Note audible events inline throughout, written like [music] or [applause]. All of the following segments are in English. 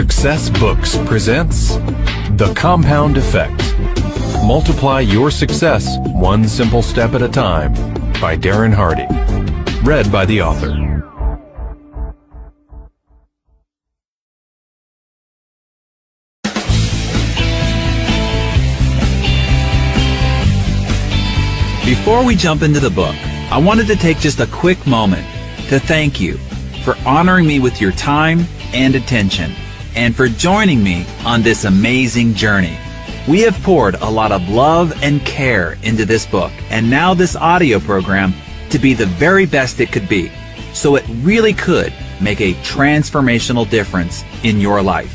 Success Books presents The Compound Effect. Multiply your success one simple step at a time by Darren Hardy. Read by the author. Before we jump into the book, I wanted to take just a quick moment to thank you for honoring me with your time and attention and for joining me on this amazing journey. We have poured a lot of love and care into this book and now this audio program to be the very best it could be. So it really could make a transformational difference in your life.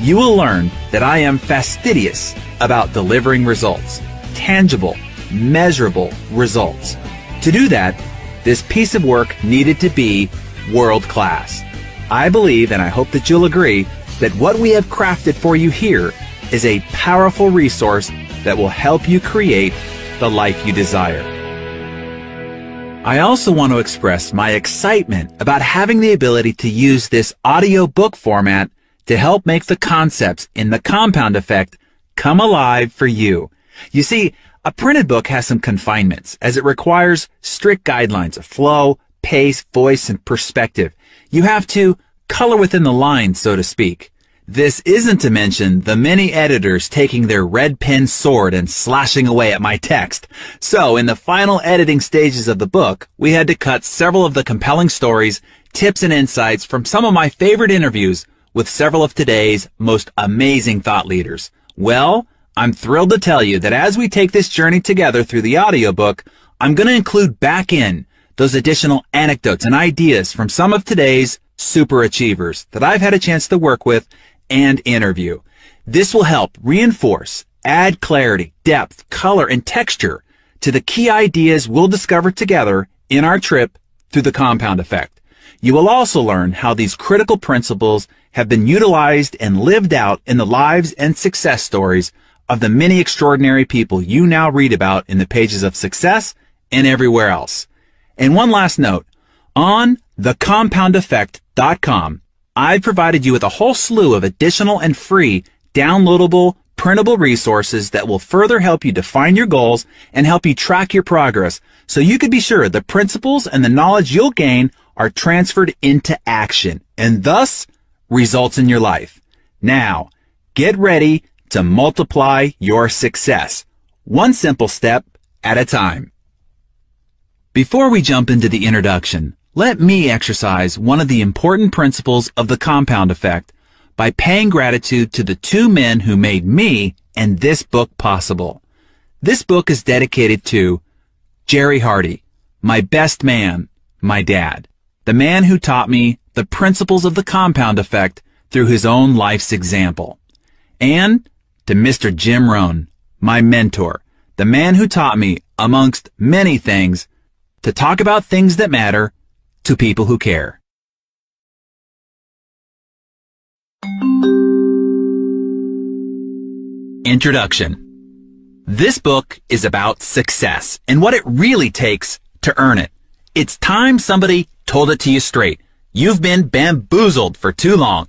You will learn that I am fastidious about delivering results, tangible, measurable results. To do that, this piece of work needed to be world class. I believe, and I hope that you'll agree, that what we have crafted for you here is a powerful resource that will help you create the life you desire. I also want to express my excitement about having the ability to use this audio book format to help make the concepts in the compound effect come alive for you. You see, a printed book has some confinements as it requires strict guidelines of flow, pace, voice, and perspective. You have to color within the lines, so to speak. This isn't to mention the many editors taking their red pen sword and slashing away at my text. So in the final editing stages of the book, we had to cut several of the compelling stories, tips, and insights from some of my favorite interviews with several of today's most amazing thought leaders. Well, I'm thrilled to tell you that as we take this journey together through the audiobook, I'm going to include back in those additional anecdotes and ideas from some of today's super achievers that I've had a chance to work with and interview. This will help reinforce, add clarity, depth, color, and texture to the key ideas we'll discover together in our trip through the compound effect. You will also learn how these critical principles have been utilized and lived out in the lives and success stories of the many extraordinary people you now read about in the pages of success and everywhere else. And one last note, on thecompoundeffect.com, I've provided you with a whole slew of additional and free downloadable printable resources that will further help you define your goals and help you track your progress so you can be sure the principles and the knowledge you'll gain are transferred into action and thus results in your life. Now, get ready to multiply your success. One simple step at a time. Before we jump into the introduction, let me exercise one of the important principles of the compound effect by paying gratitude to the two men who made me and this book possible. This book is dedicated to Jerry Hardy, my best man, my dad, the man who taught me the principles of the compound effect through his own life's example, and to Mr. Jim Rohn, my mentor, the man who taught me, amongst many things, to talk about things that matter to people who care. Introduction. This book is about success and what it really takes to earn it. It's time somebody told it to you straight. You've been bamboozled for too long.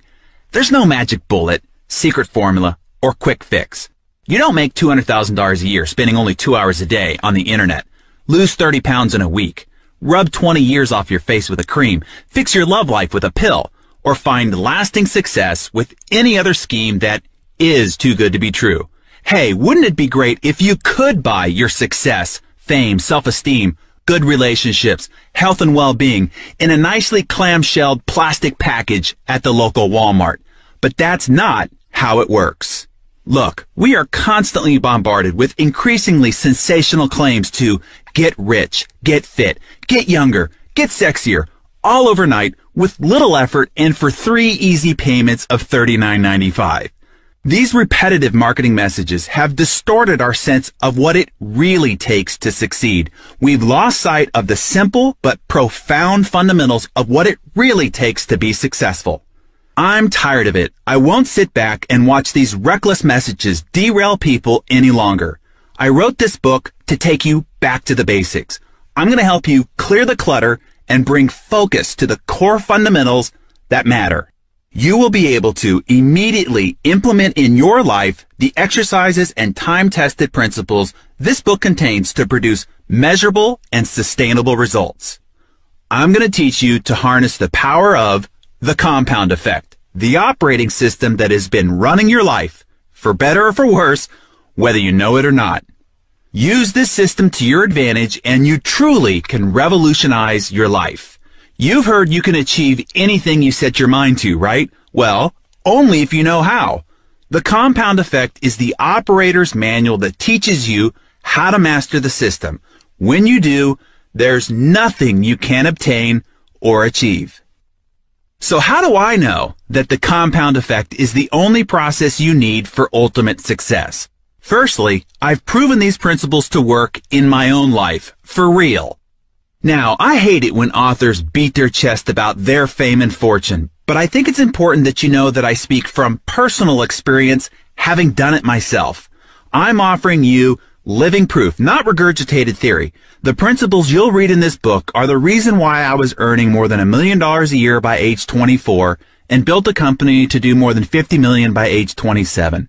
There's no magic bullet, secret formula, or quick fix. You don't make $200,000 a year spending only two hours a day on the internet. Lose 30 pounds in a week rub 20 years off your face with a cream, fix your love life with a pill, or find lasting success with any other scheme that is too good to be true. Hey, wouldn't it be great if you could buy your success, fame, self-esteem, good relationships, health and well-being in a nicely clamshelled plastic package at the local Walmart? But that's not how it works. Look, we are constantly bombarded with increasingly sensational claims to get rich, get fit, get younger, get sexier, all overnight with little effort and for three easy payments of $39.95. These repetitive marketing messages have distorted our sense of what it really takes to succeed. We've lost sight of the simple but profound fundamentals of what it really takes to be successful. I'm tired of it. I won't sit back and watch these reckless messages derail people any longer. I wrote this book to take you back to the basics. I'm going to help you clear the clutter and bring focus to the core fundamentals that matter. you will be able to immediately implement in your life the exercises and time-tested principles this book contains to produce measurable and sustainable results. I'm going to teach you to harness the power of the compound effect, the operating system that has been running your life, for better or for worse, whether you know it or not. Use this system to your advantage and you truly can revolutionize your life. You've heard you can achieve anything you set your mind to, right? Well, only if you know how. The compound effect is the operator's manual that teaches you how to master the system. When you do, there's nothing you can't obtain or achieve. So how do I know that the compound effect is the only process you need for ultimate success? Firstly, I've proven these principles to work in my own life, for real. Now, I hate it when authors beat their chest about their fame and fortune, but I think it's important that you know that I speak from personal experience, having done it myself. I'm offering you living proof, not regurgitated theory. The principles you'll read in this book are the reason why I was earning more than a million dollars a year by age 24 and built a company to do more than 50 million by age 27.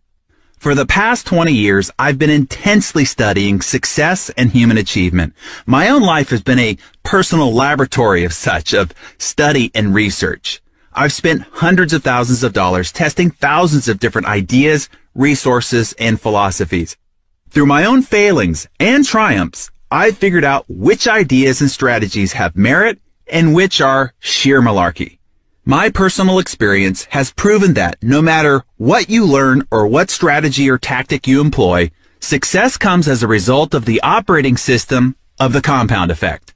For the past 20 years, I've been intensely studying success and human achievement. My own life has been a personal laboratory of such, of study and research. I've spent hundreds of thousands of dollars testing thousands of different ideas, resources, and philosophies. Through my own failings and triumphs, I've figured out which ideas and strategies have merit and which are sheer malarkey. My personal experience has proven that no matter what you learn or what strategy or tactic you employ, success comes as a result of the operating system of the compound effect.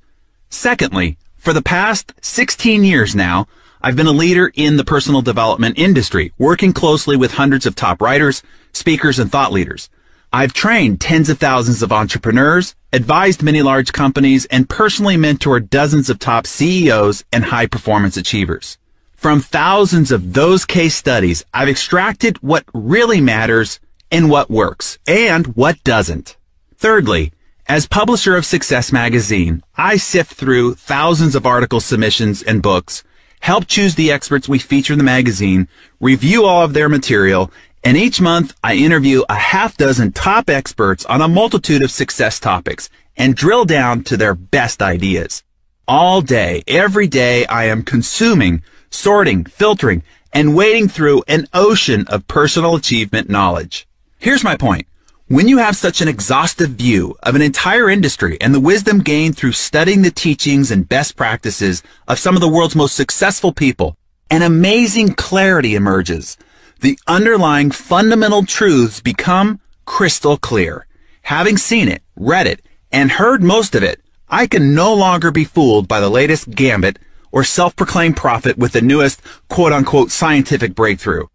Secondly, for the past 16 years now, I've been a leader in the personal development industry, working closely with hundreds of top writers, speakers, and thought leaders. I've trained tens of thousands of entrepreneurs, advised many large companies, and personally mentored dozens of top CEOs and high performance achievers. From thousands of those case studies, I've extracted what really matters and what works and what doesn't. Thirdly, as publisher of Success Magazine, I sift through thousands of article submissions and books, help choose the experts we feature in the magazine, review all of their material, and each month I interview a half dozen top experts on a multitude of success topics and drill down to their best ideas. All day, every day, I am consuming sorting, filtering, and wading through an ocean of personal achievement knowledge. Here's my point. When you have such an exhaustive view of an entire industry and the wisdom gained through studying the teachings and best practices of some of the world's most successful people, an amazing clarity emerges. The underlying fundamental truths become crystal clear. Having seen it, read it, and heard most of it, I can no longer be fooled by the latest gambit or self-proclaimed prophet with the newest quote-unquote scientific breakthrough.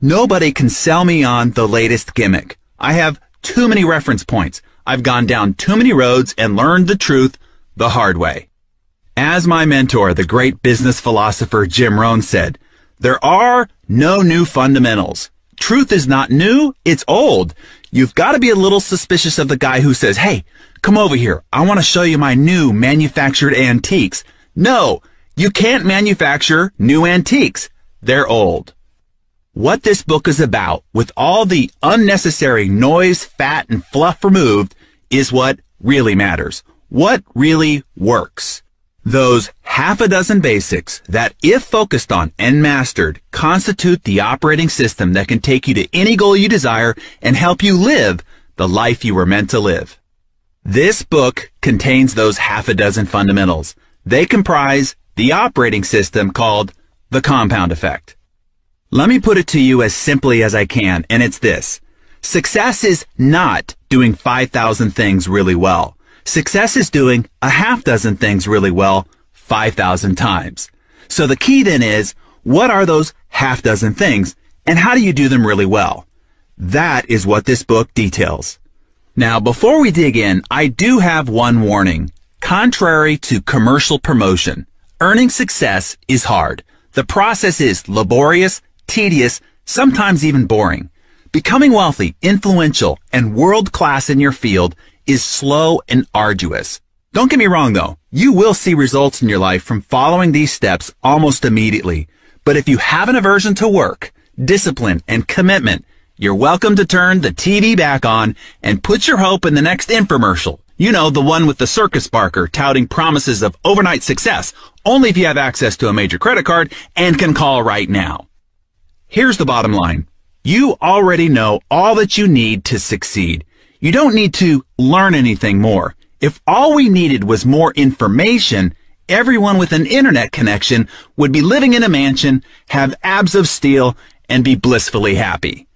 Nobody can sell me on the latest gimmick. I have too many reference points. I've gone down too many roads and learned the truth the hard way. As my mentor, the great business philosopher Jim Rohn said, there are no new fundamentals. Truth is not new, it's old. You've got to be a little suspicious of the guy who says, hey, come over here. I want to show you my new manufactured antiques. No, you can't manufacture new antiques. They're old. What this book is about, with all the unnecessary noise, fat, and fluff removed, is what really matters. What really works. Those half a dozen basics that, if focused on and mastered, constitute the operating system that can take you to any goal you desire and help you live the life you were meant to live. This book contains those half a dozen fundamentals. They comprise the operating system called the compound effect. Let me put it to you as simply as I can, and it's this. Success is not doing 5,000 things really well. Success is doing a half dozen things really well 5,000 times. So the key then is, what are those half dozen things, and how do you do them really well? That is what this book details. Now, before we dig in, I do have one warning. Contrary to commercial promotion, Earning success is hard. The process is laborious, tedious, sometimes even boring. Becoming wealthy, influential, and world class in your field is slow and arduous. Don't get me wrong though. You will see results in your life from following these steps almost immediately. But if you have an aversion to work, discipline, and commitment, you're welcome to turn the TV back on and put your hope in the next infomercial. You know, the one with the circus barker touting promises of overnight success, only if you have access to a major credit card and can call right now. Here's the bottom line. You already know all that you need to succeed. You don't need to learn anything more. If all we needed was more information, everyone with an internet connection would be living in a mansion, have abs of steel, and be blissfully happy.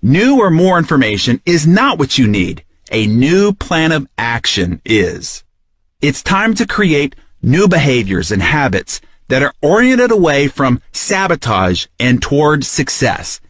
New or more information is not what you need. A new plan of action is. It's time to create new behaviors and habits that are oriented away from sabotage and toward success.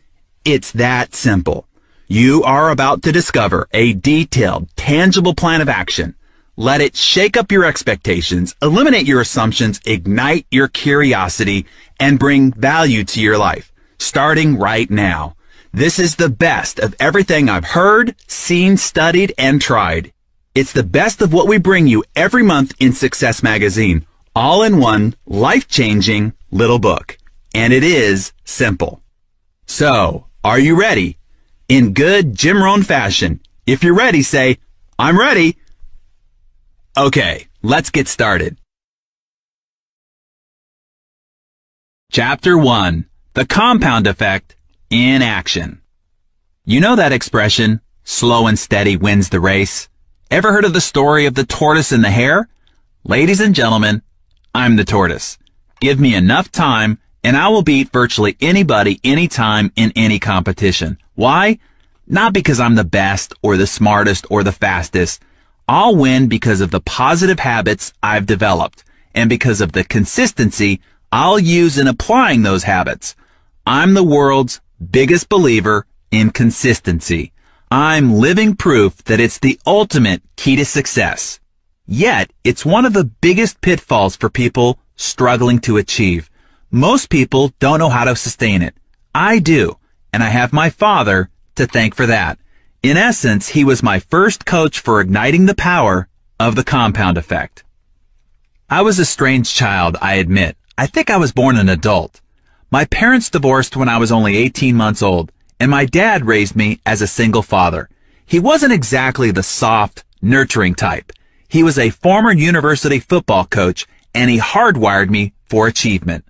It's that simple. You are about to discover a detailed, tangible plan of action. Let it shake up your expectations, eliminate your assumptions, ignite your curiosity, and bring value to your life, starting right now. This is the best of everything I've heard, seen, studied, and tried. It's the best of what we bring you every month in Success Magazine, all in one life-changing little book. And it is simple. So, are you ready? In good Jim Rohn fashion, if you're ready, say, I'm ready. Okay, let's get started. Chapter 1 The Compound Effect in action. You know that expression, slow and steady wins the race? Ever heard of the story of the tortoise and the hare? Ladies and gentlemen, I'm the tortoise. Give me enough time and I will beat virtually anybody anytime in any competition. Why? Not because I'm the best or the smartest or the fastest. I'll win because of the positive habits I've developed and because of the consistency I'll use in applying those habits. I'm the world's biggest believer in consistency. I'm living proof that it's the ultimate key to success. Yet, it's one of the biggest pitfalls for people struggling to achieve. Most people don't know how to sustain it. I do, and I have my father to thank for that. In essence, he was my first coach for igniting the power of the compound effect. I was a strange child, I admit. I think I was born an adult. My parents divorced when I was only 18 months old, and my dad raised me as a single father. He wasn't exactly the soft, nurturing type. He was a former university football coach, and he hardwired me for achievement.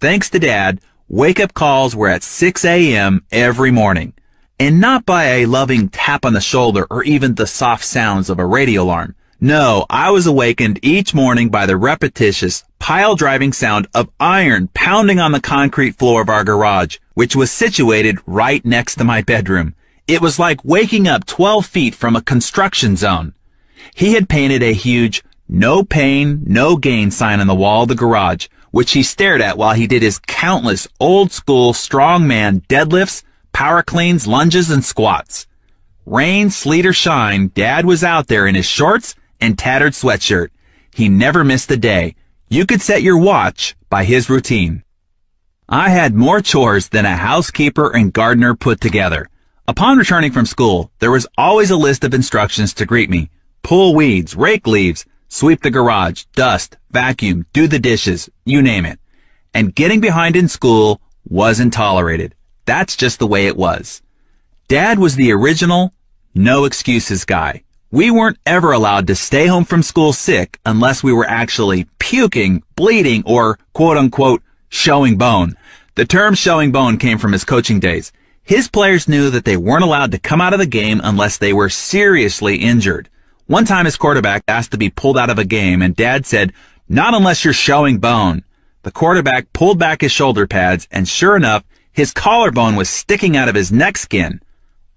Thanks to dad, wake-up calls were at 6 a.m. every morning, and not by a loving tap on the shoulder or even the soft sounds of a radio alarm. No, I was awakened each morning by the repetitious, pile-driving sound of iron pounding on the concrete floor of our garage, which was situated right next to my bedroom. It was like waking up 12 feet from a construction zone. He had painted a huge no pain, no gain sign on the wall of the garage, which he stared at while he did his countless old school strongman deadlifts, power cleans, lunges, and squats. Rain, sleet, or shine, Dad was out there in his shorts and tattered sweatshirt. He never missed a day. You could set your watch by his routine. I had more chores than a housekeeper and gardener put together. Upon returning from school, there was always a list of instructions to greet me. Pull weeds, rake leaves, sweep the garage, dust, vacuum, do the dishes, you name it. And getting behind in school wasn't tolerated. That's just the way it was. Dad was the original, no excuses guy. We weren't ever allowed to stay home from school sick unless we were actually puking, bleeding, or quote unquote showing bone. The term showing bone came from his coaching days. His players knew that they weren't allowed to come out of the game unless they were seriously injured. One time his quarterback asked to be pulled out of a game and dad said, not unless you're showing bone. The quarterback pulled back his shoulder pads and sure enough, his collarbone was sticking out of his neck skin.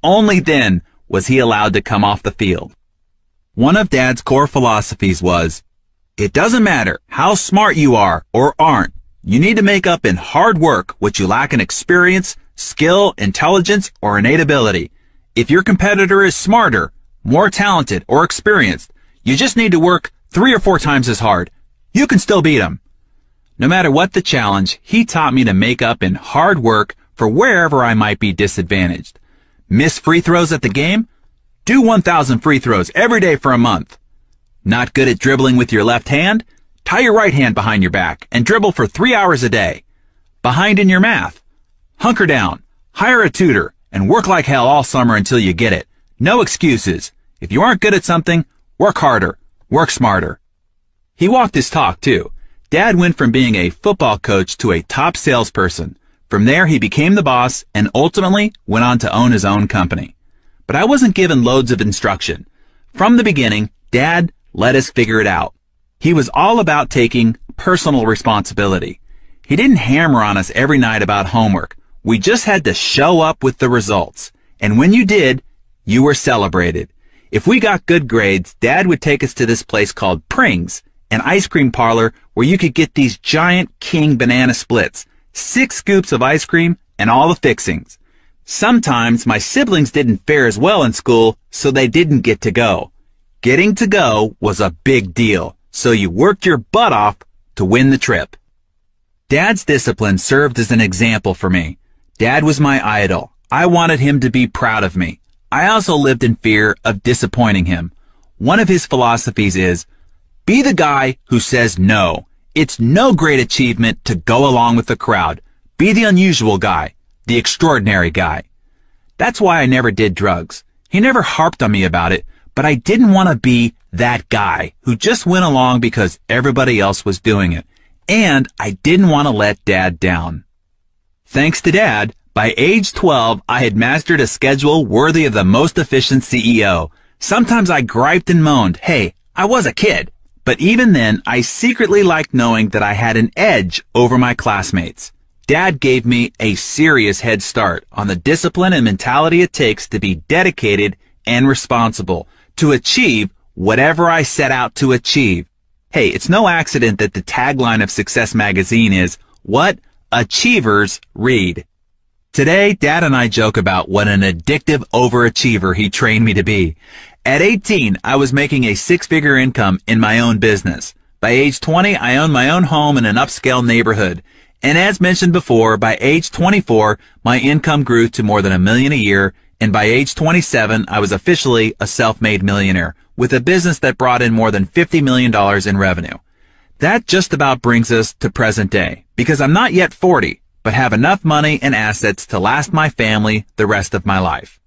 Only then was he allowed to come off the field. One of Dad's core philosophies was, it doesn't matter how smart you are or aren't. You need to make up in hard work what you lack in experience, skill, intelligence, or innate ability. If your competitor is smarter, more talented, or experienced, you just need to work three or four times as hard. You can still beat them. No matter what the challenge, he taught me to make up in hard work for wherever I might be disadvantaged. Miss free throws at the game? Do 1,000 free throws every day for a month. Not good at dribbling with your left hand? Tie your right hand behind your back and dribble for three hours a day. behind in your math. Hunker down, hire a tutor, and work like hell all summer until you get it. No excuses. If you aren't good at something, work harder, work smarter. He walked his talk too. Dad went from being a football coach to a top salesperson. From there, he became the boss and ultimately went on to own his own company. But I wasn't given loads of instruction. From the beginning, Dad let us figure it out. He was all about taking personal responsibility. He didn't hammer on us every night about homework. We just had to show up with the results. And when you did, you were celebrated. If we got good grades, Dad would take us to this place called Pring's, an ice cream parlor where you could get these giant king banana splits, six scoops of ice cream, and all the fixings. Sometimes my siblings didn't fare as well in school, so they didn't get to go. Getting to go was a big deal, so you worked your butt off to win the trip. Dad's discipline served as an example for me. Dad was my idol. I wanted him to be proud of me. I also lived in fear of disappointing him. One of his philosophies is, be the guy who says no. It's no great achievement to go along with the crowd. Be the unusual guy, the extraordinary guy. That's why I never did drugs. He never harped on me about it, but I didn't want to be that guy who just went along because everybody else was doing it. And I didn't want to let dad down. Thanks to dad, by age 12, I had mastered a schedule worthy of the most efficient CEO. Sometimes I griped and moaned, hey, I was a kid. But even then, I secretly liked knowing that I had an edge over my classmates. Dad gave me a serious head start on the discipline and mentality it takes to be dedicated and responsible to achieve whatever I set out to achieve. Hey, it's no accident that the tagline of Success Magazine is, what achievers read. Today, Dad and I joke about what an addictive overachiever he trained me to be. At 18, I was making a six-figure income in my own business. By age 20, I owned my own home in an upscale neighborhood. And as mentioned before, by age 24, my income grew to more than a million a year. And by age 27, I was officially a self-made millionaire with a business that brought in more than $50 million in revenue. That just about brings us to present day because I'm not yet 40, but have enough money and assets to last my family the rest of my life.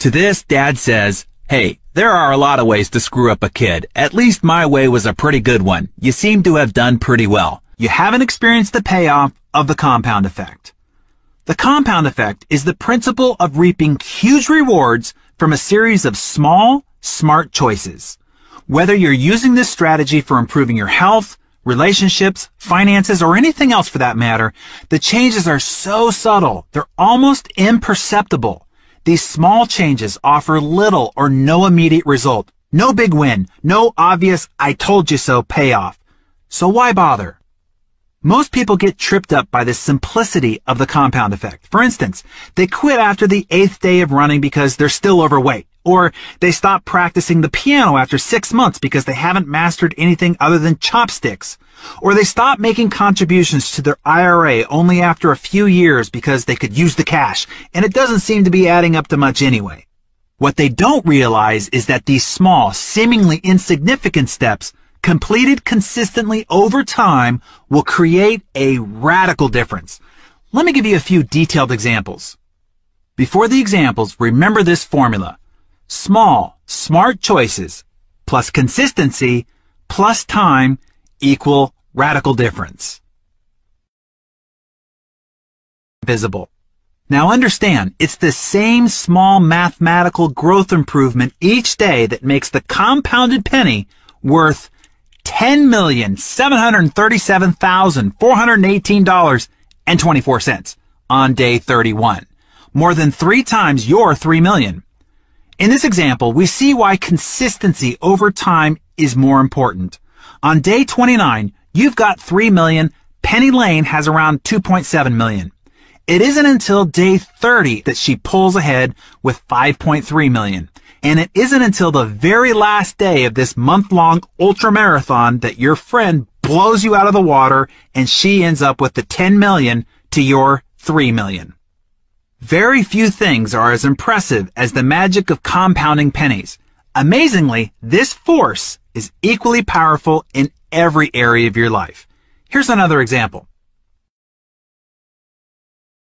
To this, dad says, Hey, there are a lot of ways to screw up a kid. At least my way was a pretty good one. You seem to have done pretty well. You haven't experienced the payoff of the compound effect. The compound effect is the principle of reaping huge rewards from a series of small, smart choices. Whether you're using this strategy for improving your health, relationships, finances, or anything else for that matter, the changes are so subtle, they're almost imperceptible. These small changes offer little or no immediate result. No big win. No obvious I told you so payoff. So why bother? Most people get tripped up by the simplicity of the compound effect. For instance, they quit after the eighth day of running because they're still overweight. Or they stop practicing the piano after six months because they haven't mastered anything other than chopsticks. Or they stop making contributions to their IRA only after a few years because they could use the cash, and it doesn't seem to be adding up to much anyway. What they don't realize is that these small, seemingly insignificant steps completed consistently over time will create a radical difference. Let me give you a few detailed examples. Before the examples, remember this formula. Small, smart choices plus consistency plus time equal radical difference. Visible. Now understand, it's the same small mathematical growth improvement each day that makes the compounded penny worth $10,737,418.24 on day 31. More than three times your 3 million. In this example, we see why consistency over time is more important. On day 29, you've got 3 million. Penny Lane has around 2.7 million. It isn't until day 30 that she pulls ahead with 5.3 million. And it isn't until the very last day of this month-long ultra marathon that your friend blows you out of the water and she ends up with the 10 million to your 3 million. Very few things are as impressive as the magic of compounding pennies. Amazingly, this force is equally powerful in every area of your life. Here's another example.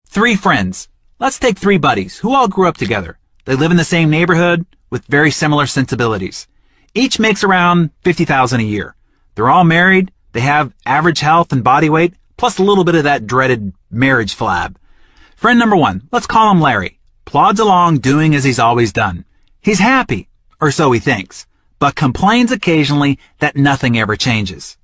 three friends. Let's take three buddies who all grew up together. They live in the same neighborhood with very similar sensibilities. Each makes around 50,000 a year. They're all married. They have average health and body weight, plus a little bit of that dreaded marriage flab. Friend number one, let's call him Larry, plods along doing as he's always done. He's happy, or so he thinks, but complains occasionally that nothing ever changes.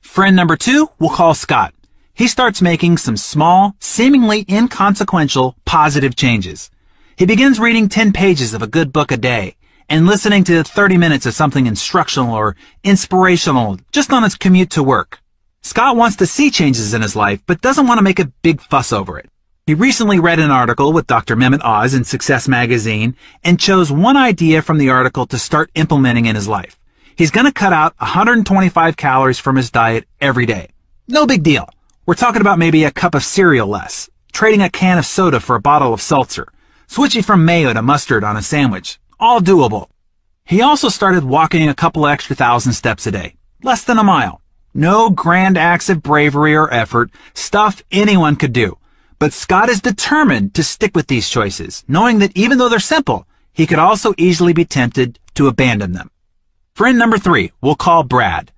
Friend number two, we'll call Scott. He starts making some small, seemingly inconsequential, positive changes. He begins reading 10 pages of a good book a day and listening to 30 minutes of something instructional or inspirational just on his commute to work. Scott wants to see changes in his life, but doesn't want to make a big fuss over it. He recently read an article with Dr. Mehmet Oz in Success Magazine and chose one idea from the article to start implementing in his life. He's going to cut out 125 calories from his diet every day. No big deal. We're talking about maybe a cup of cereal less, trading a can of soda for a bottle of seltzer, switching from mayo to mustard on a sandwich. All doable. He also started walking a couple extra thousand steps a day, less than a mile. No grand acts of bravery or effort, stuff anyone could do. But Scott is determined to stick with these choices, knowing that even though they're simple, he could also easily be tempted to abandon them. Friend number three, we'll call Brad.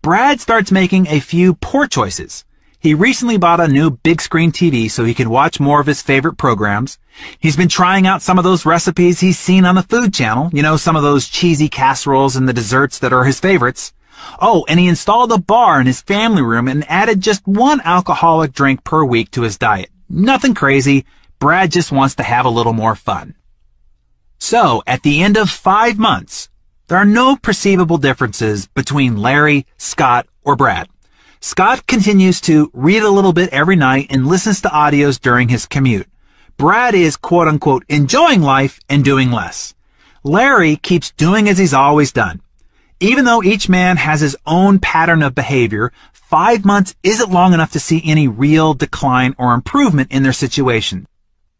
Brad starts making a few poor choices. He recently bought a new big screen TV so he can watch more of his favorite programs. He's been trying out some of those recipes he's seen on the food channel, you know, some of those cheesy casseroles and the desserts that are his favorites. Oh, and he installed a bar in his family room and added just one alcoholic drink per week to his diet. Nothing crazy. Brad just wants to have a little more fun. So, at the end of five months, there are no perceivable differences between Larry, Scott, or Brad. Scott continues to read a little bit every night and listens to audios during his commute. Brad is quote unquote enjoying life and doing less. Larry keeps doing as he's always done. Even though each man has his own pattern of behavior, five months isn't long enough to see any real decline or improvement in their situation.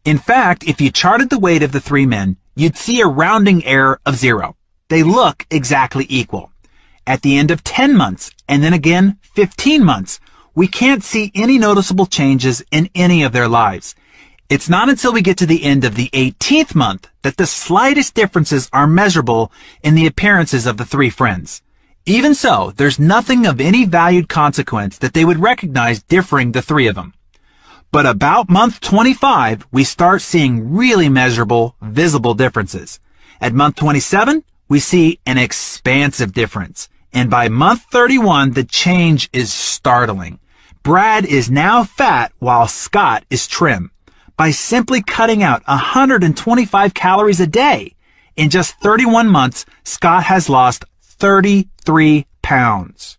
In fact, if you charted the weight of the three men, you'd see a rounding error of zero. They look exactly equal. At the end of 10 months, and then again 15 months, we can't see any noticeable changes in any of their lives. It's not until we get to the end of the 18th month that the slightest differences are measurable in the appearances of the three friends. Even so, there's nothing of any valued consequence that they would recognize differing the three of them. But about month 25, we start seeing really measurable, visible differences. At month 27, we see an expansive difference. And by month 31, the change is startling. Brad is now fat while Scott is trim by simply cutting out 125 calories a day. In just 31 months, Scott has lost 33 pounds.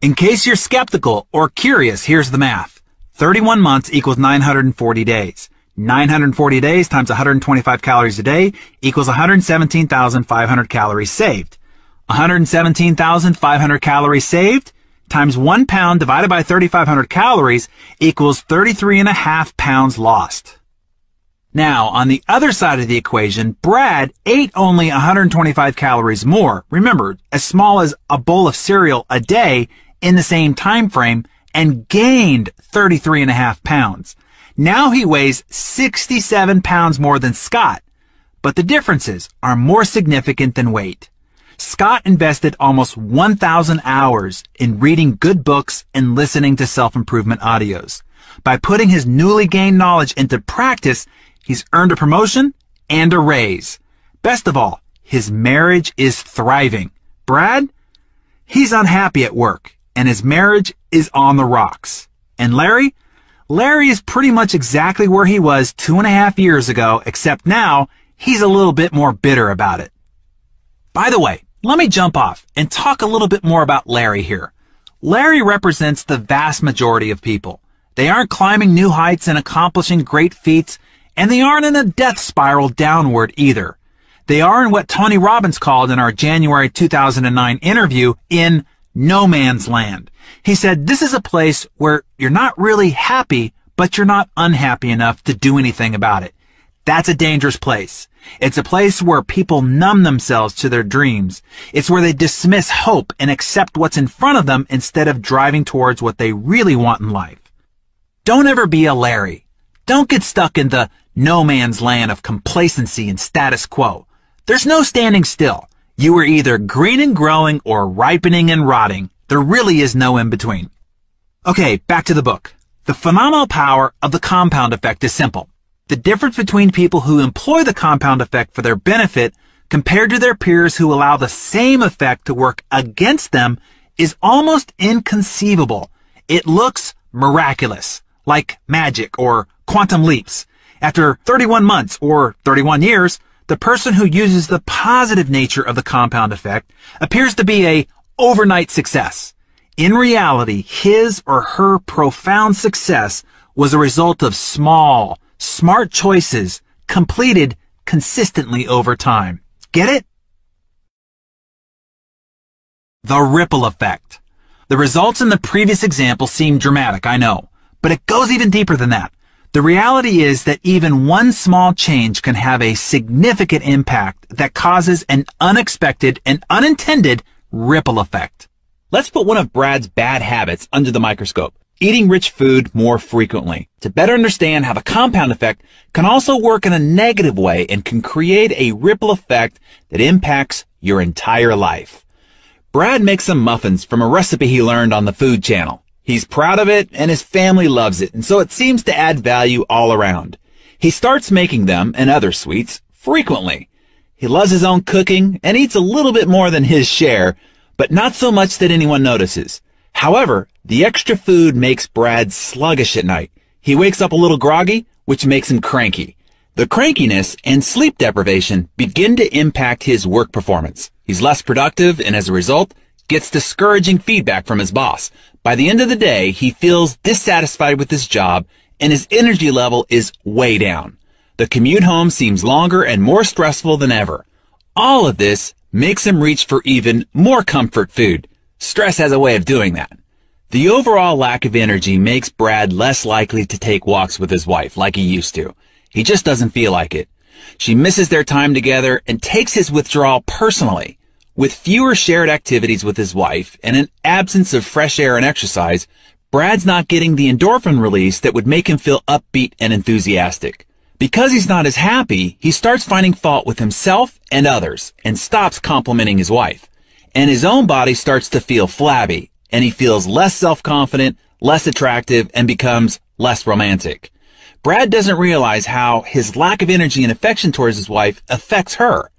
In case you're skeptical or curious, here's the math. 31 months equals 940 days. 940 days times 125 calories a day equals 117,500 calories saved. 117,500 calories saved times one pound divided by 3,500 calories equals 33 and a half pounds lost. Now, on the other side of the equation, Brad ate only 125 calories more. Remember, as small as a bowl of cereal a day in the same time frame and gained 33 and a half pounds. Now he weighs 67 pounds more than Scott, but the differences are more significant than weight. Scott invested almost 1,000 hours in reading good books and listening to self-improvement audios. By putting his newly gained knowledge into practice, he's earned a promotion and a raise. Best of all, his marriage is thriving. Brad? He's unhappy at work, and his marriage is on the rocks. And Larry? Larry is pretty much exactly where he was two and a half years ago, except now he's a little bit more bitter about it. By the way, let me jump off and talk a little bit more about Larry here. Larry represents the vast majority of people. They aren't climbing new heights and accomplishing great feats, and they aren't in a death spiral downward either. They are in what Tony Robbins called in our January 2009 interview in no man's land. He said, this is a place where you're not really happy, but you're not unhappy enough to do anything about it. That's a dangerous place. It's a place where people numb themselves to their dreams. It's where they dismiss hope and accept what's in front of them instead of driving towards what they really want in life. Don't ever be a Larry. Don't get stuck in the no man's land of complacency and status quo. There's no standing still. You are either green and growing or ripening and rotting. There really is no in between. Okay, back to the book. The phenomenal power of the compound effect is simple. The difference between people who employ the compound effect for their benefit compared to their peers who allow the same effect to work against them is almost inconceivable. It looks miraculous, like magic or quantum leaps. After 31 months or 31 years, the person who uses the positive nature of the compound effect appears to be a overnight success. In reality, his or her profound success was a result of small, smart choices completed consistently over time. Get it? The ripple effect. The results in the previous example seem dramatic, I know, but it goes even deeper than that. The reality is that even one small change can have a significant impact that causes an unexpected and unintended ripple effect. Let's put one of Brad's bad habits under the microscope. Eating rich food more frequently to better understand how the compound effect can also work in a negative way and can create a ripple effect that impacts your entire life. Brad makes some muffins from a recipe he learned on the food channel. He's proud of it and his family loves it, and so it seems to add value all around. He starts making them and other sweets frequently. He loves his own cooking and eats a little bit more than his share, but not so much that anyone notices. However, the extra food makes Brad sluggish at night. He wakes up a little groggy, which makes him cranky. The crankiness and sleep deprivation begin to impact his work performance. He's less productive and as a result, gets discouraging feedback from his boss. By the end of the day, he feels dissatisfied with his job and his energy level is way down. The commute home seems longer and more stressful than ever. All of this makes him reach for even more comfort food. Stress has a way of doing that. The overall lack of energy makes Brad less likely to take walks with his wife like he used to. He just doesn't feel like it. She misses their time together and takes his withdrawal personally. With fewer shared activities with his wife and an absence of fresh air and exercise, Brad's not getting the endorphin release that would make him feel upbeat and enthusiastic. Because he's not as happy, he starts finding fault with himself and others and stops complimenting his wife. And his own body starts to feel flabby and he feels less self-confident, less attractive, and becomes less romantic. Brad doesn't realize how his lack of energy and affection towards his wife affects her.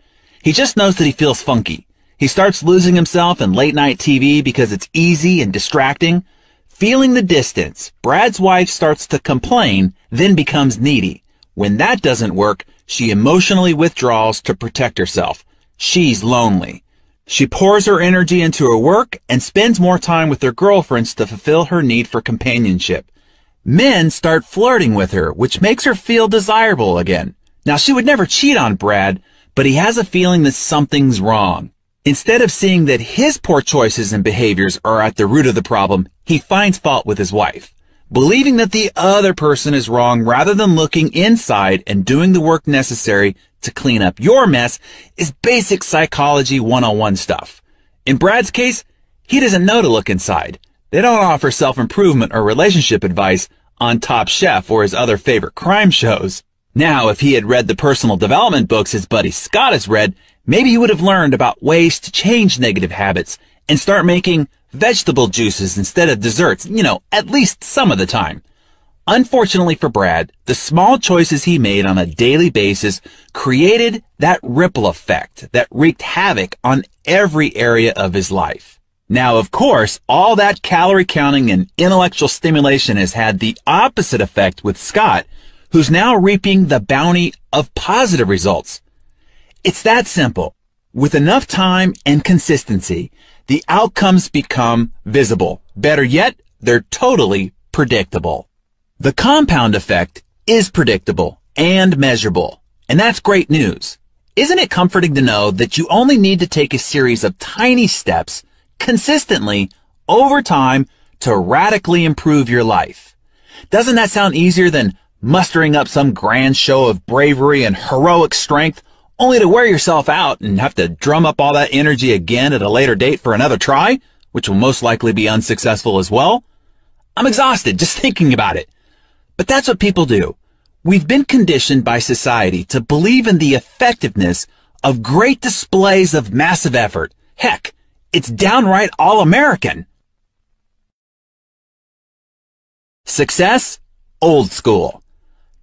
He just knows that he feels funky. He starts losing himself in late night TV because it's easy and distracting. Feeling the distance, Brad's wife starts to complain, then becomes needy. When that doesn't work, she emotionally withdraws to protect herself. She's lonely. She pours her energy into her work and spends more time with her girlfriends to fulfill her need for companionship. Men start flirting with her, which makes her feel desirable again. Now, she would never cheat on Brad, but he has a feeling that something's wrong. Instead of seeing that his poor choices and behaviors are at the root of the problem, he finds fault with his wife, believing that the other person is wrong rather than looking inside and doing the work necessary to clean up your mess is basic psychology 101 stuff. In Brad's case, he doesn't know to look inside. They don't offer self-improvement or relationship advice on Top Chef or his other favorite crime shows. Now, if he had read the personal development books his buddy Scott has read, maybe he would have learned about ways to change negative habits and start making vegetable juices instead of desserts, you know, at least some of the time. Unfortunately for Brad, the small choices he made on a daily basis created that ripple effect that wreaked havoc on every area of his life. Now, of course, all that calorie counting and intellectual stimulation has had the opposite effect with Scott, who's now reaping the bounty of positive results. It's that simple. With enough time and consistency, the outcomes become visible. Better yet, they're totally predictable. The compound effect is predictable and measurable, and that's great news. Isn't it comforting to know that you only need to take a series of tiny steps consistently over time to radically improve your life? Doesn't that sound easier than mustering up some grand show of bravery and heroic strength only to wear yourself out and have to drum up all that energy again at a later date for another try, which will most likely be unsuccessful as well. I'm exhausted just [laughs] thinking about it. But that's what people do. We've been conditioned by society to believe in the effectiveness of great displays of massive effort. Heck, it's downright all-American. Success? Old school.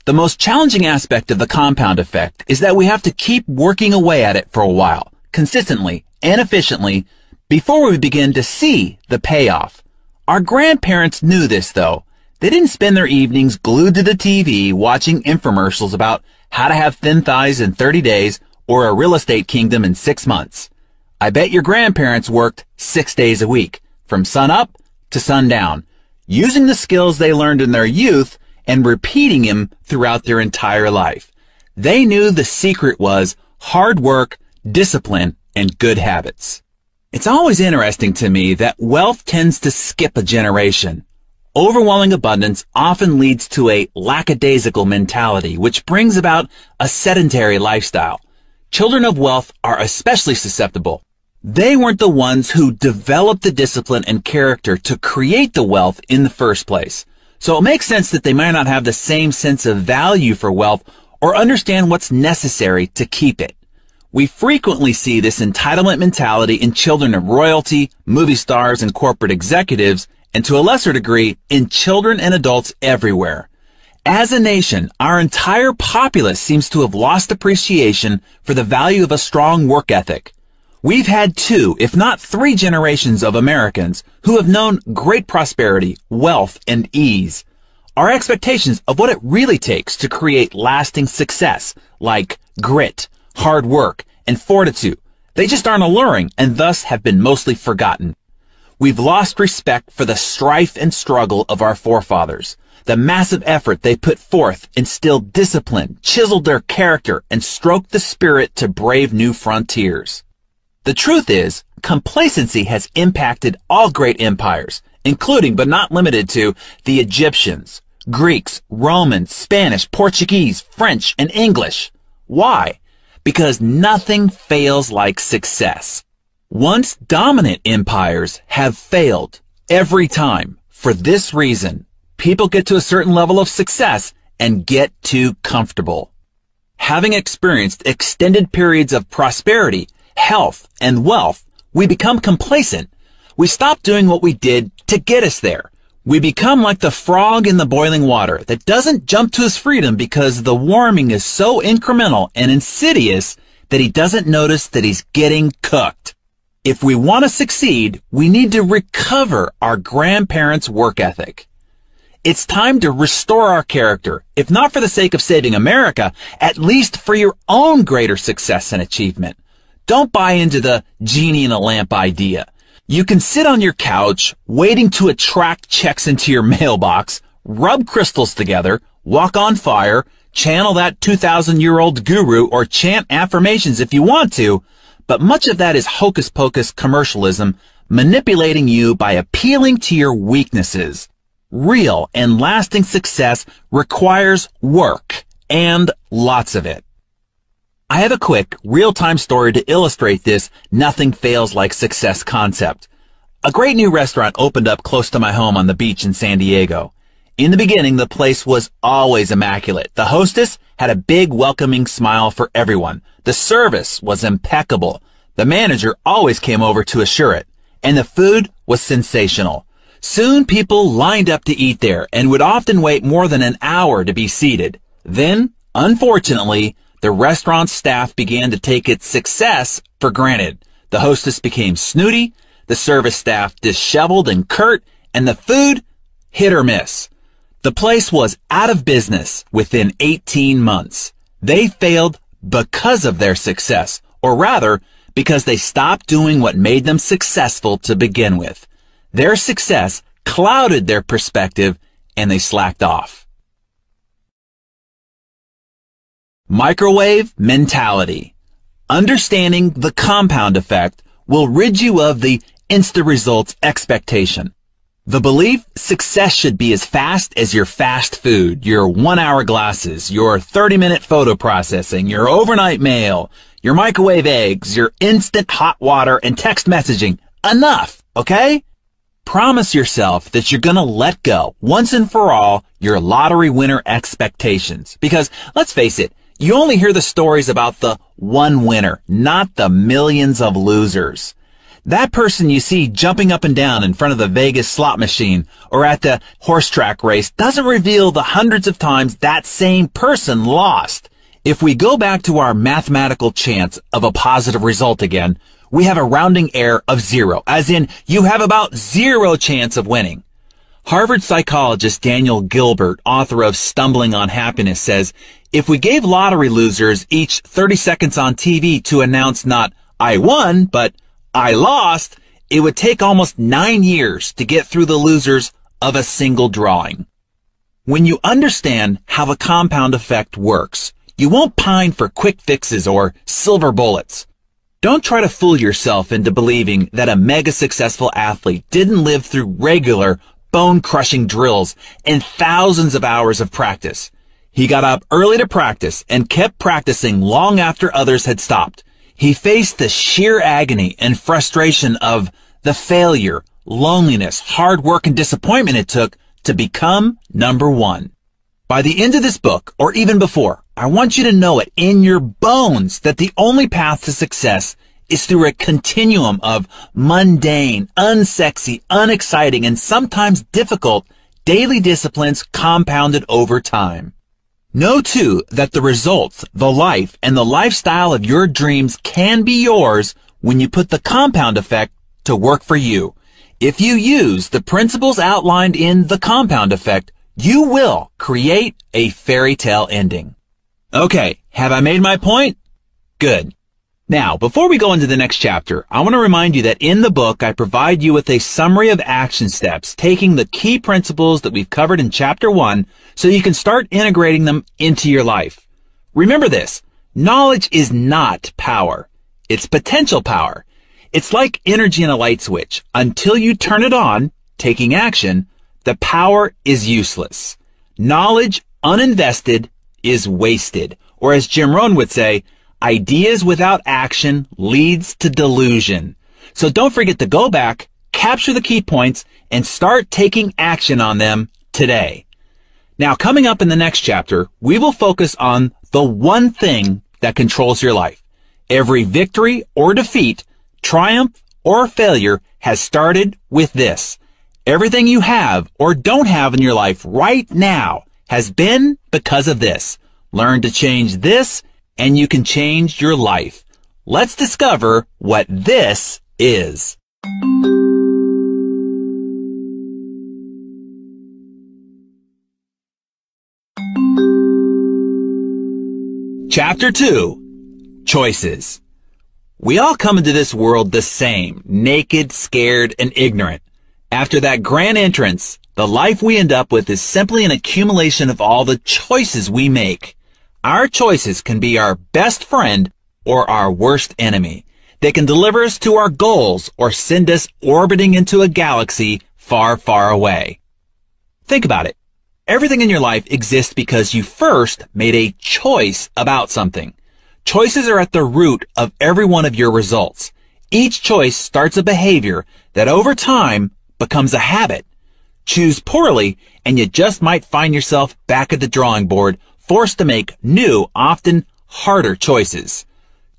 The most challenging aspect of the compound effect is that we have to keep working away at it for a while, consistently and efficiently, before we begin to see the payoff. Our grandparents knew this though. They didn't spend their evenings glued to the TV watching infomercials about how to have thin thighs in 30 days or a real estate kingdom in six months. I bet your grandparents worked six days a week, from sun up to sundown, using the skills they learned in their youth and repeating them throughout their entire life. They knew the secret was hard work, discipline, and good habits. It's always interesting to me that wealth tends to skip a generation. Overwhelming abundance often leads to a lackadaisical mentality, which brings about a sedentary lifestyle. Children of wealth are especially susceptible. They weren't the ones who developed the discipline and character to create the wealth in the first place. So it makes sense that they might not have the same sense of value for wealth or understand what's necessary to keep it. We frequently see this entitlement mentality in children of royalty, movie stars, and corporate executives, and to a lesser degree, in children and adults everywhere. As a nation, our entire populace seems to have lost appreciation for the value of a strong work ethic. We've had two, if not three generations of Americans who have known great prosperity, wealth, and ease. Our expectations of what it really takes to create lasting success, like grit, hard work, and fortitude, they just aren't alluring and thus have been mostly forgotten. We've lost respect for the strife and struggle of our forefathers. The massive effort they put forth instilled discipline, chiseled their character, and stroked the spirit to brave new frontiers. The truth is, complacency has impacted all great empires, including but not limited to the Egyptians, Greeks, Romans, Spanish, Portuguese, French, and English. Why? Because nothing fails like success. Once dominant empires have failed every time for this reason people get to a certain level of success and get too comfortable. Having experienced extended periods of prosperity, health, and wealth, we become complacent. We stop doing what we did to get us there. We become like the frog in the boiling water that doesn't jump to his freedom because the warming is so incremental and insidious that he doesn't notice that he's getting cooked. If we want to succeed, we need to recover our grandparents' work ethic. It's time to restore our character, if not for the sake of saving America, at least for your own greater success and achievement. Don't buy into the genie in a lamp idea. You can sit on your couch, waiting to attract checks into your [laughs] mailbox, rub crystals together, walk on fire, channel that 2,000 year old guru, or chant affirmations if you want to, but much of that is hocus pocus commercialism, manipulating you by appealing to your weaknesses. Real and lasting success requires work and lots of it. I have a quick, real-time story to illustrate this nothing fails like success concept. A great new restaurant opened up close to my home on the beach in San Diego. In the beginning, the place was always immaculate. The hostess had a big welcoming smile for everyone. The service was impeccable. The manager always came over to assure it. And the food was sensational. Soon people lined up to eat there and would often wait more than an hour to be seated. Then, unfortunately, the restaurant staff began to take its success for granted. The hostess became snooty, the service staff disheveled and curt, and the food hit or miss. The place was out of business within 18 months. They failed because of their success, or rather, because they stopped doing what made them successful to begin with. Their success clouded their perspective and they slacked off. Microwave mentality. Understanding the compound effect will rid you of the instant results expectation. The belief success should be as fast as your fast food, your one hour glasses, your 30 minute photo processing, your overnight mail, your microwave eggs, your instant hot water and text messaging. Enough, okay? promise yourself that you're to let go once and for all your lottery winner expectations. Because let's face it, you only hear the stories about the one winner, not the millions of losers. That person you see jumping up and down in front of the Vegas slot machine or at the horse track race doesn't reveal the hundreds of times that same person lost. If we go back to our mathematical chance of a positive result again, we have a rounding error of zero, as in you have about zero chance of winning. Harvard psychologist Daniel Gilbert, author of Stumbling on Happiness, says, if we gave lottery losers each 30 seconds on TV to announce not I won, but I lost, it would take almost nine years to get through the losers of a single drawing. When you understand how the compound effect works, you won't pine for quick fixes or silver bullets. Don't try to fool yourself into believing that a mega successful athlete didn't live through regular bone crushing drills and thousands of hours of practice. He got up early to practice and kept practicing long after others had stopped. He faced the sheer agony and frustration of the failure, loneliness, hard work, and disappointment it took to become number one. By the end of this book, or even before, I want you to know it in your bones that the only path to success is through a continuum of mundane, unsexy, unexciting, and sometimes difficult daily disciplines compounded over time. Know too that the results, the life, and the lifestyle of your dreams can be yours when you put the compound effect to work for you. If you use the principles outlined in the compound effect, you will create a fairy tale ending. Okay, have I made my point? Good. Now, before we go into the next chapter, I want to remind you that in the book, I provide you with a summary of action steps, taking the key principles that we've covered in chapter one so you can start integrating them into your life. Remember this, knowledge is not power. It's potential power. It's like energy in a light switch. Until you turn it on, taking action, the power is useless. Knowledge uninvested is wasted. Or as Jim Rohn would say, Ideas without action leads to delusion. So don't forget to go back, capture the key points, and start taking action on them today. Now, coming up in the next chapter, we will focus on the one thing that controls your life. Every victory or defeat, triumph or failure has started with this. Everything you have or don't have in your life right now has been because of this. Learn to change this and you can change your life. Let's discover what this is. Chapter 2 Choices We all come into this world the same, naked, scared, and ignorant. After that grand entrance, the life we end up with is simply an accumulation of all the choices we make. Our choices can be our best friend or our worst enemy. They can deliver us to our goals or send us orbiting into a galaxy far, far away. Think about it. Everything in your life exists because you first made a choice about something. Choices are at the root of every one of your results. Each choice starts a behavior that over time becomes a habit. Choose poorly and you just might find yourself back at the drawing board forced to make new, often harder choices.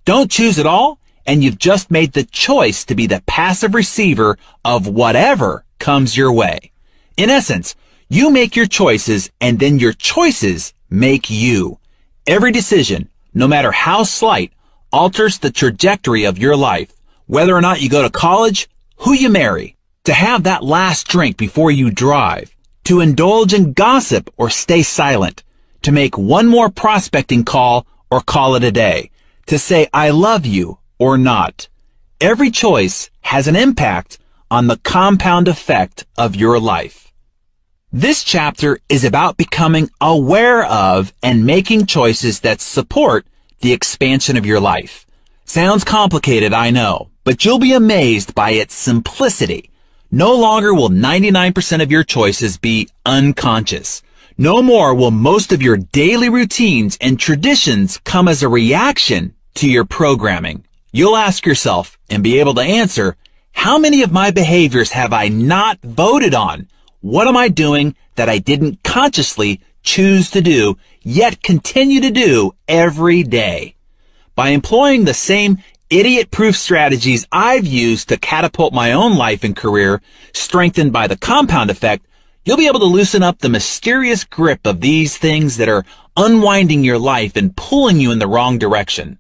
Don't choose at all, and you've just made the choice to be the passive receiver of whatever comes your way. In essence, you make your choices and then your choices make you. Every decision, no matter how slight, alters the trajectory of your life. Whether or not you go to college, who you marry, to have that last drink before you drive, to indulge in gossip or stay silent, to make one more prospecting call or call it a day, to say I love you or not. Every choice has an impact on the compound effect of your life. This chapter is about becoming aware of and making choices that support the expansion of your life. Sounds complicated, I know, but you'll be amazed by its simplicity. No longer will 99% of your choices be unconscious. No more will most of your daily routines and traditions come as a reaction to your programming. You'll ask yourself and be able to answer, How many of my behaviors have I not voted on? What am I doing that I didn't consciously choose to do, yet continue to do every day? By employing the same idiot-proof strategies I've used to catapult my own life and career, strengthened by the compound effect, you'll be able to loosen up the mysterious grip of these things that are unwinding your life and pulling you in the wrong direction.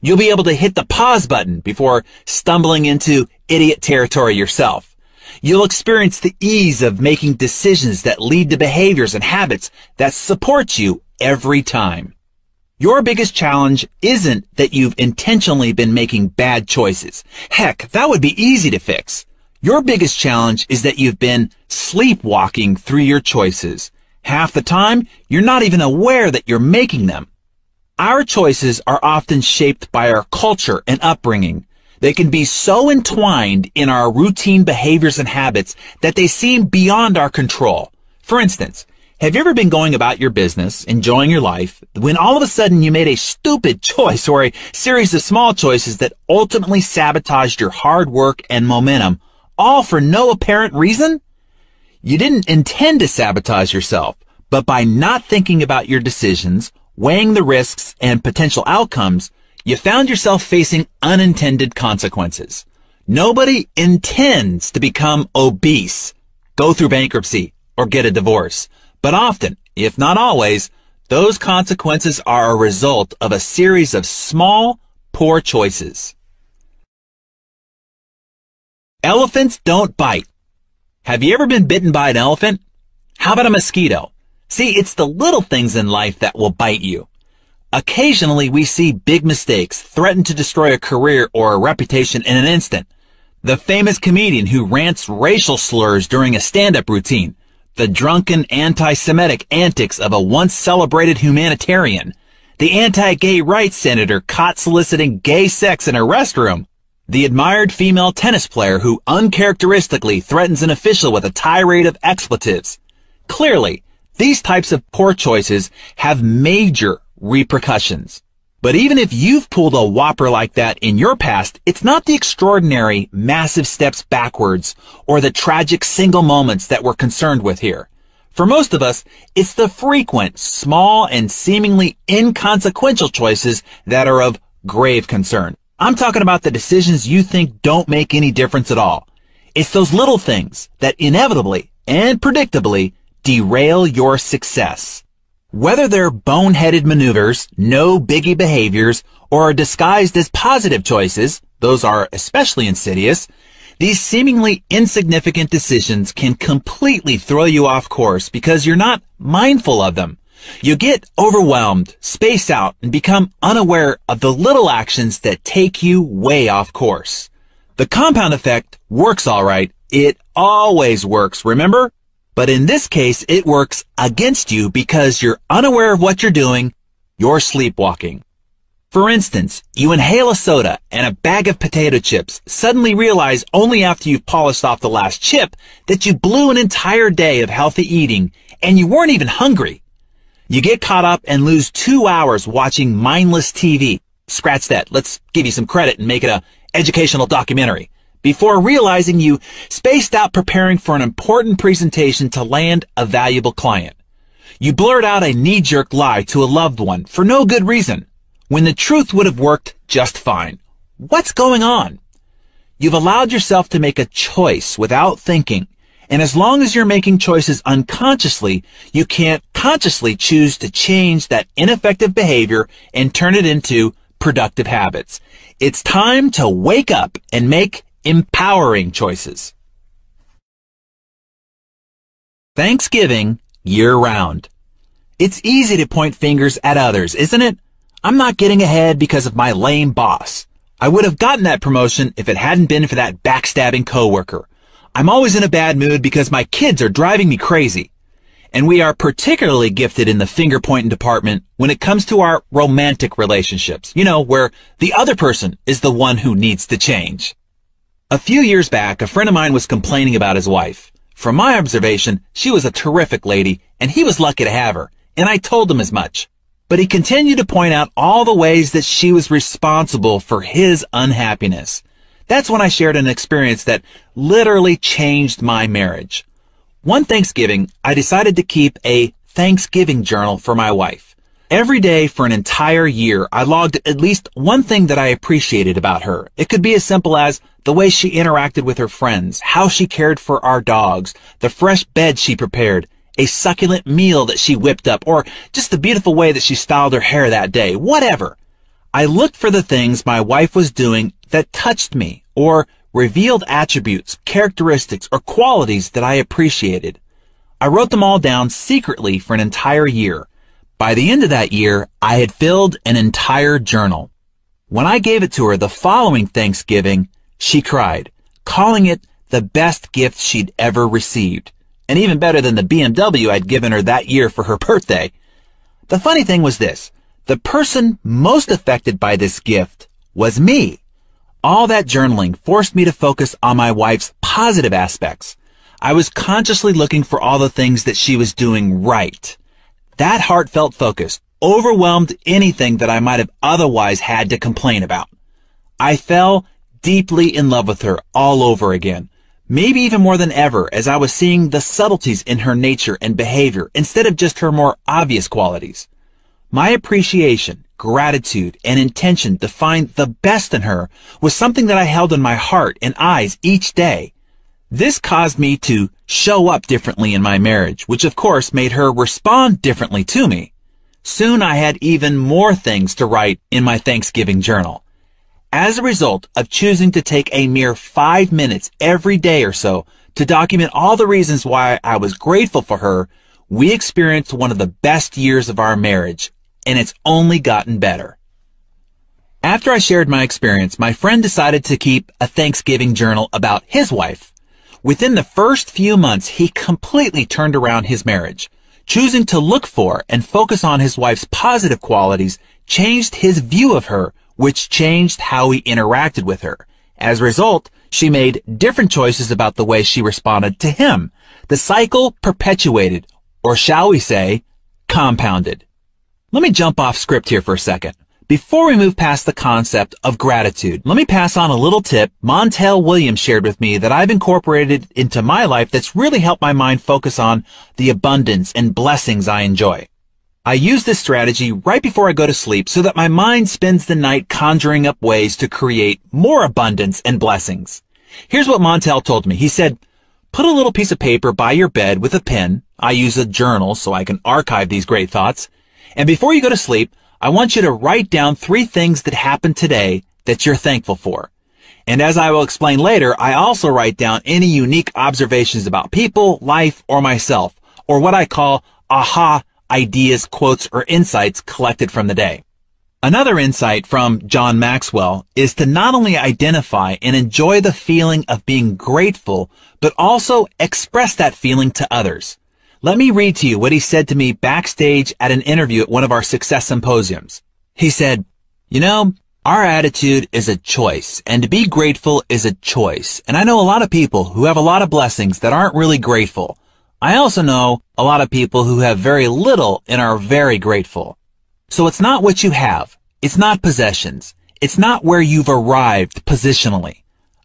You'll be able to hit the pause button before stumbling into idiot territory yourself. You'll experience the ease of making decisions that lead to behaviors and habits that support you every time. Your biggest challenge isn't that you've intentionally been making bad choices. Heck, that would be easy to fix. Your biggest challenge is that you've been sleepwalking through your choices. Half the time, you're not even aware that you're making them. Our choices are often shaped by our culture and upbringing. They can be so entwined in our routine behaviors and habits that they seem beyond our control. For instance, have you ever been going about your business, enjoying your life, when all of a sudden you made a stupid [laughs] choice or a series of small choices that ultimately sabotaged your hard work and momentum, all for no apparent reason? You didn't intend to sabotage yourself, but by not thinking about your decisions, weighing the risks and potential outcomes, you found yourself facing unintended consequences. Nobody intends to become obese, go through bankruptcy, or get a divorce. But often, if not always, those consequences are a result of a series of small, poor choices. Elephants don't bite. Have you ever been bitten by an elephant? How about a mosquito? See, it's the little things in life that will bite you. Occasionally, we see big mistakes threaten to destroy a career or a reputation in an instant. The famous comedian who rants racial slurs during a stand-up routine the drunken anti-Semitic antics of a once celebrated humanitarian, the anti-gay rights senator caught soliciting gay sex in a restroom, the admired female tennis player who uncharacteristically threatens an official with a tirade of expletives. Clearly, these types of poor choices have major repercussions. But even if you've pulled a whopper like that in your past, it's not the extraordinary, massive steps backwards or the tragic single moments that we're concerned with here. For most of us, it's the frequent, small, and seemingly inconsequential choices that are of grave concern. I'm talking about the decisions you think don't make any difference at all. It's those little things that inevitably and predictably derail your success. Whether they're boneheaded maneuvers, no biggie behaviors, or are disguised as positive choices, those are especially insidious, these seemingly insignificant decisions can completely throw you off course because you're not mindful of them. You get overwhelmed, space out, and become unaware of the little actions that take you way off course. The compound effect works alright. It always works, remember? But in this case, it works against you because you're unaware of what you're doing. You're sleepwalking. For instance, you inhale a soda and a bag of potato chips, suddenly realize only after you've polished off the last chip that you blew an entire day of healthy eating and you weren't even hungry. You get caught up and lose two hours watching mindless TV. Scratch that. Let's give you some credit and make it a educational documentary before realizing you spaced out preparing for an important presentation to land a valuable client. You blurt out a knee-jerk lie to a loved one for no good reason, when the truth would have worked just fine. What's going on? You've allowed yourself to make a choice without thinking, and as long as you're making choices unconsciously, you can't consciously choose to change that ineffective behavior and turn it into productive habits. It's time to wake up and make empowering choices. Thanksgiving year round. It's easy to point fingers at others, isn't it? I'm not getting ahead because of my lame boss. I would have gotten that promotion if it hadn't been for that backstabbing coworker. I'm always in a bad mood because my kids are driving me crazy. And we are particularly gifted in the finger pointing department when it comes to our romantic relationships. You know, where the other person is the one who needs to change. A few years back, a friend of mine was complaining about his wife. From my observation, she was a terrific lady, and he was lucky to have her, and I told him as much. But he continued to point out all the ways that she was responsible for his unhappiness. That's when I shared an experience that literally changed my marriage. One Thanksgiving, I decided to keep a Thanksgiving journal for my wife. Every day for an entire year, I logged at least one thing that I appreciated about her. It could be as simple as the way she interacted with her friends, how she cared for our dogs, the fresh bed she prepared, a succulent meal that she whipped up, or just the beautiful way that she styled her hair that day, whatever. I looked for the things my wife was doing that touched me, or revealed attributes, characteristics, or qualities that I appreciated. I wrote them all down secretly for an entire year. By the end of that year, I had filled an entire journal. When I gave it to her the following Thanksgiving, she cried, calling it the best gift she'd ever received, and even better than the BMW I'd given her that year for her birthday. The funny thing was this, the person most affected by this gift was me. All that journaling forced me to focus on my wife's positive aspects. I was consciously looking for all the things that she was doing right. That heartfelt focus overwhelmed anything that I might have otherwise had to complain about. I fell deeply in love with her all over again. Maybe even more than ever as I was seeing the subtleties in her nature and behavior instead of just her more obvious qualities. My appreciation, gratitude, and intention to find the best in her was something that I held in my heart and eyes each day. This caused me to show up differently in my marriage, which of course made her respond differently to me. Soon I had even more things to write in my Thanksgiving journal. As a result of choosing to take a mere five minutes every day or so to document all the reasons why I was grateful for her, we experienced one of the best years of our marriage and it's only gotten better. After I shared my experience, my friend decided to keep a Thanksgiving journal about his wife. Within the first few months, he completely turned around his marriage. Choosing to look for and focus on his wife's positive qualities changed his view of her, which changed how he interacted with her. As a result, she made different choices about the way she responded to him. The cycle perpetuated, or shall we say, compounded. Let me jump off script here for a second. Before we move past the concept of gratitude, let me pass on a little tip Montel Williams shared with me that I've incorporated into my life that's really helped my mind focus on the abundance and blessings I enjoy. I use this strategy right before I go to sleep so that my mind spends the night conjuring up ways to create more abundance and blessings. Here's what Montel told me. He said, put a little piece of paper by your bed with a pen. I use a journal so I can archive these great thoughts and before you go to sleep, I want you to write down three things that happened today that you're thankful for. And as I will explain later, I also write down any unique observations about people, life, or myself, or what I call aha ideas, quotes, or insights collected from the day. Another insight from John Maxwell is to not only identify and enjoy the feeling of being grateful, but also express that feeling to others. Let me read to you what he said to me backstage at an interview at one of our success symposiums. He said, you know, our attitude is a choice and to be grateful is a choice. And I know a lot of people who have a lot of blessings that aren't really grateful. I also know a lot of people who have very little and are very grateful. So it's not what you have. It's not possessions. It's not where you've arrived positionally.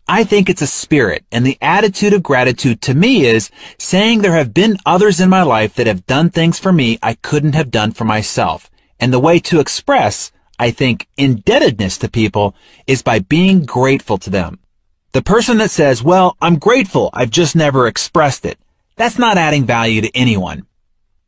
I think it's a spirit and the attitude of gratitude to me is saying there have been others in my life that have done things for me I couldn't have done for myself. And the way to express, I think, indebtedness to people is by being grateful to them. The person that says, well, I'm grateful, I've just never expressed it. That's not adding value to anyone.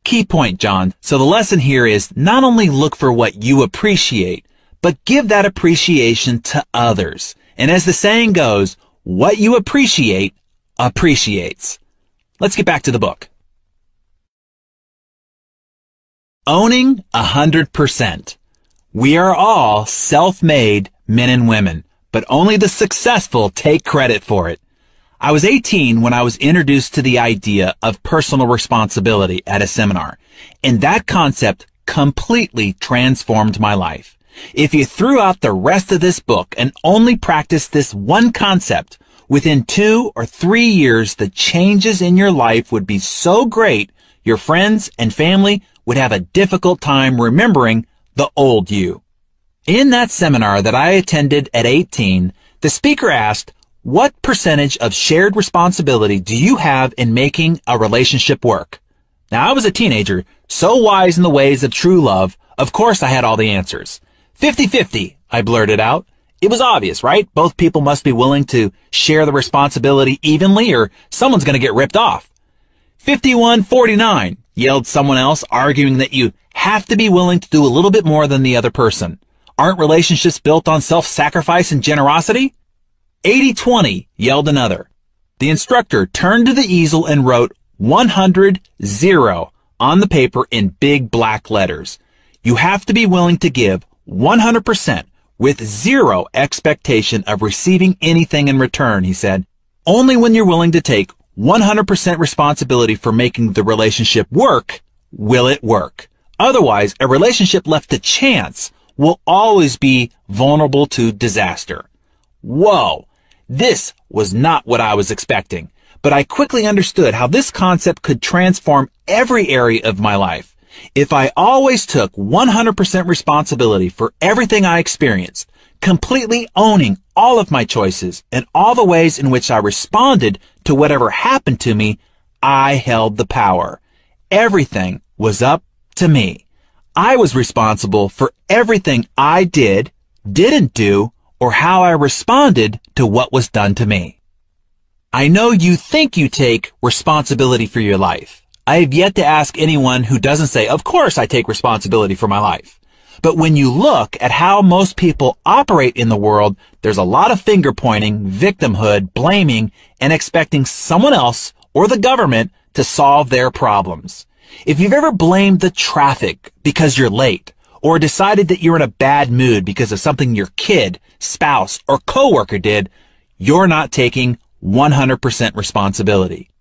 Key point, John. So the lesson here is not only look for what you appreciate, but give that appreciation to others. And as the saying goes, what you appreciate appreciates. Let's get back to the book. Owning a hundred percent. We are all self-made men and women, but only the successful take credit for it. I was 18 when I was introduced to the idea of personal responsibility at a seminar, and that concept completely transformed my life. If you threw out the rest of this book and only practiced this one concept, within two or three years, the changes in your life would be so great, your friends and family would have a difficult time remembering the old you. In that seminar that I attended at 18, The speaker asked, what percentage of shared responsibility do you have in making a relationship work? Now, I was a teenager, so wise in the ways of true love, of course I had all the answers. 50-50, I blurted out. It was obvious, right? Both people must be willing to share the responsibility evenly or someone's gonna get ripped off. 51-49, yelled someone else, arguing that you have to be willing to do a little bit more than the other person. Aren't relationships built on self-sacrifice and generosity? 80-20, yelled another. The instructor turned to the easel and wrote 100 0 on the paper in big black letters. You have to be willing to give 100% with zero expectation of receiving anything in return, he said. Only when you're willing to take 100% responsibility for making the relationship work will it work. Otherwise, a relationship left to chance will always be vulnerable to disaster. Whoa! This was not what I was expecting, but I quickly understood how this concept could transform every area of my life. If I always took 100% responsibility for everything I experienced, completely owning all of my choices and all the ways in which I responded to whatever happened to me, I held the power. Everything was up to me. I was responsible for everything I did, didn't do, or how I responded to what was done to me. I know you think you take responsibility for your life. I have yet to ask anyone who doesn't say, of course I take responsibility for my life. But when you look at how most people operate in the world, there's a lot of finger pointing, victimhood, blaming, and expecting someone else or the government to solve their problems. If you've ever blamed the traffic because you're late, or decided that you're in a bad mood because of something your kid, spouse, or coworker did, you're not taking 100% responsibility.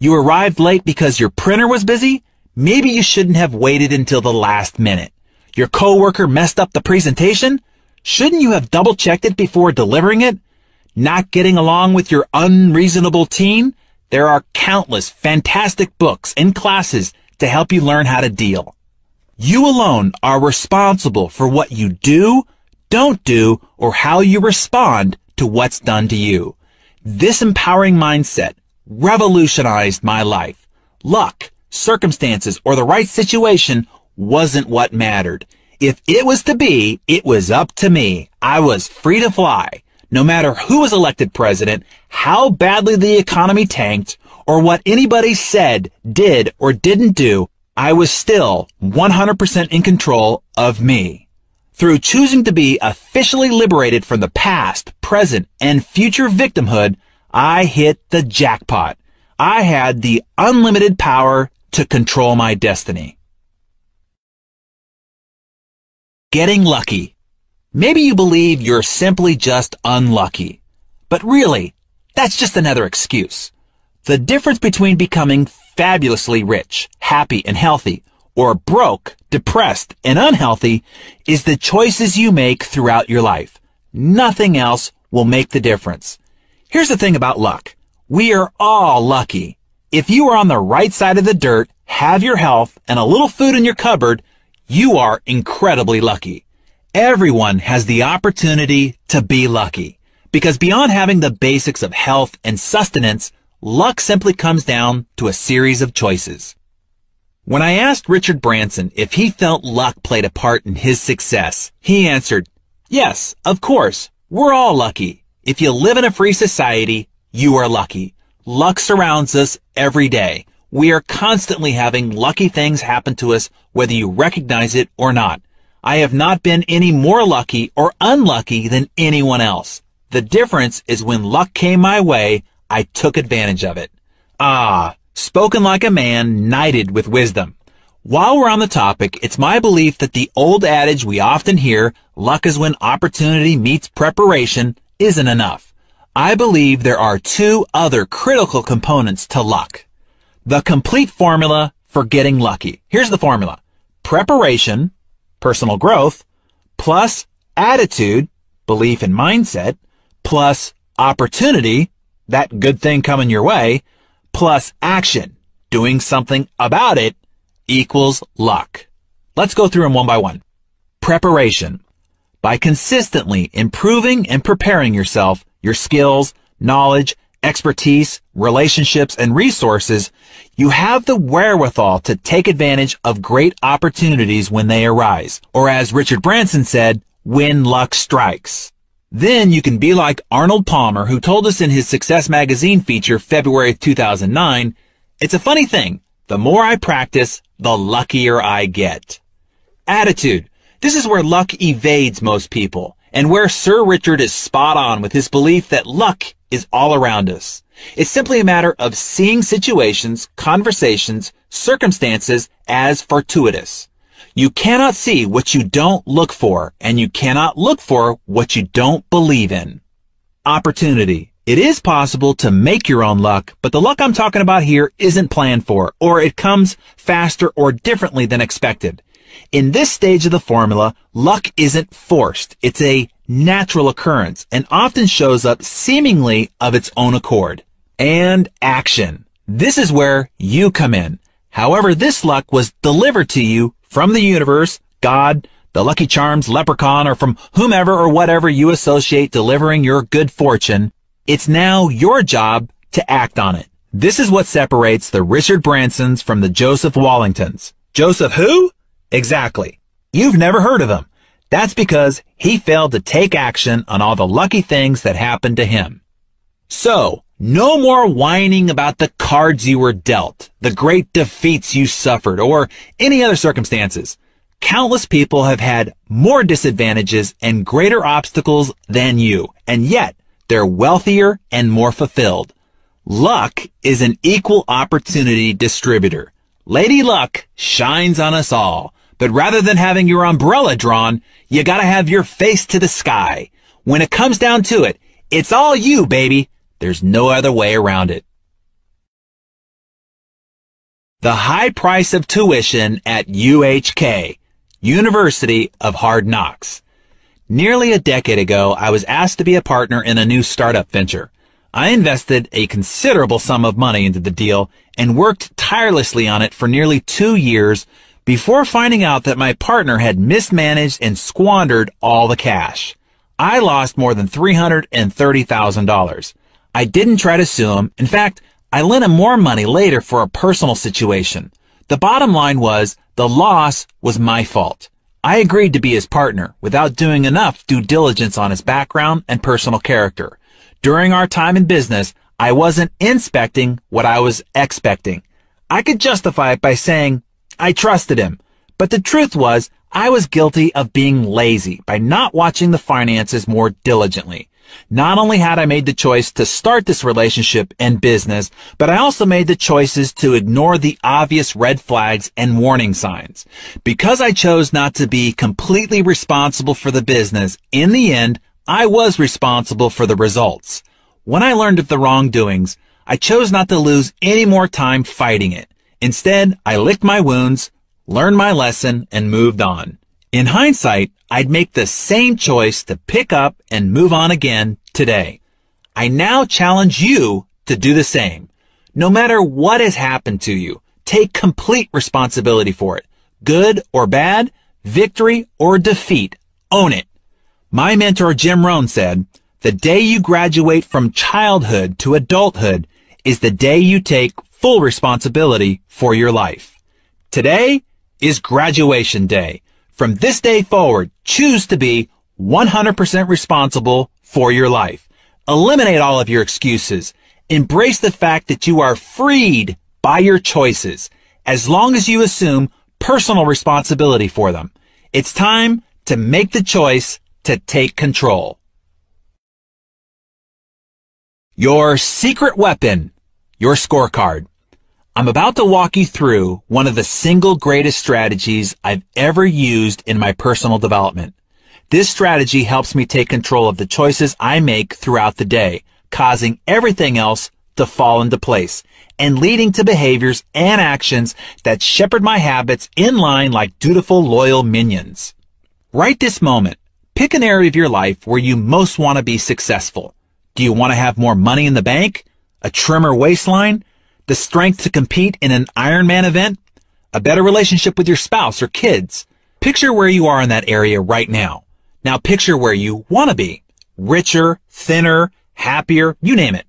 You arrived late because your printer was busy? Maybe you shouldn't have waited until the last minute. Your coworker messed up the presentation? Shouldn't you have double checked it before delivering it? Not getting along with your unreasonable teen? There are countless fantastic books and classes to help you learn how to deal. You alone are responsible for what you do, don't do, or how you respond to what's done to you. This empowering mindset revolutionized my life. Luck, circumstances, or the right situation wasn't what mattered. If it was to be, it was up to me. I was free to fly. No matter who was elected president, how badly the economy tanked, or what anybody said, did, or didn't do, I was still 100% in control of me. Through choosing to be officially liberated from the past, present, and future victimhood, I hit the jackpot. I had the unlimited power to control my destiny. Getting lucky. Maybe you believe you're simply just unlucky. But really, that's just another excuse. The difference between becoming fabulously rich, happy, and healthy, or broke, depressed, and unhealthy is the choices you make throughout your life. Nothing else will make the difference. Here's the thing about luck. We are all lucky. If you are on the right side of the dirt, have your health, and a little food in your cupboard, you are incredibly lucky. Everyone has the opportunity to be lucky. Because beyond having the basics of health and sustenance, Luck simply comes down to a series of choices. When I asked Richard Branson if he felt luck played a part in his success, he answered, yes, of course, we're all lucky. If you live in a free society, you are lucky. Luck surrounds us every day. We are constantly having lucky things happen to us, whether you recognize it or not. I have not been any more lucky or unlucky than anyone else. The difference is when luck came my way, I took advantage of it. Ah, spoken like a man knighted with wisdom. While we're on the topic, it's my belief that the old adage we often hear, luck is when opportunity meets preparation, isn't enough. I believe there are two other critical components to luck. The complete formula for getting lucky. Here's the formula. Preparation, personal growth, plus attitude, belief and mindset, plus opportunity, that good thing coming your way, plus action, doing something about it, equals luck. Let's go through them one by one. Preparation. By consistently improving and preparing yourself, your skills, knowledge, expertise, relationships, and resources, you have the wherewithal to take advantage of great opportunities when they arise. Or as Richard Branson said, when luck strikes. Then you can be like Arnold Palmer, who told us in his Success Magazine feature February 2009, it's a funny thing. The more I practice, the luckier I get. Attitude. This is where luck evades most people and where Sir Richard is spot on with his belief that luck is all around us. It's simply a matter of seeing situations, conversations, circumstances as fortuitous. You cannot see what you don't look for, and you cannot look for what you don't believe in. Opportunity. It is possible to make your own luck, but the luck I'm talking about here isn't planned for, or it comes faster or differently than expected. In this stage of the formula, luck isn't forced. It's a natural occurrence and often shows up seemingly of its own accord. And action. This is where you come in. However, this luck was delivered to you from the universe, God, the Lucky Charms, leprechaun, or from whomever or whatever you associate delivering your good fortune. It's now your job to act on it. This is what separates the Richard Bransons from the Joseph Wallingtons. Joseph who? Exactly. You've never heard of him. That's because he failed to take action on all the lucky things that happened to him. So, no more whining about the cards you were dealt, the great defeats you suffered, or any other circumstances. Countless people have had more disadvantages and greater obstacles than you, and yet they're wealthier and more fulfilled. Luck is an equal opportunity distributor. Lady Luck shines on us all. But rather than having your umbrella drawn, you gotta have your face to the sky. When it comes down to it, it's all you, baby. There's no other way around it. The high price of tuition at UHK, University of Hard Knocks. Nearly a decade ago, I was asked to be a partner in a new startup venture. I invested a considerable sum of money into the deal and worked tirelessly on it for nearly two years before finding out that my partner had mismanaged and squandered all the cash. I lost more than $330,000. I didn't try to sue him. In fact, I lent him more money later for a personal situation. The bottom line was the loss was my fault. I agreed to be his partner without doing enough due diligence on his background and personal character. During our time in business, I wasn't inspecting what I was expecting. I could justify it by saying, I trusted him. But the truth was, I was guilty of being lazy by not watching the finances more diligently. Not only had I made the choice to start this relationship and business, but I also made the choices to ignore the obvious red flags and warning signs. Because I chose not to be completely responsible for the business, in the end, I was responsible for the results. When I learned of the wrongdoings, I chose not to lose any more time fighting it. Instead, I licked my wounds, learned my lesson, and moved on. In hindsight, I'd make the same choice to pick up and move on again today. I now challenge you to do the same. No matter what has happened to you, take complete responsibility for it. Good or bad, victory or defeat, own it. My mentor Jim Rohn said, the day you graduate from childhood to adulthood is the day you take full responsibility for your life. Today is graduation day. From this day forward, choose to be 100% responsible for your life. Eliminate all of your excuses. Embrace the fact that you are freed by your choices as long as you assume personal responsibility for them. It's time to make the choice to take control. Your secret weapon your scorecard. I'm about to walk you through one of the single greatest strategies I've ever used in my personal development. This strategy helps me take control of the choices I make throughout the day, causing everything else to fall into place and leading to behaviors and actions that shepherd my habits in line like dutiful, loyal minions. Right this moment, pick an area of your life where you most want to be successful. Do you want to have more money in the bank? A trimmer waistline, the strength to compete in an Ironman event, a better relationship with your spouse or kids. Picture where you are in that area right now. Now picture where you want to be. Richer, thinner, happier, you name it.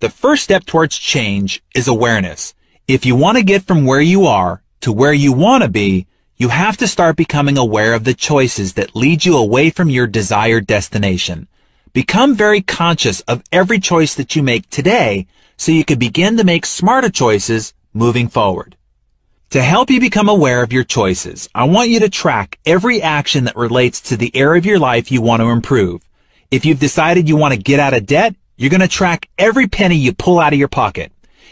The first step towards change is awareness. If you want to get from where you are to where you want to be, you have to start becoming aware of the choices that lead you away from your desired destination. Become very conscious of every choice that you make today so you can begin to make smarter choices moving forward. To help you become aware of your choices, I want you to track every action that relates to the area of your life you want to improve. If you've decided you want to get out of debt, you're going to track every penny you pull out of your pocket.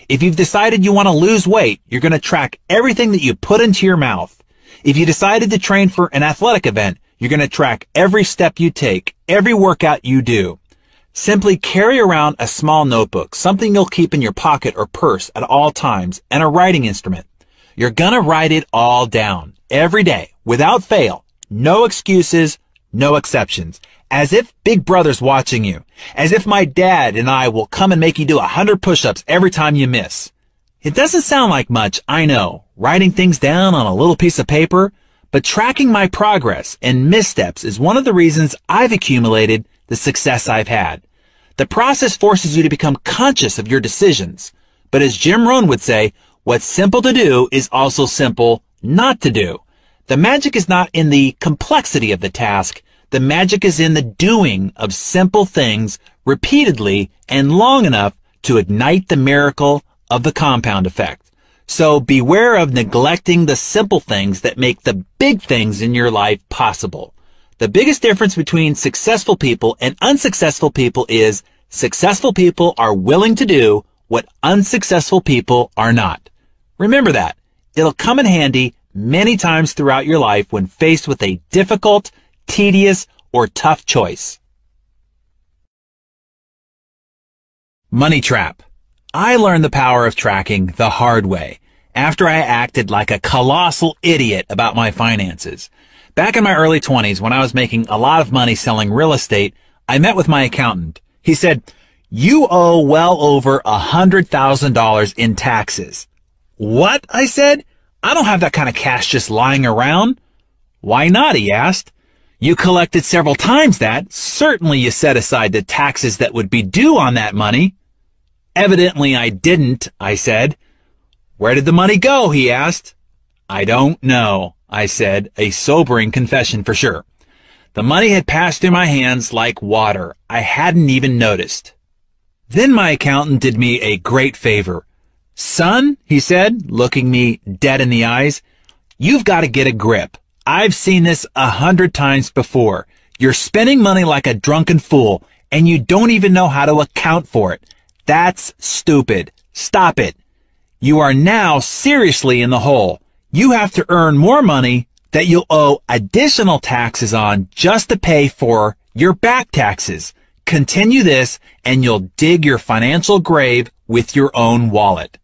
If you've decided you want to lose weight, you're going to track everything that you put into your mouth. If you decided to train for an athletic event, you're going to track every step you take, every workout you do. Simply carry around a small notebook, something you'll keep in your pocket or purse at all times, and a writing instrument. You're gonna write it all down every day without fail. No excuses, no exceptions. As if Big Brother's watching you. As if my dad and I will come and make you do a hundred push-ups every time you miss. It doesn't sound like much, I know, writing things down on a little piece of paper, but tracking my progress and missteps is one of the reasons I've accumulated the success I've had. The process forces you to become conscious of your decisions. But as Jim Rohn would say, what's simple to do is also simple not to do. The magic is not in the complexity of the task. The magic is in the doing of simple things repeatedly and long enough to ignite the miracle of the compound effect. So beware of neglecting the simple things that make the big things in your life possible. The biggest difference between successful people and unsuccessful people is successful people are willing to do what unsuccessful people are not. Remember that. It'll come in handy many times throughout your life when faced with a difficult, tedious, or tough choice. Money trap. I learned the power of tracking the hard way after I acted like a colossal idiot about my finances. Back in my early 20s, when I was making a lot of money selling real estate, I met with my accountant. He said, you owe well over a hundred thousand dollars in taxes. What? I said. I don't have that kind of cash just lying around. Why not? He asked. You collected several times that. Certainly you set aside the taxes that would be due on that money. Evidently I didn't, I said. Where did the money go? he asked. I don't know, I said, a sobering confession for sure. The money had passed through my hands like water. I hadn't even noticed. Then my accountant did me a great favor. Son, he said, looking me dead in the eyes, you've got to get a grip. I've seen this a hundred times before. You're spending money like a drunken fool, and you don't even know how to account for it. That's stupid. Stop it. You are now seriously in the hole. You have to earn more money that you'll owe additional taxes on just to pay for your back taxes. Continue this and you'll dig your financial grave with your own wallet.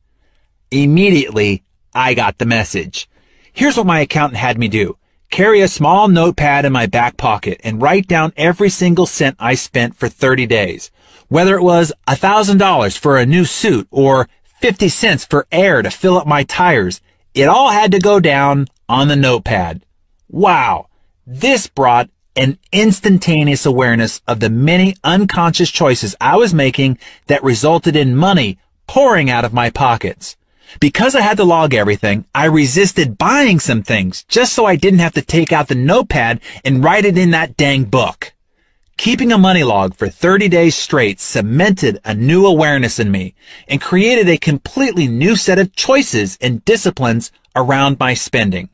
Immediately, I got the message. Here's what my accountant had me do. Carry a small notepad in my back pocket and write down every single cent I spent for 30 days whether it was $1,000 for a new suit or 50 cents for air to fill up my tires, it all had to go down on the notepad. Wow. This brought an instantaneous awareness of the many unconscious choices I was making that resulted in money pouring out of my pockets. Because I had to log everything, I resisted buying some things just so I didn't have to take out the notepad and write it in that dang book. Keeping a money log for 30 days straight cemented a new awareness in me and created a completely new set of choices and disciplines around my spending.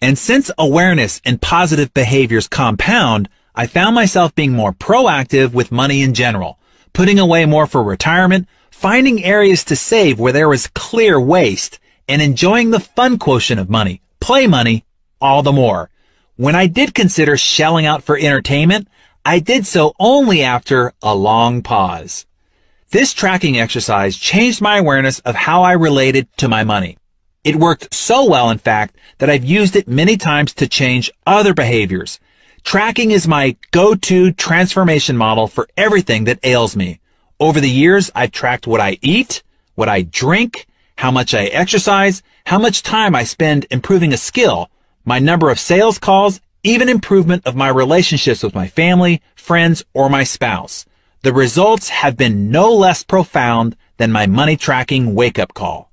And since awareness and positive behaviors compound, I found myself being more proactive with money in general, putting away more for retirement, finding areas to save where there was clear waste, and enjoying the fun quotient of money, play money, all the more. When I did consider shelling out for entertainment, I did so only after a long pause. This tracking exercise changed my awareness of how I related to my money. It worked so well, in fact, that I've used it many times to change other behaviors. Tracking is my go-to transformation model for everything that ails me. Over the years, I've tracked what I eat, what I drink, how much I exercise, how much time I spend improving a skill, my number of sales calls, even improvement of my relationships with my family, friends, or my spouse. The results have been no less profound than my money tracking wake up call.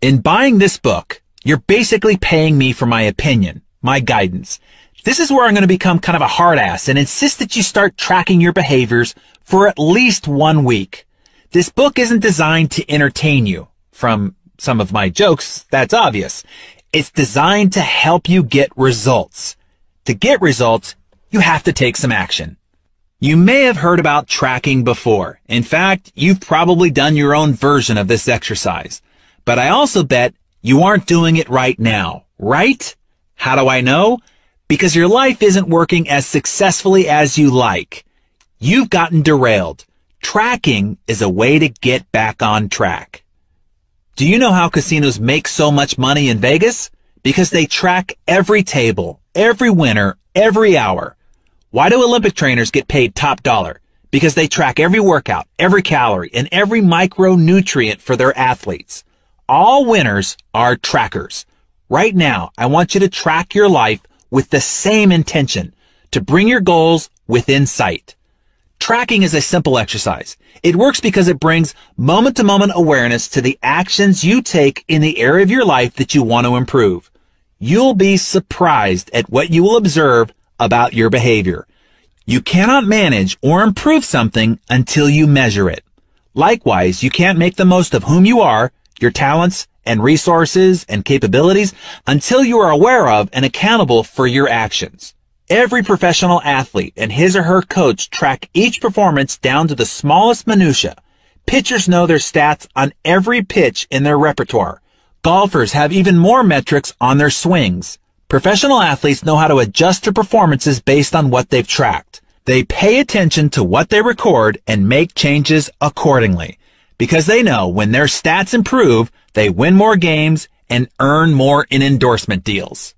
In buying this book, you're basically paying me for my opinion, my guidance. This is where I'm going to become kind of a hard ass and insist that you start tracking your behaviors for at least one week. This book isn't designed to entertain you. From some of my jokes, that's obvious. It's designed to help you get results. To get results, you have to take some action. You may have heard about tracking before. In fact, you've probably done your own version of this exercise. But I also bet you aren't doing it right now, right? How do I know? Because your life isn't working as successfully as you like. You've gotten derailed. Tracking is a way to get back on track. Do you know how casinos make so much money in Vegas? Because they track every table, every winner, every hour. Why do Olympic trainers get paid top dollar? Because they track every workout, every calorie, and every micronutrient for their athletes. All winners are trackers. Right now, I want you to track your life with the same intention to bring your goals within sight. Tracking is a simple exercise. It works because it brings moment to moment awareness to the actions you take in the area of your life that you want to improve. You'll be surprised at what you will observe about your behavior. You cannot manage or improve something until you measure it. Likewise, you can't make the most of whom you are, your talents and resources and capabilities until you are aware of and accountable for your actions. Every professional athlete and his or her coach track each performance down to the smallest minutia. Pitchers know their stats on every pitch in their repertoire. Golfers have even more metrics on their swings. Professional athletes know how to adjust their performances based on what they've tracked. They pay attention to what they record and make changes accordingly because they know when their stats improve, they win more games and earn more in endorsement deals.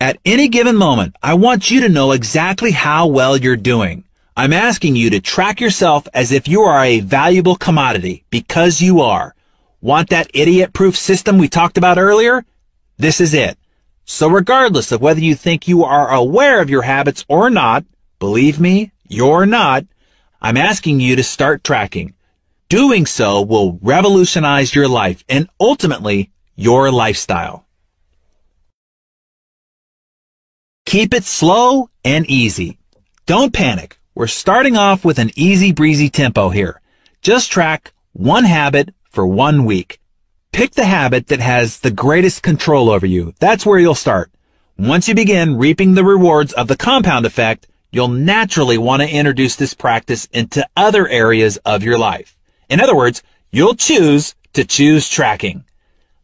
At any given moment, I want you to know exactly how well you're doing. I'm asking you to track yourself as if you are a valuable commodity because you are. Want that idiot proof system we talked about earlier? This is it. So regardless of whether you think you are aware of your habits or not, believe me, you're not, I'm asking you to start tracking. Doing so will revolutionize your life and ultimately your lifestyle. Keep it slow and easy. Don't panic. We're starting off with an easy breezy tempo here. Just track one habit for one week. Pick the habit that has the greatest control over you. That's where you'll start. Once you begin reaping the rewards of the compound effect, you'll naturally want to introduce this practice into other areas of your life. In other words, you'll choose to choose tracking.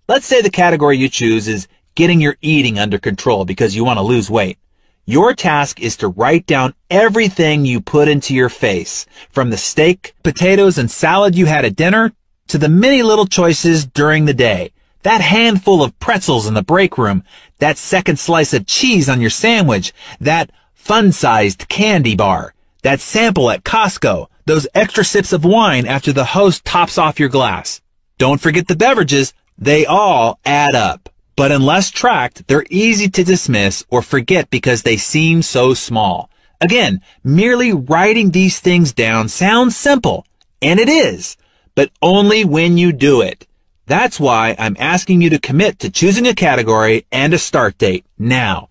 Let's say the category you choose is getting your eating under control because you want to lose weight. Your task is to write down everything you put into your face, from the steak, potatoes, and salad you had at dinner to the many little choices during the day. That handful of pretzels in the break room, that second slice of cheese on your sandwich, that fun-sized candy bar, that sample at Costco, those extra sips of wine after the host tops off your glass. Don't forget the beverages. They all add up. But unless tracked, they're easy to dismiss or forget because they seem so small. Again, merely writing these things down sounds simple, and it is but only when you do it. That's why I'm asking you to commit to choosing a category and a start date now.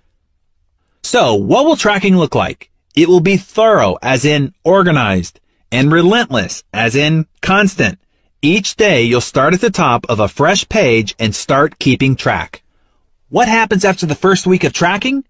So what will tracking look like? It will be thorough as in organized and relentless as in constant. Each day you'll start at the top of a fresh page and start keeping track. What happens after the first week of tracking?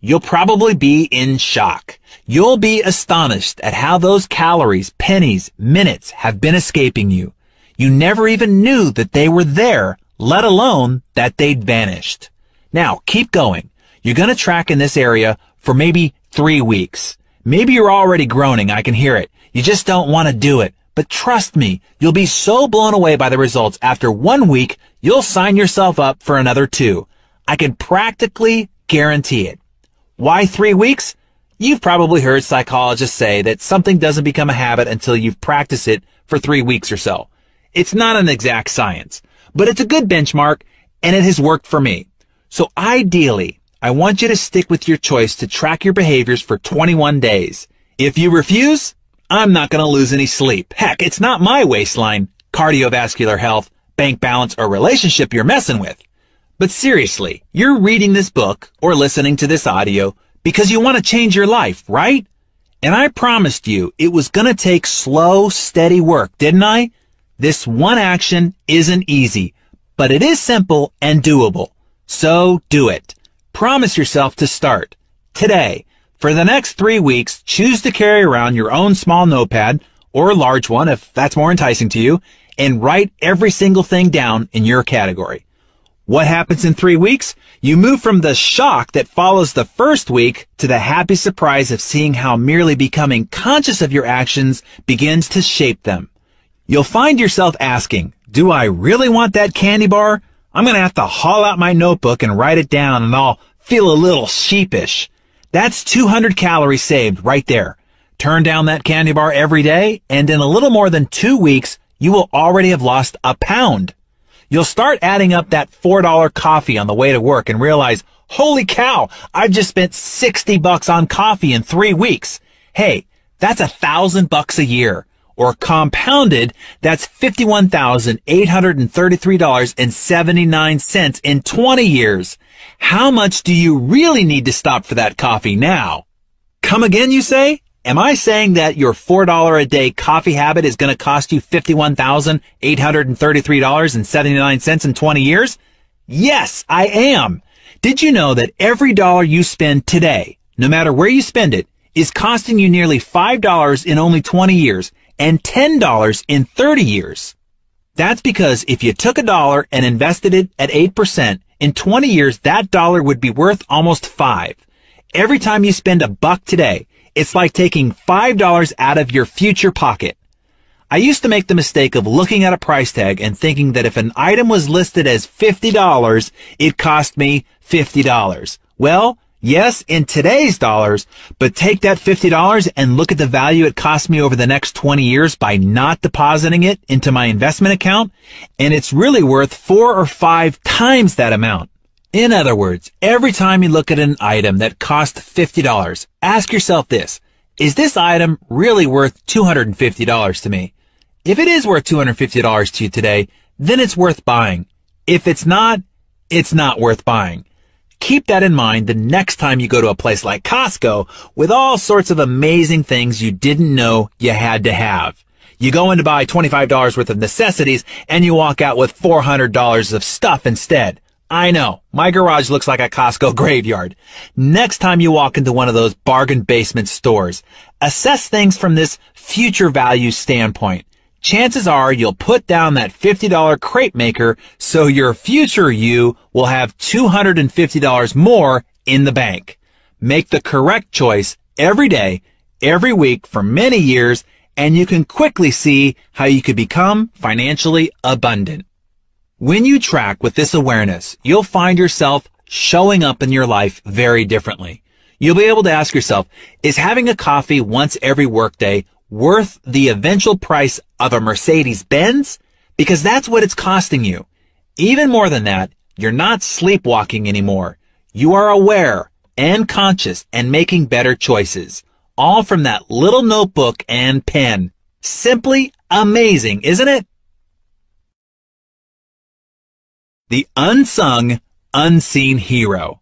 You'll probably be in shock. You'll be astonished at how those calories, pennies, minutes have been escaping you. You never even knew that they were there, let alone that they'd vanished. Now, keep going. You're going to track in this area for maybe three weeks. Maybe you're already groaning. I can hear it. You just don't want to do it. But trust me, you'll be so blown away by the results after one week, you'll sign yourself up for another two. I can practically guarantee it. Why three weeks? You've probably heard psychologists say that something doesn't become a habit until you've practiced it for three weeks or so. It's not an exact science, but it's a good benchmark and it has worked for me. So ideally, I want you to stick with your choice to track your behaviors for 21 days. If you refuse, I'm not going to lose any sleep. Heck, it's not my waistline, cardiovascular health, bank balance, or relationship you're messing with. But seriously, you're reading this book or listening to this audio because you want to change your life, right? And I promised you it was going to take slow, steady work, didn't I? This one action isn't easy, but it is simple and doable. So do it. Promise yourself to start today. For the next three weeks, choose to carry around your own small notepad or a large one if that's more enticing to you and write every single thing down in your category. What happens in three weeks? You move from the shock that follows the first week to the happy surprise of seeing how merely becoming conscious of your actions begins to shape them. You'll find yourself asking, do I really want that candy bar? I'm going to have to haul out my notebook and write it down and I'll feel a little sheepish. That's 200 calories saved right there. Turn down that candy bar every day and in a little more than two weeks, you will already have lost a pound. You'll start adding up that $4 coffee on the way to work and realize, holy cow, I've just spent 60 bucks on coffee in three weeks. Hey, that's a thousand bucks a year. Or compounded, that's $51,833.79 in 20 years. How much do you really need to stop for that coffee now? Come again, you say? Am I saying that your $4 a day coffee habit is going to cost you $51,833.79 in 20 years? Yes, I am. Did you know that every dollar you spend today, no matter where you spend it, is costing you nearly $5 in only 20 years and $10 in 30 years? That's because if you took a dollar and invested it at 8%, in 20 years, that dollar would be worth almost five. Every time you spend a buck today, it's like taking $5 out of your future pocket. I used to make the mistake of looking at a price tag and thinking that if an item was listed as $50, it cost me $50. Well, yes, in today's dollars, but take that $50 and look at the value it cost me over the next 20 years by not depositing it into my investment account, and it's really worth four or five times that amount. In other words, every time you look at an item that costs $50, ask yourself this. Is this item really worth $250 to me? If it is worth $250 to you today, then it's worth buying. If it's not, it's not worth buying. Keep that in mind the next time you go to a place like Costco with all sorts of amazing things you didn't know you had to have. You go in to buy $25 worth of necessities and you walk out with $400 of stuff instead. I know. My garage looks like a Costco [laughs] graveyard. Next time you walk into one of those bargain basement stores, assess things from this future value standpoint. Chances are you'll put down that $50 crepe maker so your future you will have $250 more in the bank. Make the correct choice every day, every week for many years, and you can quickly see how you could become financially abundant. When you track with this awareness, you'll find yourself showing up in your life very differently. You'll be able to ask yourself, is having a coffee once every workday worth the eventual price of a Mercedes Benz? Because that's what it's costing you. Even more than that, you're not sleepwalking anymore. You are aware and conscious and making better choices. All from that little notebook and pen. Simply amazing, isn't it? The unsung, unseen hero.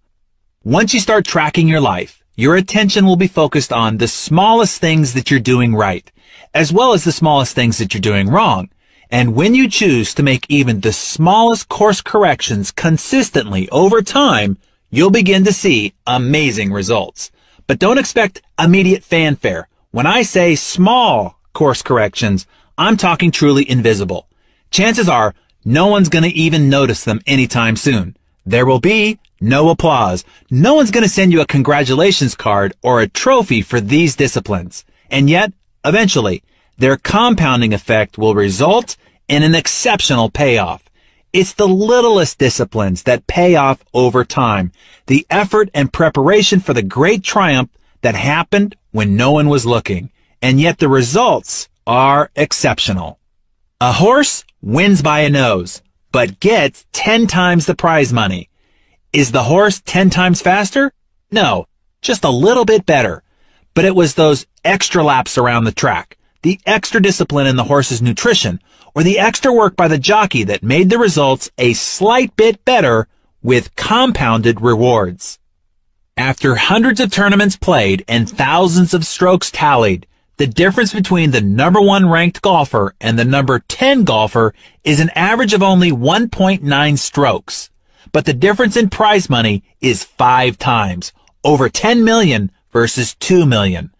Once you start tracking your life, your attention will be focused on the smallest things that you're doing right, as well as the smallest things that you're doing wrong. And when you choose to make even the smallest course corrections consistently over time, you'll begin to see amazing results. But don't expect immediate fanfare. When I say small course corrections, I'm talking truly invisible. Chances are no one's going to even notice them anytime soon. There will be no applause. No one's going to send you a congratulations card or a trophy for these disciplines. And yet, eventually, their compounding effect will result in an exceptional payoff. It's the littlest disciplines that pay off over time. The effort and preparation for the great triumph that happened when no one was looking. And yet the results are exceptional. A horse wins by a nose, but gets 10 times the prize money. Is the horse 10 times faster? No, just a little bit better. But it was those extra laps around the track, the extra discipline in the horse's nutrition, or the extra work by the jockey that made the results a slight bit better with compounded rewards. After hundreds of tournaments played and thousands of strokes tallied, the difference between the number one ranked golfer and the number 10 golfer is an average of only 1.9 strokes. But the difference in prize money is five times, over 10 million versus 2 million.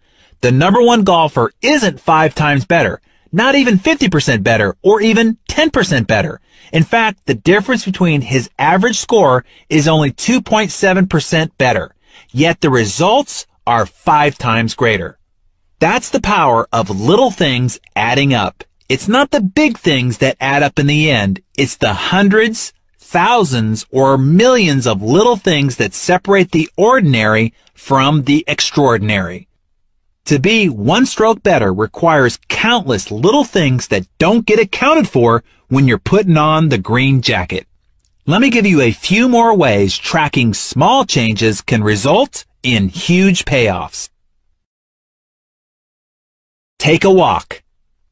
The number one golfer isn't five times better, not even 50% better, or even 10% better. In fact, the difference between his average score is only 2.7% better, yet the results are five times greater. That's the power of little things adding up. It's not the big things that add up in the end. It's the hundreds, thousands, or millions of little things that separate the ordinary from the extraordinary. To be one stroke better requires countless little things that don't get accounted for when you're putting on the green jacket. Let me give you a few more ways tracking small changes can result in huge payoffs. Take a walk.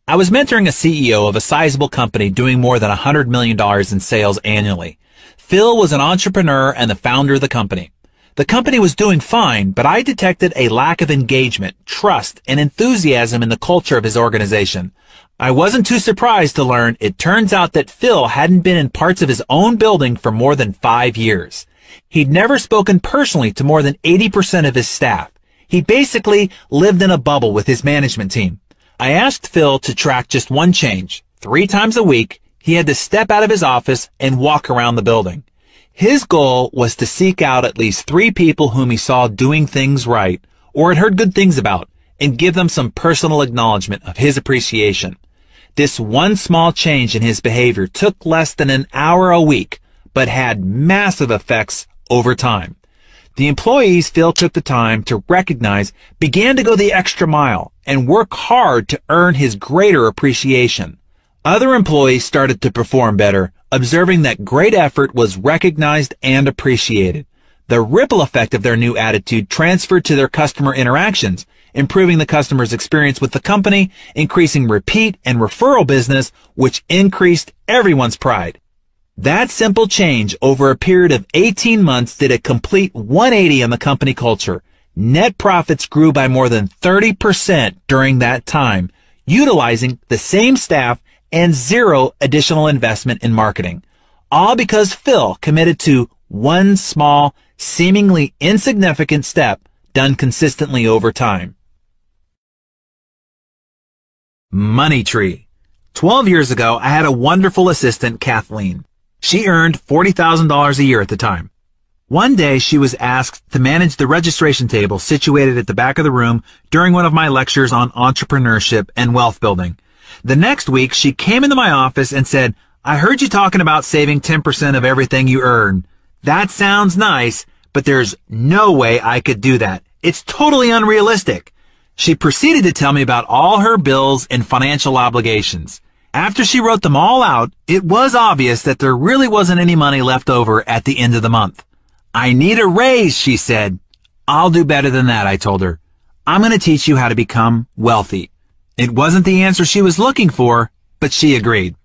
I was mentoring a CEO of a sizable company doing more than $100 million in sales annually. Phil was an entrepreneur and the founder of the company. The company was doing fine, but I detected a lack of engagement, trust, and enthusiasm in the culture of his organization. I wasn't too surprised to learn it turns out that Phil hadn't been in parts of his own building for more than five years. He'd never spoken personally to more than 80% of his staff. He basically lived in a bubble with his management team. I asked Phil to track just one change. Three times a week, he had to step out of his office and walk around the building. His goal was to seek out at least three people whom he saw doing things right or had heard good things about and give them some personal acknowledgement of his appreciation. This one small change in his behavior took less than an hour a week, but had massive effects over time. The employees Phil took the time to recognize began to go the extra mile and work hard to earn his greater appreciation. Other employees started to perform better observing that great effort was recognized and appreciated. The ripple effect of their new attitude transferred to their customer interactions, improving the customer's experience with the company, increasing repeat and referral business, which increased everyone's pride. That simple change over a period of 18 months did a complete 180 in the company culture. Net profits grew by more than 30% during that time, utilizing the same staff and zero additional investment in marketing. All because Phil committed to one small, seemingly insignificant step done consistently over time. Money Tree. Twelve years ago, I had a wonderful assistant, Kathleen. She earned $40,000 a year at the time. One day, she was asked to manage the registration table situated at the back of the room during one of my lectures on entrepreneurship and wealth building. The next week, she came into my office and said, I heard you talking about saving 10% of everything you earn. That sounds nice, but there's no way I could do that. It's totally unrealistic. She proceeded to tell me about all her bills and financial obligations. After she wrote them all out, it was obvious that there really wasn't any money left over at the end of the month. I need a raise, she said. I'll do better than that, I told her. I'm going to teach you how to become wealthy. It wasn't the answer she was looking for, but she agreed.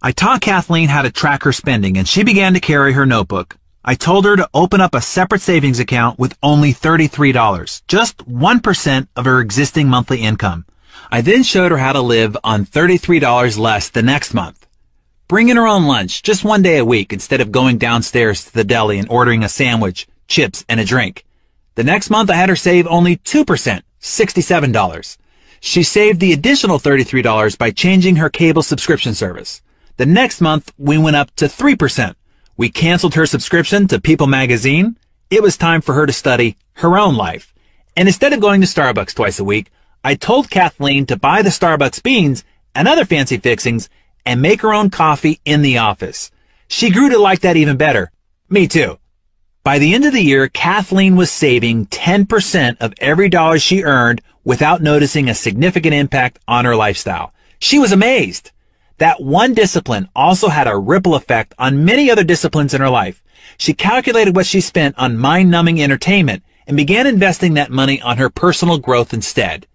I taught Kathleen how to track her spending and she began to carry her notebook. I told her to open up a separate savings account with only $33, just 1% of her existing monthly income. I then showed her how to live on $33 less the next month. Bringing her own lunch just one day a week instead of going downstairs to the deli and ordering a sandwich, chips, and a drink. The next month I had her save only 2%, $67. She saved the additional $33 by changing her cable subscription service. The next month, we went up to 3%. We canceled her subscription to People magazine. It was time for her to study her own life. And instead of going to Starbucks twice a week, I told Kathleen to buy the Starbucks beans and other fancy fixings and make her own coffee in the office. She grew to like that even better. Me too. By the end of the year, Kathleen was saving 10% of every dollar she earned without noticing a significant impact on her lifestyle. She was amazed. That one discipline also had a ripple effect on many other disciplines in her life. She calculated what she spent on mind-numbing entertainment and began investing that money on her personal growth instead.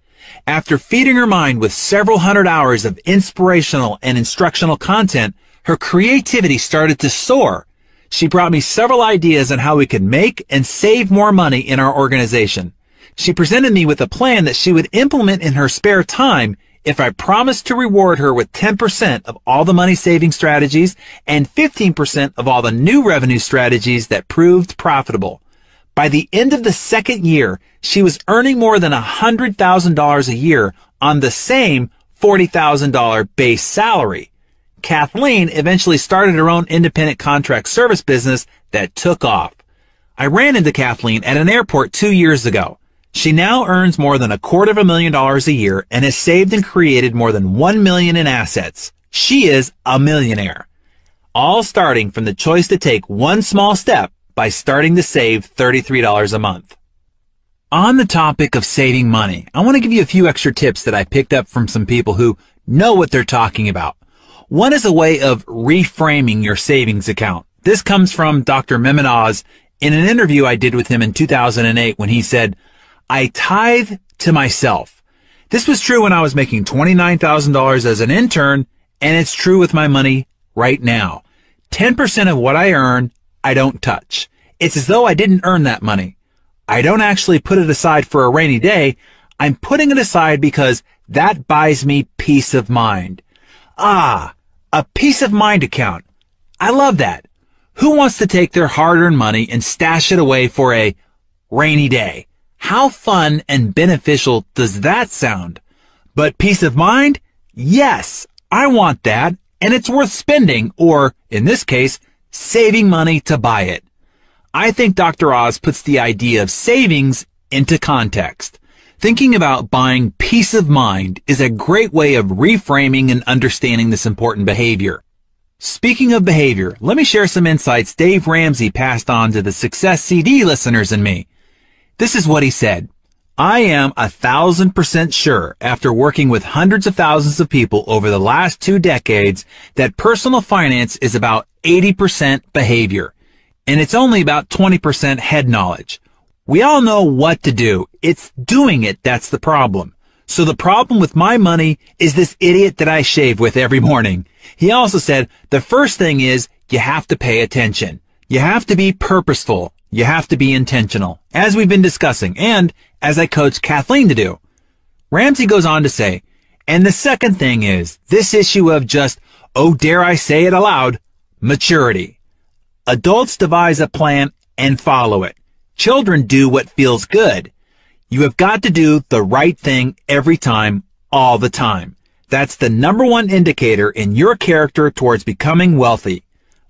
After feeding her mind with several hundred hours of inspirational and instructional content, her creativity started to soar. She brought me several ideas on how we could make and save more money in our organization. She presented me with a plan that she would implement in her spare time if I promised to reward her with 10% of all the money saving strategies and 15% of all the new revenue strategies that proved profitable. By the end of the second year, she was earning more than $100,000 a year on the same $40,000 base salary. Kathleen eventually started her own independent contract service business that took off. I ran into Kathleen at an airport two years ago. She now earns more than a quarter of a million dollars a year and has saved and created more than one million in assets. She is a millionaire. All starting from the choice to take one small step by starting to save $33 a month. On the topic of saving money, I want to give you a few extra tips that I picked up from some people who know what they're talking about. One is a way of reframing your savings account. This comes from Dr. Mehmet Oz in an interview I did with him in 2008 when he said, I tithe to myself. This was true when I was making $29,000 as an intern, and it's true with my money right now. 10% of what I earn, I don't touch. It's as though I didn't earn that money. I don't actually put it aside for a rainy day. I'm putting it aside because that buys me peace of mind. Ah, a peace of mind account. I love that. Who wants to take their hard-earned money and stash it away for a rainy day? How fun and beneficial does that sound? But peace of mind? Yes, I want that, and it's worth spending, or, in this case, saving money to buy it. I think Dr. Oz puts the idea of savings into context. Thinking about buying peace of mind is a great way of reframing and understanding this important behavior. Speaking of behavior, let me share some insights Dave Ramsey passed on to the Success CD listeners and me. This is what he said. I am a thousand percent sure after working with hundreds of thousands of people over the last two decades that personal finance is about 80% behavior and it's only about 20% head knowledge. We all know what to do. It's doing it that's the problem. So the problem with my money is this idiot that I shave with every morning. He also said the first thing is you have to pay attention. You have to be purposeful. You have to be intentional, as we've been discussing, and as I coach Kathleen to do. Ramsey goes on to say, and the second thing is this issue of just, oh, dare I say it aloud, maturity. Adults devise a plan and follow it. Children do what feels good. You have got to do the right thing every time, all the time. That's the number one indicator in your character towards becoming wealthy.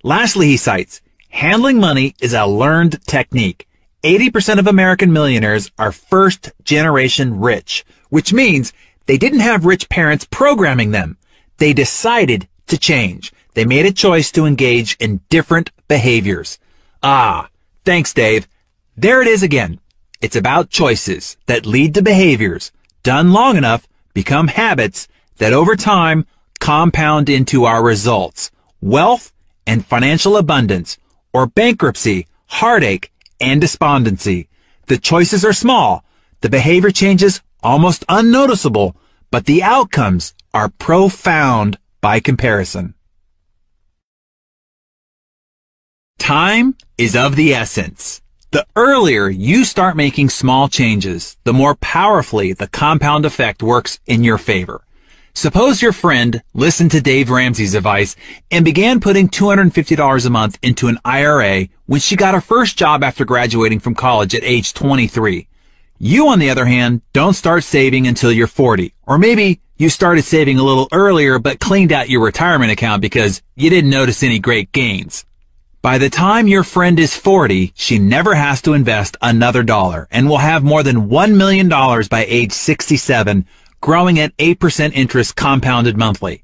Lastly, he cites, handling money is a learned technique. 80% of American millionaires are first generation rich, which means they didn't have rich parents programming them. They decided to change. They made a choice to engage in different behaviors. Ah, thanks, Dave. There it is again. It's about choices that lead to behaviors done long enough become habits that over time compound into our results, wealth and financial abundance, or bankruptcy, heartache, and despondency. The choices are small, the behavior changes almost unnoticeable, but the outcomes are profound by comparison. Time is of the essence. The earlier you start making small changes, the more powerfully the compound effect works in your favor. Suppose your friend listened to Dave Ramsey's advice and began putting $250 a month into an IRA when she got her first job after graduating from college at age 23. You, on the other hand, don't start saving until you're 40. Or maybe you started saving a little earlier but cleaned out your retirement account because you didn't notice any great gains. By the time your friend is 40, she never has to invest another dollar and will have more than $1 million by age 67 growing at 8% interest compounded monthly.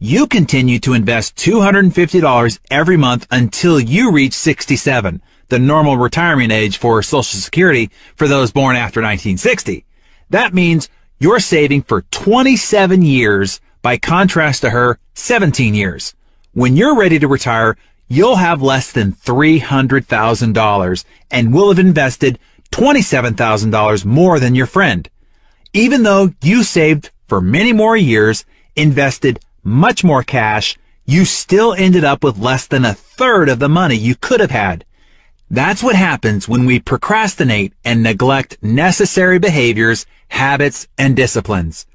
You continue to invest $250 every month until you reach 67, the normal retirement age for Social Security for those born after 1960. That means you're saving for 27 years by contrast to her 17 years. When you're ready to retire, you'll have less than $300,000 and will have invested $27,000 more than your friend. Even though you saved for many more years, invested much more cash, you still ended up with less than a third of the money you could have had. That's what happens when we procrastinate and neglect necessary behaviors, habits, and disciplines.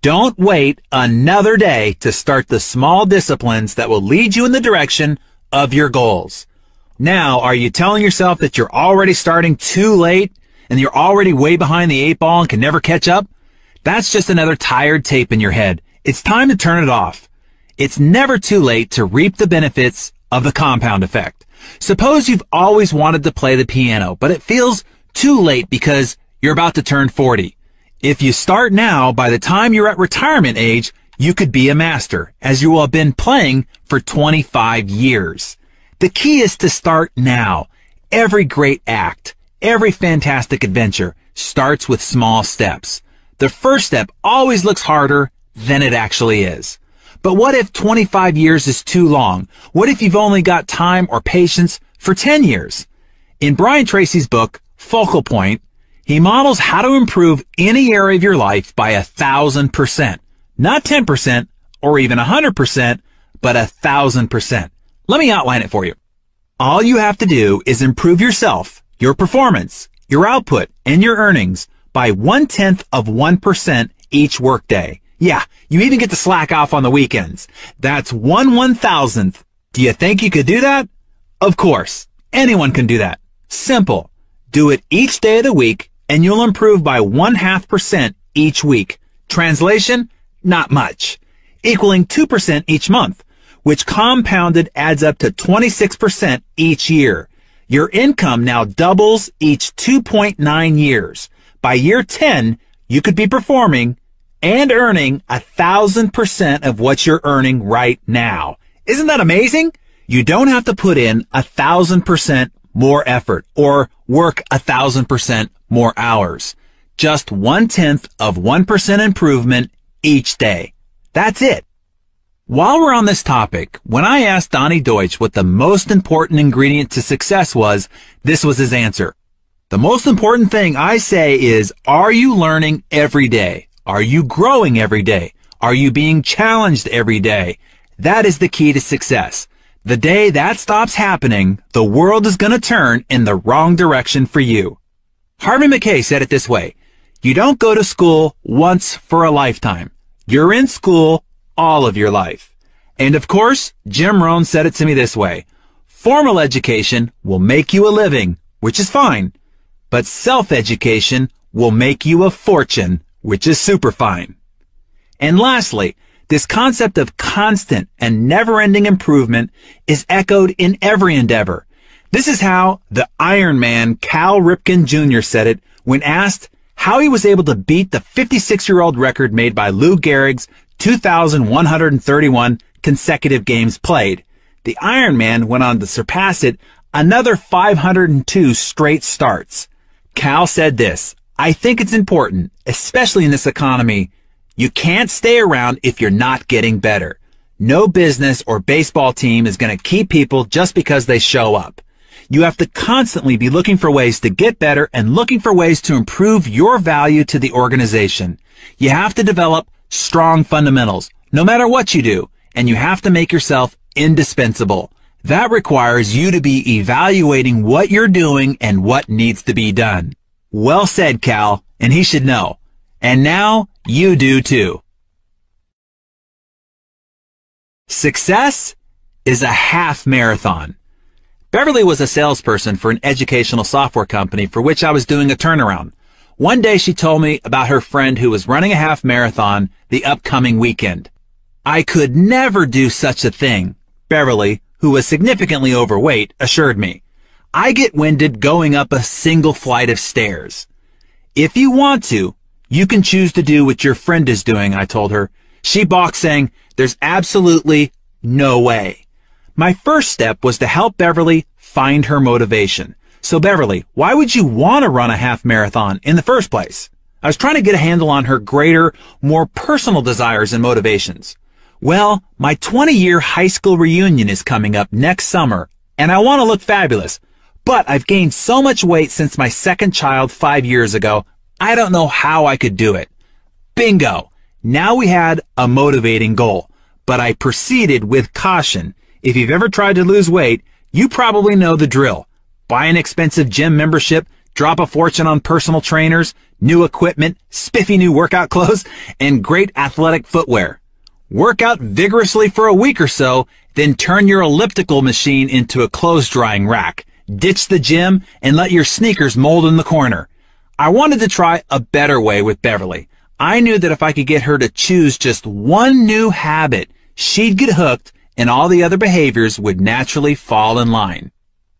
Don't wait another day to start the small disciplines that will lead you in the direction of your goals. Now, are you telling yourself that you're already starting too late and you're already way behind the eight ball and can never catch up? That's just another tired tape in your head. It's time to turn it off. It's never too late to reap the benefits of the compound effect. Suppose you've always wanted to play the piano, but it feels too late because you're about to turn 40. If you start now, by the time you're at retirement age, you could be a master, as you have been playing for 25 years. The key is to start now. Every great act, every fantastic adventure starts with small steps. The first step always looks harder than it actually is. But what if 25 years is too long? What if you've only got time or patience for 10 years? In Brian Tracy's book, Focal Point, he models how to improve any area of your life by a thousand percent. Not 10% or even 100%, but a thousand percent. Let me outline it for you. All you have to do is improve yourself, your performance, your output, and your earnings by one tenth of 1% each workday. Yeah, you even get to slack off on the weekends. That's one one thousandth. Do you think you could do that? Of course. Anyone can do that. Simple. Do it each day of the week and you'll improve by one half percent each week. Translation? Not much. Equaling 2% each month, which compounded adds up to 26% each year. Your income now doubles each 2.9 years. By year 10, you could be performing and earning a thousand percent of what you're earning right now. Isn't that amazing? You don't have to put in a thousand percent more effort or work a thousand percent more hours. Just one tenth of 1% improvement each day. That's it. While we're on this topic, when I asked Donny Deutsch what the most important ingredient to success was, this was his answer. The most important thing I say is, are you learning every day? Are you growing every day? Are you being challenged every day? That is the key to success. The day that stops happening, the world is going to turn in the wrong direction for you. Harvey Mackay said it this way. You don't go to school once for a lifetime. You're in school all of your life. And of course, Jim Rohn said it to me this way. Formal education will make you a living, which is fine. But self-education will make you a fortune, which is super fine. And lastly, this concept of constant and never-ending improvement is echoed in every endeavor. This is how the Iron Man Cal Ripken Jr. said it when asked how he was able to beat the 56-year-old record made by Lou Gehrig's 2,131 consecutive games played. The Iron Man went on to surpass it another 502 straight starts. Cal said this, I think it's important, especially in this economy. You can't stay around if you're not getting better. No business or baseball team is going to keep people just because they show up. You have to constantly be looking for ways to get better and looking for ways to improve your value to the organization. You have to develop strong fundamentals, no matter what you do, and you have to make yourself indispensable. That requires you to be evaluating what you're doing and what needs to be done. Well said, Cal, and he should know. And now you do too. Success is a half marathon. Beverly was a salesperson for an educational software company for which I was doing a turnaround. One day she told me about her friend who was running a half marathon the upcoming weekend. I could never do such a thing, Beverly, who was significantly overweight, assured me. I get winded going up a single flight of stairs. If you want to, you can choose to do what your friend is doing, I told her. She balked saying, there's absolutely no way. My first step was to help Beverly find her motivation. So Beverly, why would you want to run a half marathon in the first place? I was trying to get a handle on her greater, more personal desires and motivations. Well, my 20 year high school reunion is coming up next summer, and I want to look fabulous. But I've gained so much weight since my second child five years ago, I don't know how I could do it. Bingo! Now we had a motivating goal, but I proceeded with caution. If you've ever tried to lose weight, you probably know the drill. Buy an expensive gym membership, drop a fortune on personal trainers, new equipment, spiffy new workout clothes, and great athletic footwear. Work out vigorously for a week or so, then turn your elliptical machine into a clothes drying rack. Ditch the gym and let your sneakers mold in the corner. I wanted to try a better way with Beverly. I knew that if I could get her to choose just one new habit, she'd get hooked and all the other behaviors would naturally fall in line.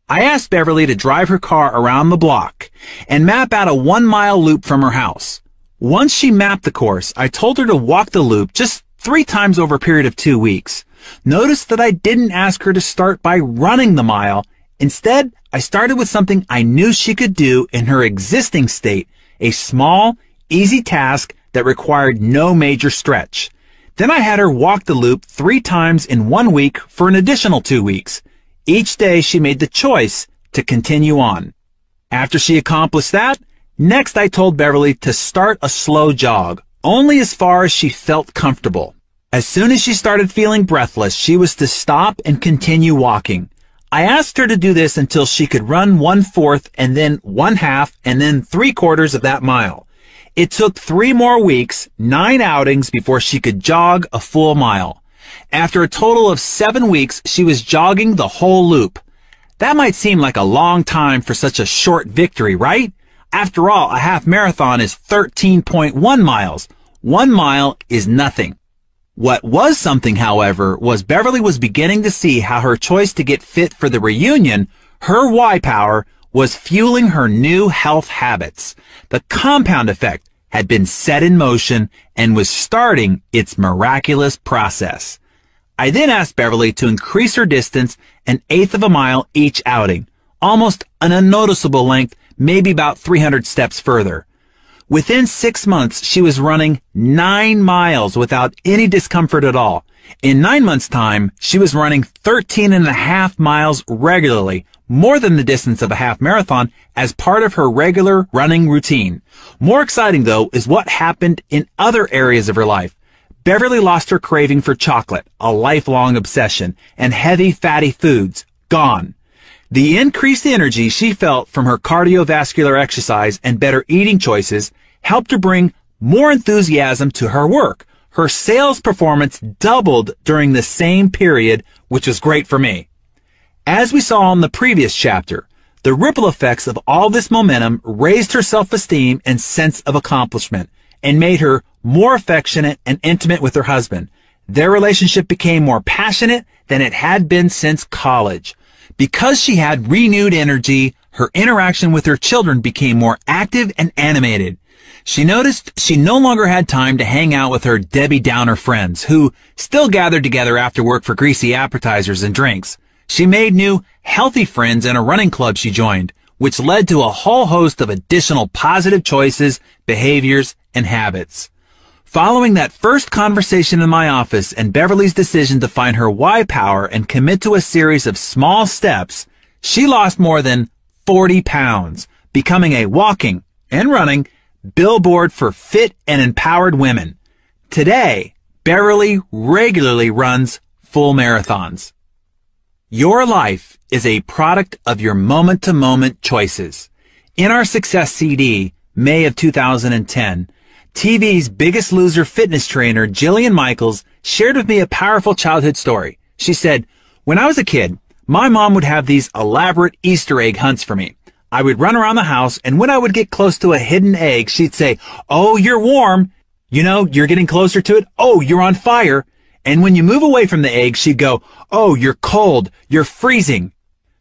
I asked Beverly to drive her car around the block and map out a one mile loop from her house. Once she mapped the course, I told her to walk the loop just three times over a period of two weeks. Notice that I didn't ask her to start by running the mile. Instead, I started with something I knew she could do in her existing state, a small, easy task that required no major stretch. Then I had her walk the loop three times in one week for an additional two weeks. Each day she made the choice to continue on. After she accomplished that, next I told Beverly to start a slow jog, only as far as she felt comfortable. As soon as she started feeling breathless, she was to stop and continue walking. I asked her to do this until she could run one fourth and then one half and then three quarters of that mile. It took three more weeks, nine outings before she could jog a full mile. After a total of seven weeks, she was jogging the whole loop. That might seem like a long time for such a short victory, right? After all, a half marathon is 13.1 miles. One mile is nothing. What was something, however, was Beverly was beginning to see how her choice to get fit for the reunion, her why power, was fueling her new health habits. The compound effect had been set in motion and was starting its miraculous process. I then asked Beverly to increase her distance an eighth of a mile each outing, almost an unnoticeable length, maybe about 300 steps further. Within six months, she was running nine miles without any discomfort at all. In nine months time, she was running 13 and a half miles regularly, more than the distance of a half marathon as part of her regular running routine. More exciting though is what happened in other areas of her life. Beverly lost her craving for chocolate, a lifelong obsession, and heavy fatty foods, gone. The increased energy she felt from her cardiovascular exercise and better eating choices helped her bring more enthusiasm to her work. Her sales performance doubled during the same period, which was great for me. As we saw in the previous chapter, the ripple effects of all this momentum raised her self-esteem and sense of accomplishment and made her more affectionate and intimate with her husband. Their relationship became more passionate than it had been since college. Because she had renewed energy, her interaction with her children became more active and animated. She noticed she no longer had time to hang out with her Debbie Downer friends, who still gathered together after work for greasy appetizers and drinks. She made new, healthy friends in a running club she joined, which led to a whole host of additional positive choices, behaviors, and habits. Following that first conversation in my office and Beverly's decision to find her why power and commit to a series of small steps, she lost more than 40 pounds, becoming a walking and running billboard for fit and empowered women. Today, Beverly regularly runs full marathons. Your life is a product of your moment to moment choices. In our success CD, May of 2010, TV's biggest loser fitness trainer, Jillian Michaels, shared with me a powerful childhood story. She said, when I was a kid, my mom would have these elaborate Easter egg hunts for me. I would run around the house and when I would get close to a hidden egg, she'd say, Oh, you're warm. You know, you're getting closer to it. Oh, you're on fire. And when you move away from the egg, she'd go, Oh, you're cold. You're freezing.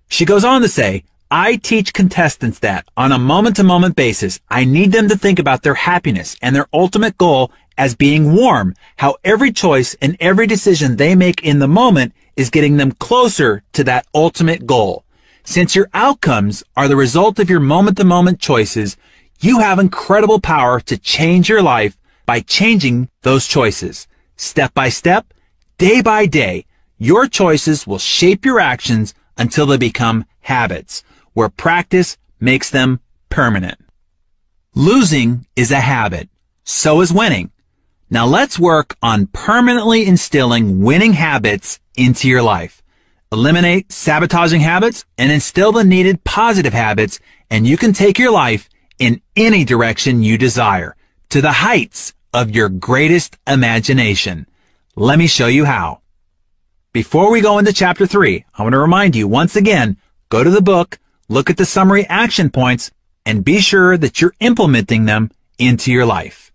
She goes on to say, I teach contestants that on a moment to moment basis, I need them to think about their happiness and their ultimate goal as being warm, how every choice and every decision they make in the moment is getting them closer to that ultimate goal. Since your outcomes are the result of your moment to moment choices, you have incredible power to change your life by changing those choices. Step by step, day by day, your choices will shape your actions until they become habits, where practice makes them permanent. Losing is a habit. So is winning. Now let's work on permanently instilling winning habits into your life. Eliminate sabotaging habits and instill the needed positive habits and you can take your life in any direction you desire to the heights of your greatest imagination. Let me show you how. Before we go into chapter three, I want to remind you once again, go to the book, look at the summary action points, and be sure that you're implementing them into your life.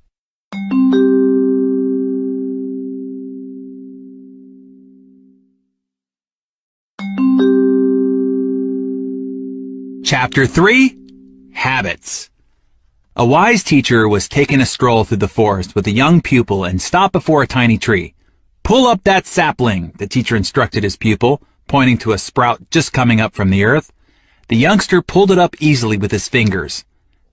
Chapter 3 Habits A wise teacher was taking a stroll through the forest with a young pupil and stopped before a tiny tree. Pull up that sapling, the teacher instructed his pupil, pointing to a sprout just coming up from the earth. The youngster pulled it up easily with his fingers.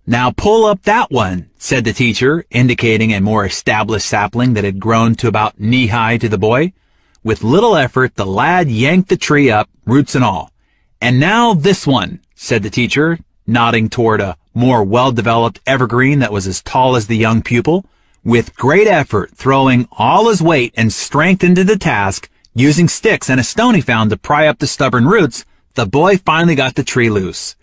Now pull up that one, said the teacher, indicating a more established sapling that had grown to about knee-high to the boy. With little effort, the lad yanked the tree up, roots and all. And now this one, said the teacher, nodding toward a more well-developed evergreen that was as tall as the young pupil. With great effort, throwing all his weight and strength into the task, using sticks and a stone he found to pry up the stubborn roots, the boy finally got the tree loose.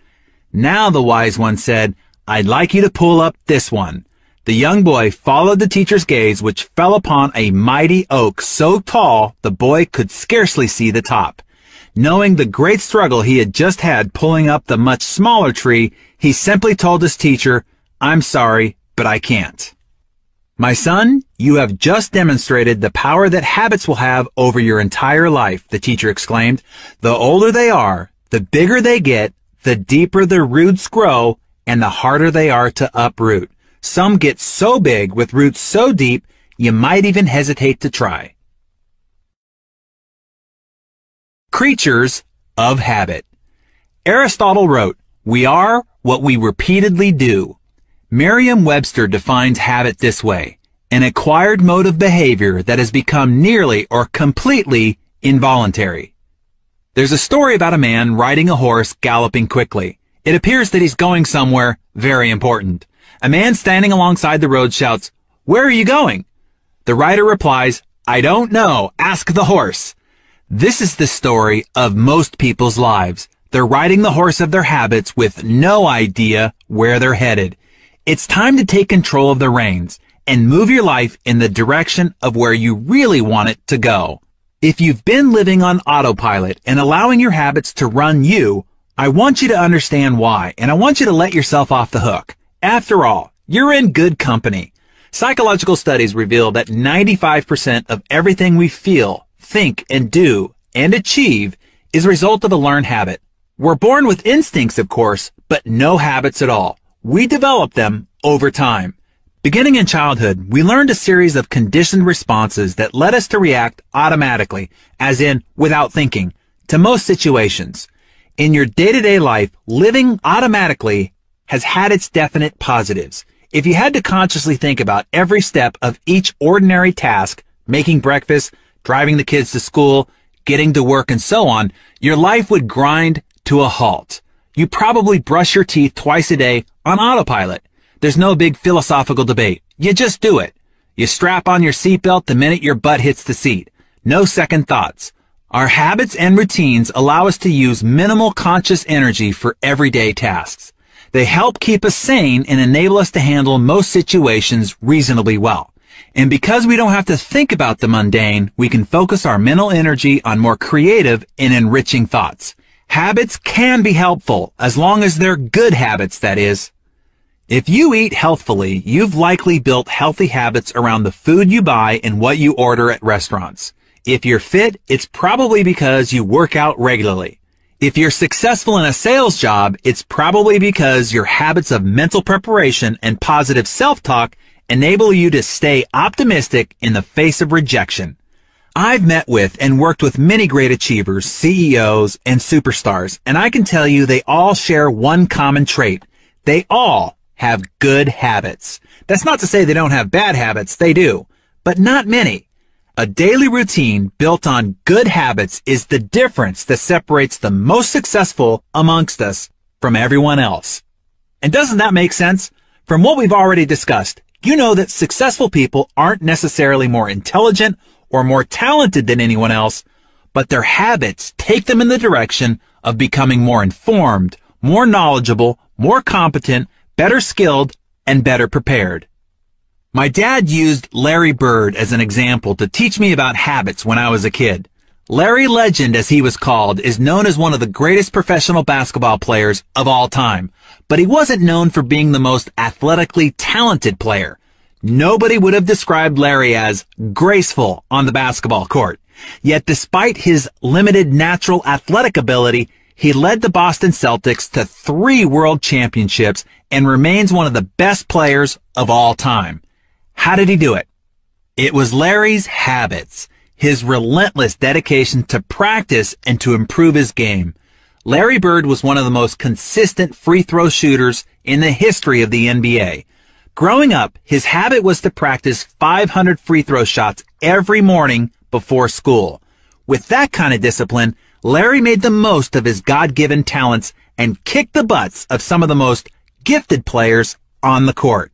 Now the wise one said, I'd like you to pull up this one. The young boy followed the teacher's gaze, which fell upon a mighty oak so tall the boy could scarcely see the top. Knowing the great struggle he had just had pulling up the much smaller tree, he simply told his teacher, I'm sorry, but I can't. My son, you have just demonstrated the power that habits will have over your entire life, the teacher exclaimed. The older they are, the bigger they get, the deeper their roots grow, and the harder they are to uproot. Some get so big with roots so deep, you might even hesitate to try. Creatures of habit. Aristotle wrote, we are what we repeatedly do. Merriam-Webster defines habit this way, an acquired mode of behavior that has become nearly or completely involuntary. There's a story about a man riding a horse galloping quickly. It appears that he's going somewhere very important. A man standing alongside the road shouts, Where are you going? The rider replies, I don't know. Ask the horse. This is the story of most people's lives. They're riding the horse of their habits with no idea where they're headed. It's time to take control of the reins and move your life in the direction of where you really want it to go. If you've been living on autopilot and allowing your habits to run you, I want you to understand why, and I want you to let yourself off the hook. After all, you're in good company. Psychological studies reveal that 95% of everything we feel, think, and do, and achieve is a result of a learned habit. We're born with instincts, of course, but no habits at all. We develop them over time. Beginning in childhood, we learned a series of conditioned responses that led us to react automatically, as in without thinking, to most situations. In your day-to-day life, living automatically has had its definite positives. If you had to consciously think about every step of each ordinary task, making breakfast, driving the kids to school, getting to work, and so on, your life would grind to a halt. You probably brush your teeth twice a day on autopilot. There's no big philosophical debate. You just do it. You strap on your seatbelt the minute your butt hits the seat. No second thoughts. Our habits and routines allow us to use minimal conscious energy for everyday tasks. They help keep us sane and enable us to handle most situations reasonably well. And because we don't have to think about the mundane, we can focus our mental energy on more creative and enriching thoughts. Habits can be helpful, as long as they're good habits, that is. If you eat healthfully, you've likely built healthy habits around the food you buy and what you order at restaurants. If you're fit, it's probably because you work out regularly. If you're successful in a sales job, it's probably because your habits of mental preparation and positive self-talk enable you to stay optimistic in the face of rejection. I've met with and worked with many great achievers, CEOs, and superstars, and I can tell you they all share one common trait. They all have good habits. That's not to say they don't have bad habits, they do, but not many. A daily routine built on good habits is the difference that separates the most successful amongst us from everyone else. And doesn't that make sense? From what we've already discussed, you know that successful people aren't necessarily more intelligent or more talented than anyone else, but their habits take them in the direction of becoming more informed, more knowledgeable, more competent, better skilled, and better prepared. My dad used Larry Bird as an example to teach me about habits when I was a kid. Larry Legend, as he was called, is known as one of the greatest professional basketball players of all time, but he wasn't known for being the most athletically talented player. Nobody would have described Larry as graceful on the basketball court. Yet despite his limited natural athletic ability, he led the Boston Celtics to three world championships and remains one of the best players of all time. How did he do it? It was Larry's habits, his relentless dedication to practice and to improve his game. Larry Bird was one of the most consistent free throw shooters in the history of the NBA. Growing up, his habit was to practice 500 free throw shots every morning before school. With that kind of discipline, Larry made the most of his God-given talents and kicked the butts of some of the most gifted players on the court.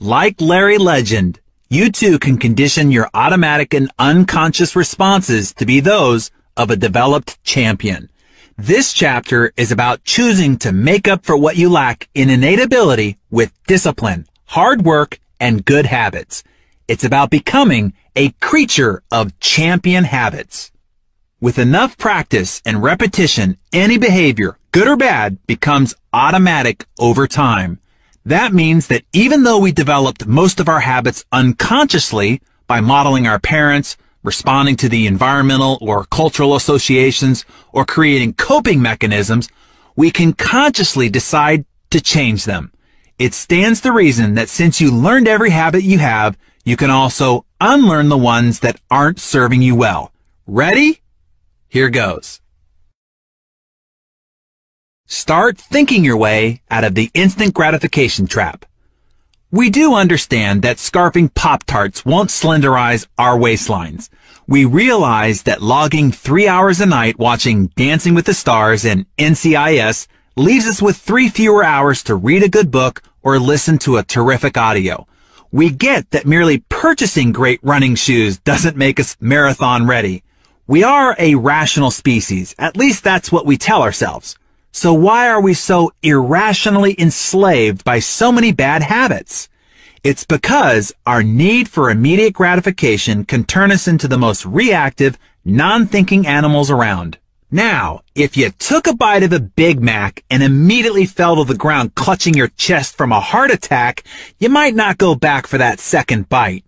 Like Larry Legend, you too can condition your automatic and unconscious responses to be those of a developed champion. This chapter is about choosing to make up for what you lack in innate ability with discipline, hard work, and good habits. It's about becoming a creature of champion habits. With enough practice and repetition, any behavior, good or bad, becomes automatic over time. That means that even though we developed most of our habits unconsciously by modeling our parents, responding to the environmental or cultural associations, or creating coping mechanisms, we can consciously decide to change them. It stands to reason that since you learned every habit you have, you can also unlearn the ones that aren't serving you well. Ready? Here goes. Start thinking your way out of the instant gratification trap. We do understand that scarfing Pop-Tarts won't slenderize our waistlines. We realize that logging three hours a night watching Dancing with the Stars and NCIS leaves us with three fewer hours to read a good book or listen to a terrific audio. We get that merely purchasing great running shoes doesn't make us marathon ready. We are a rational species. At least that's what we tell ourselves. So why are we so irrationally enslaved by so many bad habits? It's because our need for immediate gratification can turn us into the most reactive, non-thinking animals around. Now, if you took a bite of a Big Mac and immediately fell to the ground clutching your chest from a heart attack, you might not go back for that second bite.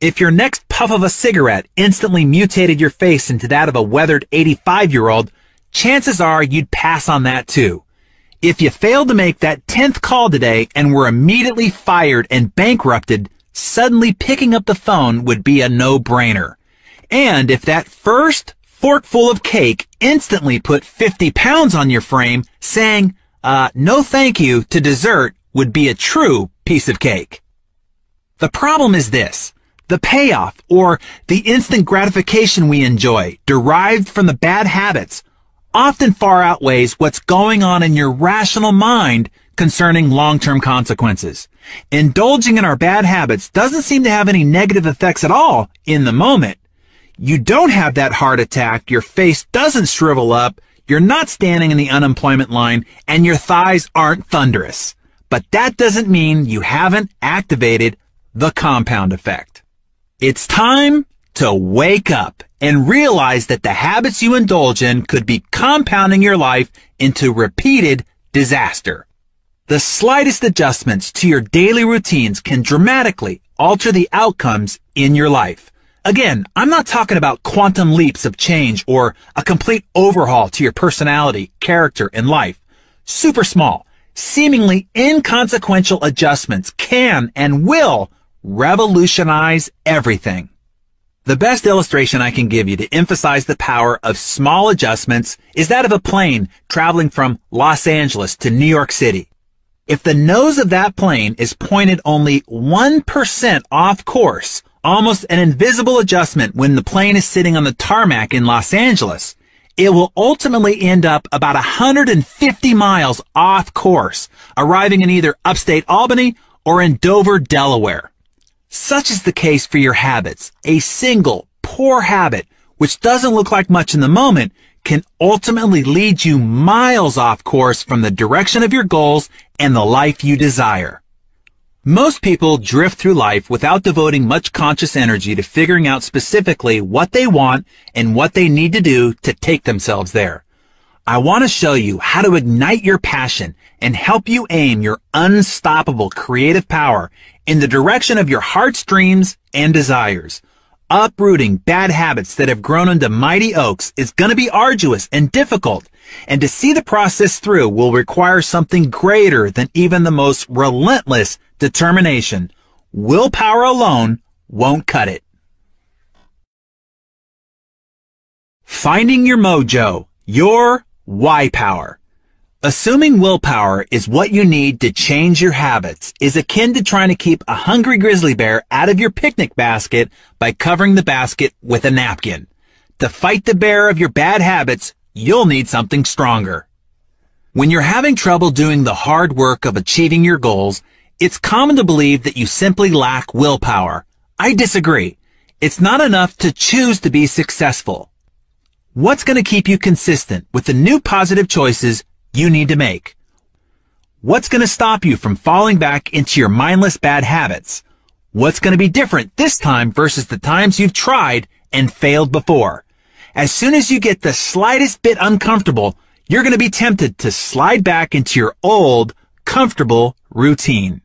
If your next puff of a cigarette instantly mutated your face into that of a weathered 85 year old, chances are you'd pass on that too. If you failed to make that 10th call today and were immediately fired and bankrupted, suddenly picking up the phone would be a no-brainer. And if that first forkful of cake instantly put 50 pounds on your frame, saying, uh, no thank you to dessert would be a true piece of cake. The problem is this. The payoff, or the instant gratification we enjoy, derived from the bad habits, often far outweighs what's going on in your rational mind concerning long-term consequences. Indulging in our bad habits doesn't seem to have any negative effects at all in the moment. You don't have that heart attack, your face doesn't shrivel up, you're not standing in the unemployment line, and your thighs aren't thunderous. But that doesn't mean you haven't activated the compound effect. It's time to wake up and realize that the habits you indulge in could be compounding your life into repeated disaster. The slightest adjustments to your daily routines can dramatically alter the outcomes in your life. Again, I'm not talking about quantum leaps of change or a complete overhaul to your personality, character, and life. Super small, seemingly inconsequential adjustments can and will revolutionize everything. The best illustration I can give you to emphasize the power of small adjustments is that of a plane traveling from Los Angeles to New York City. If the nose of that plane is pointed only 1% off course almost an invisible adjustment when the plane is sitting on the tarmac in Los Angeles, it will ultimately end up about 150 miles off course, arriving in either upstate Albany or in Dover, Delaware. Such is the case for your habits. A single poor habit, which doesn't look like much in the moment, can ultimately lead you miles off course from the direction of your goals and the life you desire. Most people drift through life without devoting much conscious energy to figuring out specifically what they want and what they need to do to take themselves there. I want to show you how to ignite your passion and help you aim your unstoppable creative power in the direction of your heart's dreams and desires. Uprooting bad habits that have grown into mighty oaks is going to be arduous and difficult, and to see the process through will require something greater than even the most relentless determination. Willpower alone won't cut it. Finding your mojo, your why power. Assuming willpower is what you need to change your habits is akin to trying to keep a hungry grizzly bear out of your picnic basket by covering the basket with a napkin. To fight the bear of your bad habits, you'll need something stronger. When you're having trouble doing the hard work of achieving your goals, it's common to believe that you simply lack willpower. I disagree. It's not enough to choose to be successful. What's going to keep you consistent with the new positive choices you need to make? What's going to stop you from falling back into your mindless bad habits? What's going to be different this time versus the times you've tried and failed before? As soon as you get the slightest bit uncomfortable, you're going to be tempted to slide back into your old, comfortable routine.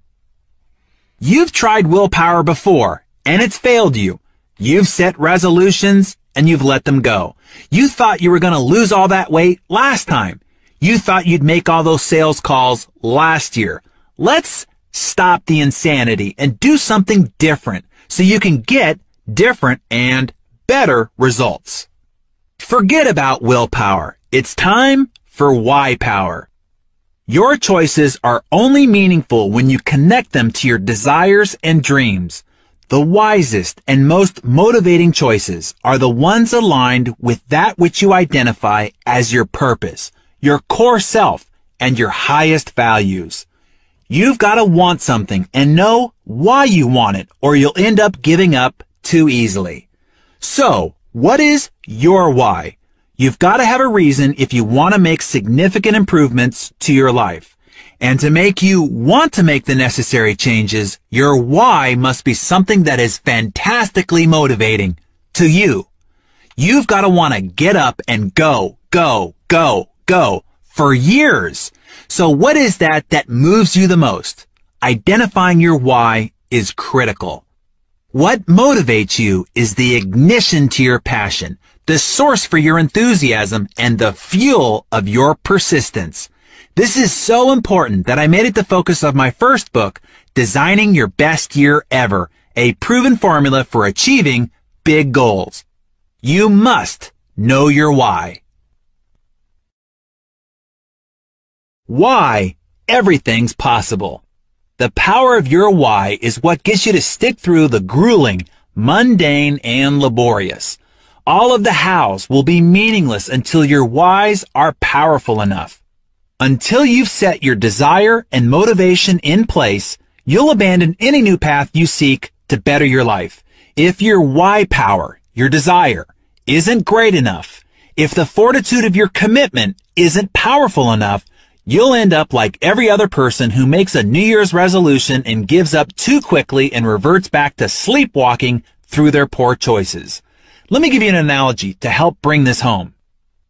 You've tried willpower before, and it's failed you. You've set resolutions, and you've let them go. You thought you were going to lose all that weight last time. You thought you'd make all those sales calls last year. Let's stop the insanity and do something different so you can get different and better results. Forget about willpower. It's time for why power. Your choices are only meaningful when you connect them to your desires and dreams. The wisest and most motivating choices are the ones aligned with that which you identify as your purpose, your core self, and your highest values. You've got to want something and know why you want it or you'll end up giving up too easily. So, what is your why? You've got to have a reason if you want to make significant improvements to your life. And to make you want to make the necessary changes, your why must be something that is fantastically motivating to you. You've got to want to get up and go, go, go, go for years. So what is that that moves you the most? Identifying your why is critical. What motivates you is the ignition to your passion, the source for your enthusiasm, and the fuel of your persistence. This is so important that I made it the focus of my first book, Designing Your Best Year Ever, a proven formula for achieving big goals. You must know your why. Why everything's possible. The power of your why is what gets you to stick through the grueling, mundane, and laborious. All of the hows will be meaningless until your whys are powerful enough. Until you've set your desire and motivation in place, you'll abandon any new path you seek to better your life. If your why power, your desire, isn't great enough, if the fortitude of your commitment isn't powerful enough, you'll end up like every other person who makes a New Year's resolution and gives up too quickly and reverts back to sleepwalking through their poor choices. Let me give you an analogy to help bring this home.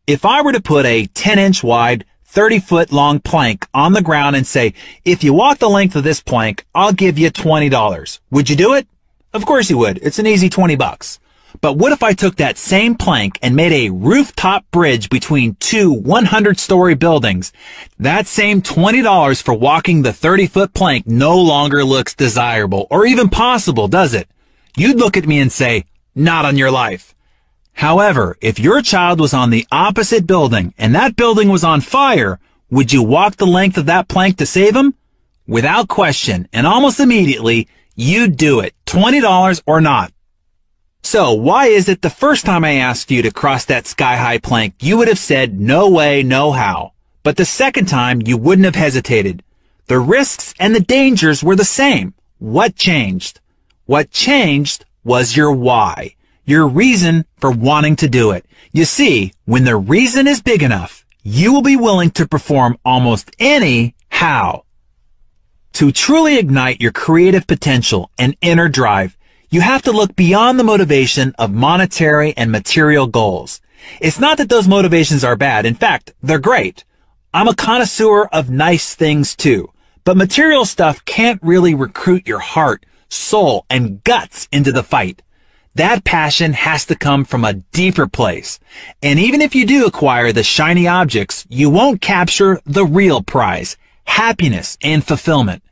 If I were to put a 10 inch wide, 30 foot long plank on the ground and say, if you walk the length of this plank, I'll give you $20. Would you do it? Of course you would. It's an easy 20 bucks. But what if I took that same plank and made a rooftop bridge between two 100 story buildings? That same $20 for walking the 30 foot plank no longer looks desirable or even possible, does it? You'd look at me and say, not on your life. However, if your child was on the opposite building and that building was on fire, would you walk the length of that plank to save him? Without question and almost immediately, you'd do it, $20 or not. So why is it the first time I asked you to cross that sky-high plank, you would have said, no way, no how. But the second time, you wouldn't have hesitated. The risks and the dangers were the same. What changed? What changed was your why. Your reason for wanting to do it. You see, when the reason is big enough, you will be willing to perform almost any how. To truly ignite your creative potential and inner drive, you have to look beyond the motivation of monetary and material goals. It's not that those motivations are bad. In fact, they're great. I'm a connoisseur of nice things too. But material stuff can't really recruit your heart, soul, and guts into the fight. That passion has to come from a deeper place. And even if you do acquire the shiny objects, you won't capture the real prize, happiness and fulfillment.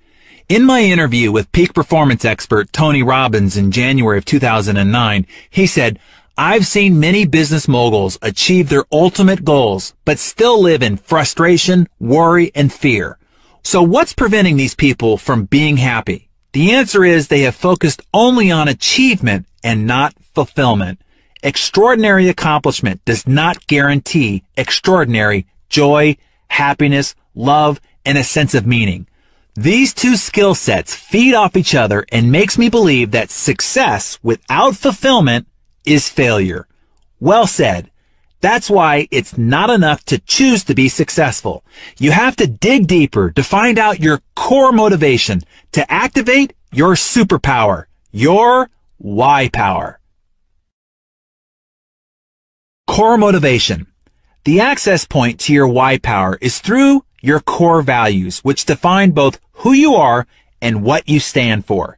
In my interview with peak performance expert Tony Robbins in January of 2009, he said, I've seen many business moguls achieve their ultimate goals, but still live in frustration, worry, and fear. So what's preventing these people from being happy? The answer is they have focused only on achievement and not fulfillment. Extraordinary accomplishment does not guarantee extraordinary joy, happiness, love, and a sense of meaning. These two skill sets feed off each other and makes me believe that success without fulfillment is failure. Well said. That's why it's not enough to choose to be successful. You have to dig deeper to find out your core motivation to activate your superpower, your why power. Core motivation. The access point to your why power is through your core values, which define both who you are and what you stand for.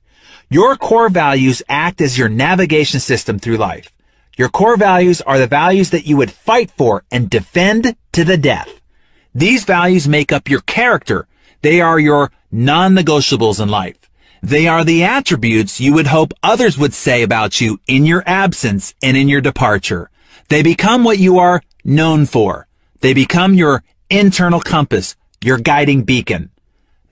Your core values act as your navigation system through life. Your core values are the values that you would fight for and defend to the death. These values make up your character. They are your non-negotiables in life. They are the attributes you would hope others would say about you in your absence and in your departure. They become what you are known for. They become your internal compass, your guiding beacon.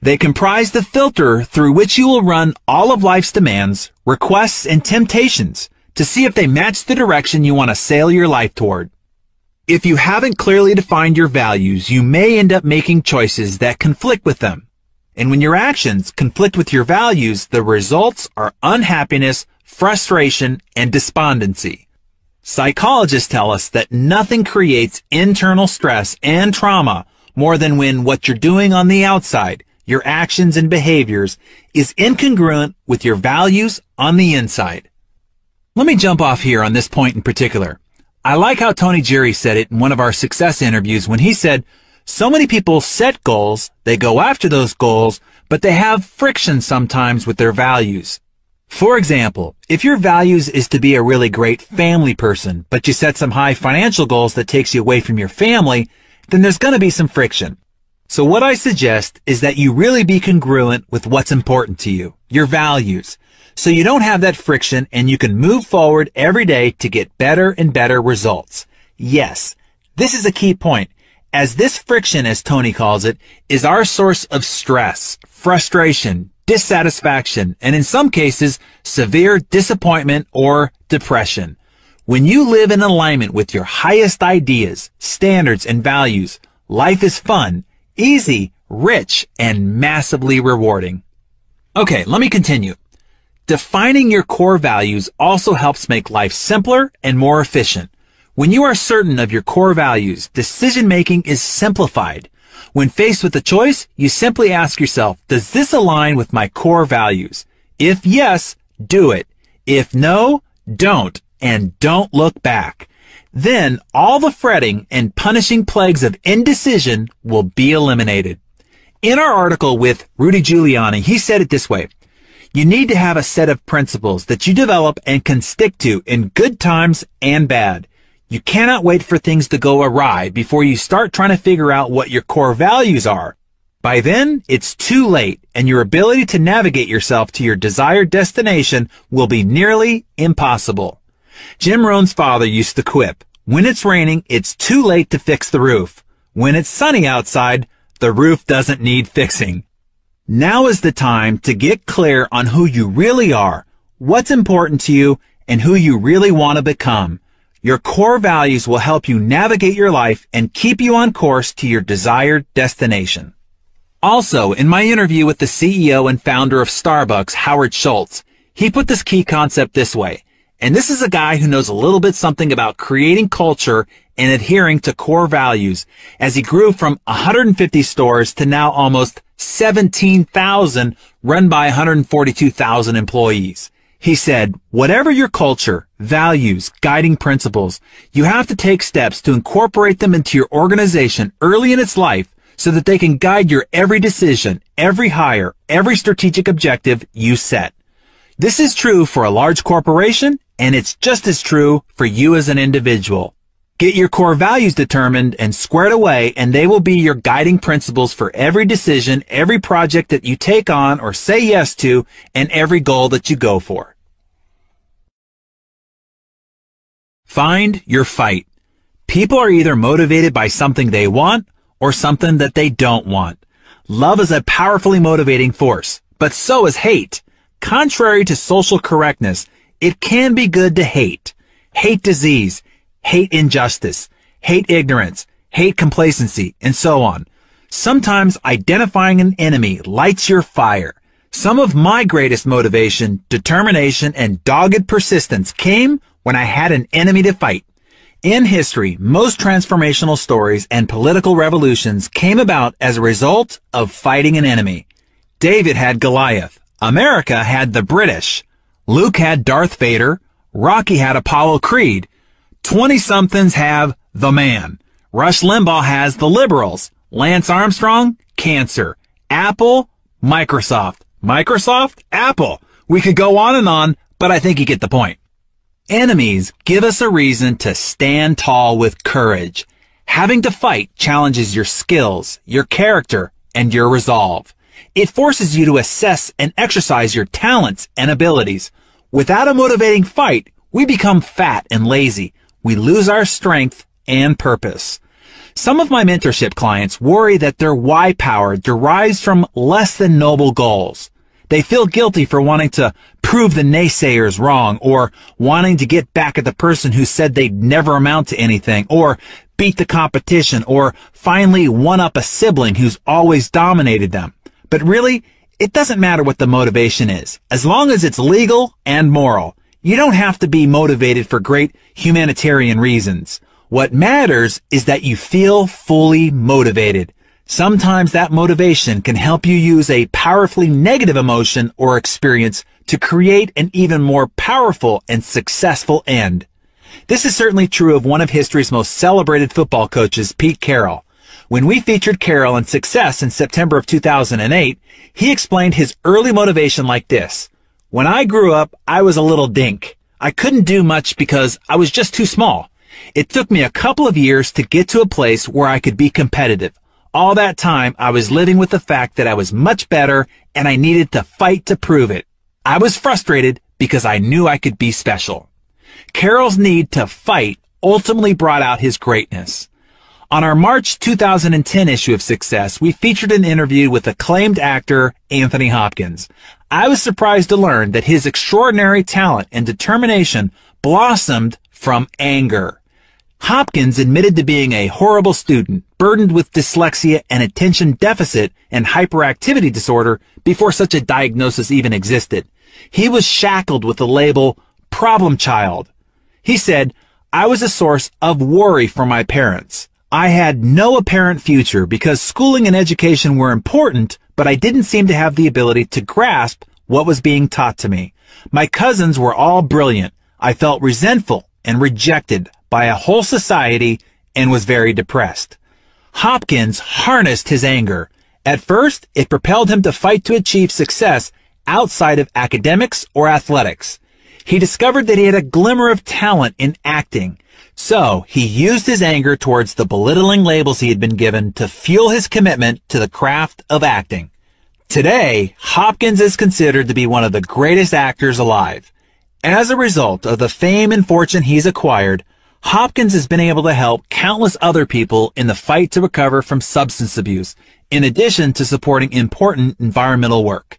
They comprise the filter through which you will run all of life's demands, requests, and temptations to see if they match the direction you want to sail your life toward. If you haven't clearly defined your values, you may end up making choices that conflict with them. And when your actions conflict with your values, the results are unhappiness, frustration, and despondency. Psychologists tell us that nothing creates internal stress and trauma more than when what you're doing on the outside, your actions and behaviors, is incongruent with your values on the inside. Let me jump off here on this point in particular. I like how Tony Jeary said it in one of our success interviews when he said, so many people set goals, they go after those goals, but they have friction sometimes with their values. For example, if your values is to be a really great family person, but you set some high financial goals that takes you away from your family, then there's going to be some friction. So what I suggest is that you really be congruent with what's important to you, your values, so you don't have that friction and you can move forward every day to get better and better results. Yes, this is a key point, as this friction, as Tony calls it, is our source of stress, frustration, dissatisfaction, and in some cases, severe disappointment or depression. When you live in alignment with your highest ideas, standards, and values, life is fun, easy, rich, and massively rewarding. Okay, let me continue. Defining your core values also helps make life simpler and more efficient. When you are certain of your core values, decision making is simplified. When faced with a choice, you simply ask yourself, does this align with my core values? If yes, do it. If no, don't, and don't look back. Then all the fretting and punishing plagues of indecision will be eliminated. In our article with Rudy Giuliani, he said it this way. You need to have a set of principles that you develop and can stick to in good times and bad. You cannot wait for things to go awry before you start trying to figure out what your core values are. By then, it's too late and your ability to navigate yourself to your desired destination will be nearly impossible. Jim Rohn's father used to quip, when it's raining, it's too late to fix the roof. When it's sunny outside, the roof doesn't need fixing. Now is the time to get clear on who you really are, what's important to you, and who you really want to become. Your core values will help you navigate your life and keep you on course to your desired destination. Also, in my interview with the CEO and founder of Starbucks, Howard Schultz, he put this key concept this way. And this is a guy who knows a little bit something about creating culture and adhering to core values as he grew from 150 stores to now almost 17,000 run by 142,000 employees. He said, whatever your culture, values, guiding principles, you have to take steps to incorporate them into your organization early in its life so that they can guide your every decision, every hire, every strategic objective you set. This is true for a large corporation, and it's just as true for you as an individual. Get your core values determined and squared away, and they will be your guiding principles for every decision, every project that you take on or say yes to, and every goal that you go for. Find your fight. People are either motivated by something they want or something that they don't want. Love is a powerfully motivating force, but so is hate. Contrary to social correctness, it can be good to hate. Hate disease, hate injustice, hate ignorance, hate complacency, and so on. Sometimes identifying an enemy lights your fire. Some of my greatest motivation, determination, and dogged persistence came when I had an enemy to fight. In history, most transformational stories and political revolutions came about as a result of fighting an enemy. David had Goliath. America had the British. Luke had Darth Vader. Rocky had Apollo Creed. 20 somethings have the man. Rush Limbaugh has the liberals. Lance Armstrong, cancer. Apple, Microsoft. Microsoft, Apple. We could go on and on, but I think you get the point. Enemies give us a reason to stand tall with courage. Having to fight challenges your skills, your character, and your resolve. It forces you to assess and exercise your talents and abilities. Without a motivating fight, we become fat and lazy, we lose our strength and purpose. Some of my mentorship clients worry that their why power derives from less than noble goals. They feel guilty for wanting to prove the naysayers wrong or wanting to get back at the person who said they'd never amount to anything or beat the competition or finally one up a sibling who's always dominated them. But really, it doesn't matter what the motivation is, as long as it's legal and moral. You don't have to be motivated for great humanitarian reasons. What matters is that you feel fully motivated. Sometimes that motivation can help you use a powerfully negative emotion or experience to create an even more powerful and successful end. This is certainly true of one of history's most celebrated football coaches, Pete Carroll. When we featured Carroll in Success in September of 2008, he explained his early motivation like this. When I grew up, I was a little dink. I couldn't do much because I was just too small. It took me a couple of years to get to a place where I could be competitive. All that time, I was living with the fact that I was much better and I needed to fight to prove it. I was frustrated because I knew I could be special. Carroll's need to fight ultimately brought out his greatness. On our March 2010 issue of Success, we featured an interview with acclaimed actor Anthony Hopkins. I was surprised to learn that his extraordinary talent and determination blossomed from anger. Hopkins admitted to being a horrible student, burdened with dyslexia and attention deficit and hyperactivity disorder before such a diagnosis even existed. He was shackled with the label problem child. He said, I was a source of worry for my parents. I had no apparent future because schooling and education were important, but I didn't seem to have the ability to grasp what was being taught to me. My cousins were all brilliant. I felt resentful and rejected by a whole society and was very depressed. Hopkins harnessed his anger. At first, it propelled him to fight to achieve success outside of academics or athletics. He discovered that he had a glimmer of talent in acting. So he used his anger towards the belittling labels he had been given to fuel his commitment to the craft of acting. Today, Hopkins is considered to be one of the greatest actors alive. As a result of the fame and fortune he's acquired, Hopkins has been able to help countless other people in the fight to recover from substance abuse, in addition to supporting important environmental work.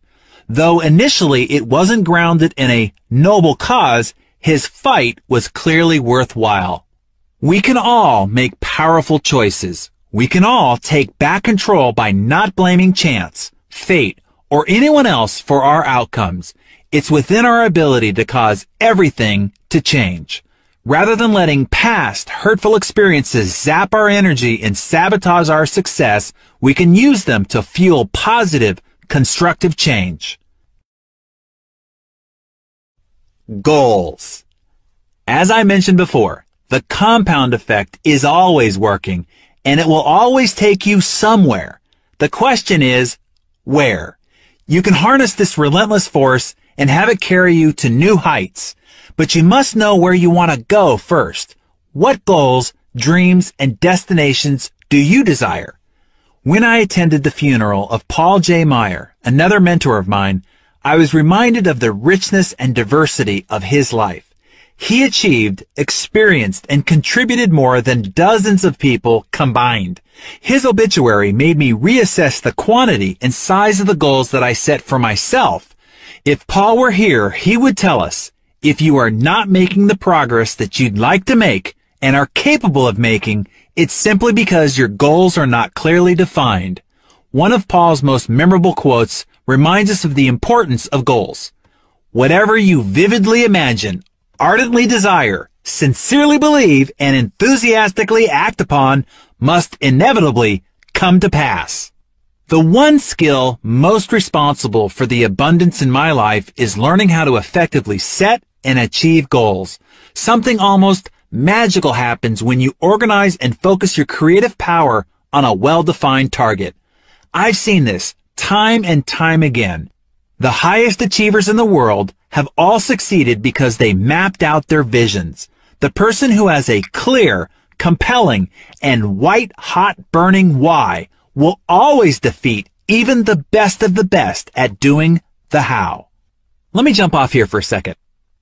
Though initially it wasn't grounded in a noble cause, his fight was clearly worthwhile. We can all make powerful choices. We can all take back control by not blaming chance, fate, or anyone else for our outcomes. It's within our ability to cause everything to change. Rather than letting past hurtful experiences zap our energy and sabotage our success, we can use them to fuel positive, constructive change. Goals. As I mentioned before, the compound effect is always working and it will always take you somewhere. The question is, where? You can harness this relentless force and have it carry you to new heights, but you must know where you want to go first. What goals, dreams, and destinations do you desire? When I attended the funeral of Paul J. Meyer, another mentor of mine, I was reminded of the richness and diversity of his life. He achieved, experienced, and contributed more than dozens of people combined. His obituary made me reassess the quantity and size of the goals that I set for myself. If Paul were here, he would tell us, if you are not making the progress that you'd like to make and are capable of making, it's simply because your goals are not clearly defined. One of Paul's most memorable quotes reminds us of the importance of goals. Whatever you vividly imagine ardently desire, sincerely believe, and enthusiastically act upon must inevitably come to pass. The one skill most responsible for the abundance in my life is learning how to effectively set and achieve goals. Something almost magical happens when you organize and focus your creative power on a well-defined target. I've seen this time and time again. The highest achievers in the world have all succeeded because they mapped out their visions. The person who has a clear, compelling, and white hot burning why will always defeat even the best of the best at doing the how. Let me jump off here for a second.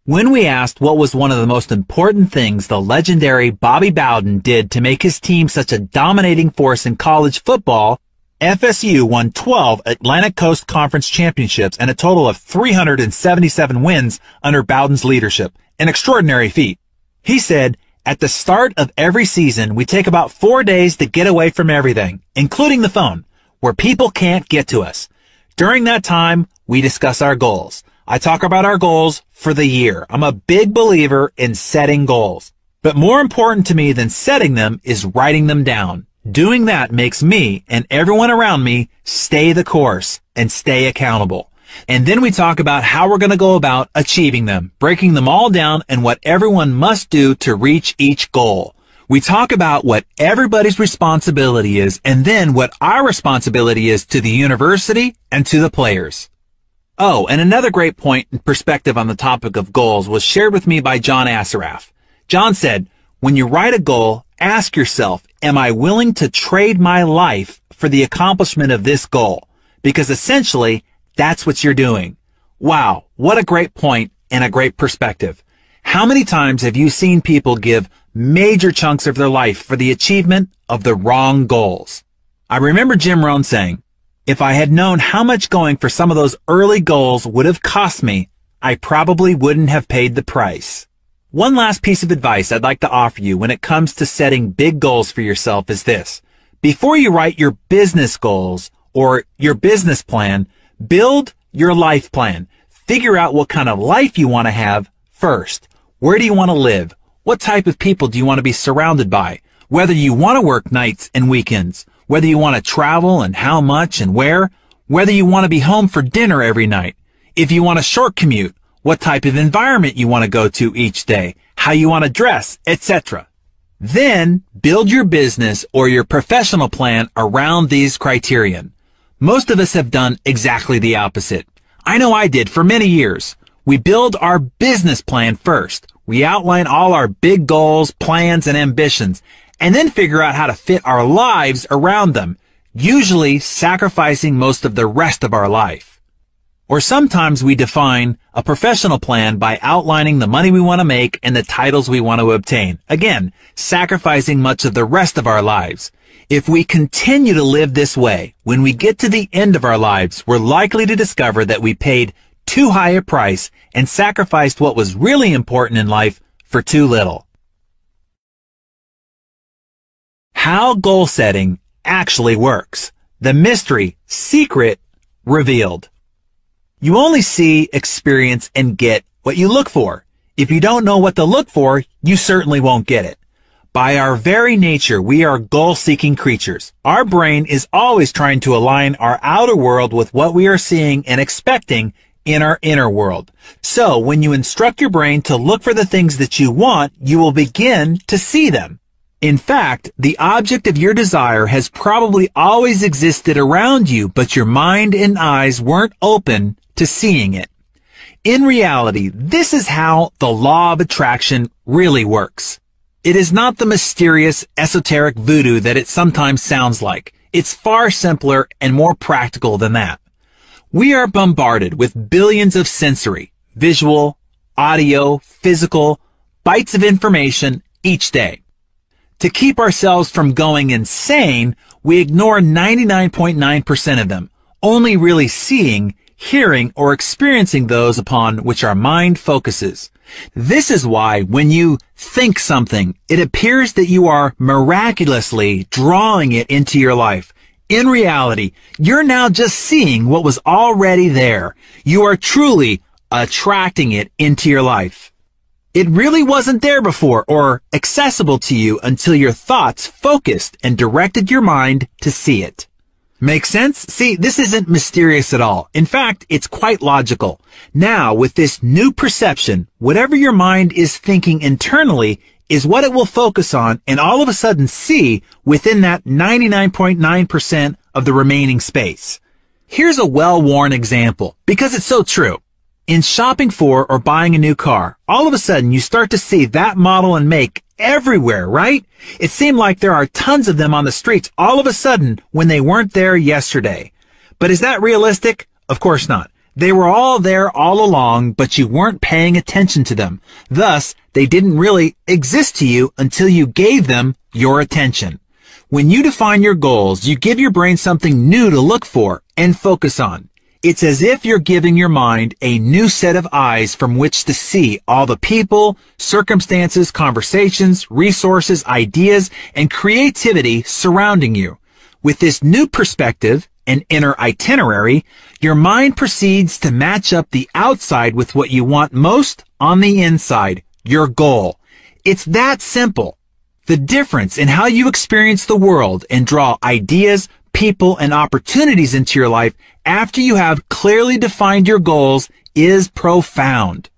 When we asked what was one of the most important things the legendary Bobby Bowden did to make his team such a dominating force in college football, FSU won 12 Atlantic Coast Conference championships and a total of 377 wins under Bowden's leadership, an extraordinary feat. He said, at the start of every season, we take about four days to get away from everything, including the phone, where people can't get to us. During that time, we discuss our goals. I talk about our goals for the year. I'm a big believer in setting goals. But more important to me than setting them is writing them down. Doing that makes me and everyone around me stay the course and stay accountable. And then we talk about how we're going to go about achieving them, breaking them all down and what everyone must do to reach each goal. We talk about what everybody's responsibility is and then what our responsibility is to the university and to the players. Oh, and another great point and perspective on the topic of goals was shared with me by John Assaraf. John said, when you write a goal, ask yourself, am I willing to trade my life for the accomplishment of this goal? Because essentially, that's what you're doing. Wow, what a great point and a great perspective. How many times have you seen people give major chunks of their life for the achievement of the wrong goals? I remember Jim Rohn saying, if I had known how much going for some of those early goals would have cost me, I probably wouldn't have paid the price. One last piece of advice I'd like to offer you when it comes to setting big goals for yourself is this. Before you write your business goals or your business plan, build your life plan. Figure out what kind of life you want to have first. Where do you want to live? What type of people do you want to be surrounded by? Whether you want to work nights and weekends, whether you want to travel and how much and where, whether you want to be home for dinner every night, if you want a short commute, what type of environment you want to go to each day, how you want to dress, etc. Then build your business or your professional plan around these criterion. Most of us have done exactly the opposite. I know I did for many years. We build our business plan first. We outline all our big goals, plans, and ambitions, and then figure out how to fit our lives around them, usually sacrificing most of the rest of our life. Or sometimes we define a professional plan by outlining the money we want to make and the titles we want to obtain. Again, sacrificing much of the rest of our lives. If we continue to live this way, when we get to the end of our lives, we're likely to discover that we paid too high a price and sacrificed what was really important in life for too little. How goal setting actually works. The mystery, secret, revealed. You only see, experience, and get what you look for. If you don't know what to look for, you certainly won't get it. By our very nature, we are goal-seeking creatures. Our brain is always trying to align our outer world with what we are seeing and expecting in our inner world. So when you instruct your brain to look for the things that you want, you will begin to see them. In fact, the object of your desire has probably always existed around you, but your mind and eyes weren't open to seeing it. In reality, this is how the law of attraction really works. It is not the mysterious, esoteric voodoo that it sometimes sounds like. It's far simpler and more practical than that. We are bombarded with billions of sensory, visual, audio, physical, bites of information each day. To keep ourselves from going insane, we ignore 99.9% of them, only really seeing hearing, or experiencing those upon which our mind focuses. This is why when you think something, it appears that you are miraculously drawing it into your life. In reality, you're now just seeing what was already there. You are truly attracting it into your life. It really wasn't there before or accessible to you until your thoughts focused and directed your mind to see it. Make sense? See, this isn't mysterious at all. In fact, it's quite logical. Now, with this new perception, whatever your mind is thinking internally is what it will focus on and all of a sudden see within that 99.9% of the remaining space. Here's a well-worn example because it's so true. In shopping for or buying a new car, all of a sudden you start to see that model and make everywhere, right? It seemed like there are tons of them on the streets all of a sudden when they weren't there yesterday. But is that realistic? Of course not. They were all there all along, but you weren't paying attention to them. Thus, they didn't really exist to you until you gave them your attention. When you define your goals, you give your brain something new to look for and focus on. It's as if you're giving your mind a new set of eyes from which to see all the people, circumstances, conversations, resources, ideas, and creativity surrounding you. With this new perspective and inner itinerary, your mind proceeds to match up the outside with what you want most on the inside, your goal. It's that simple. The difference in how you experience the world and draw ideas, people, and opportunities into your life after you have clearly defined your goals is profound.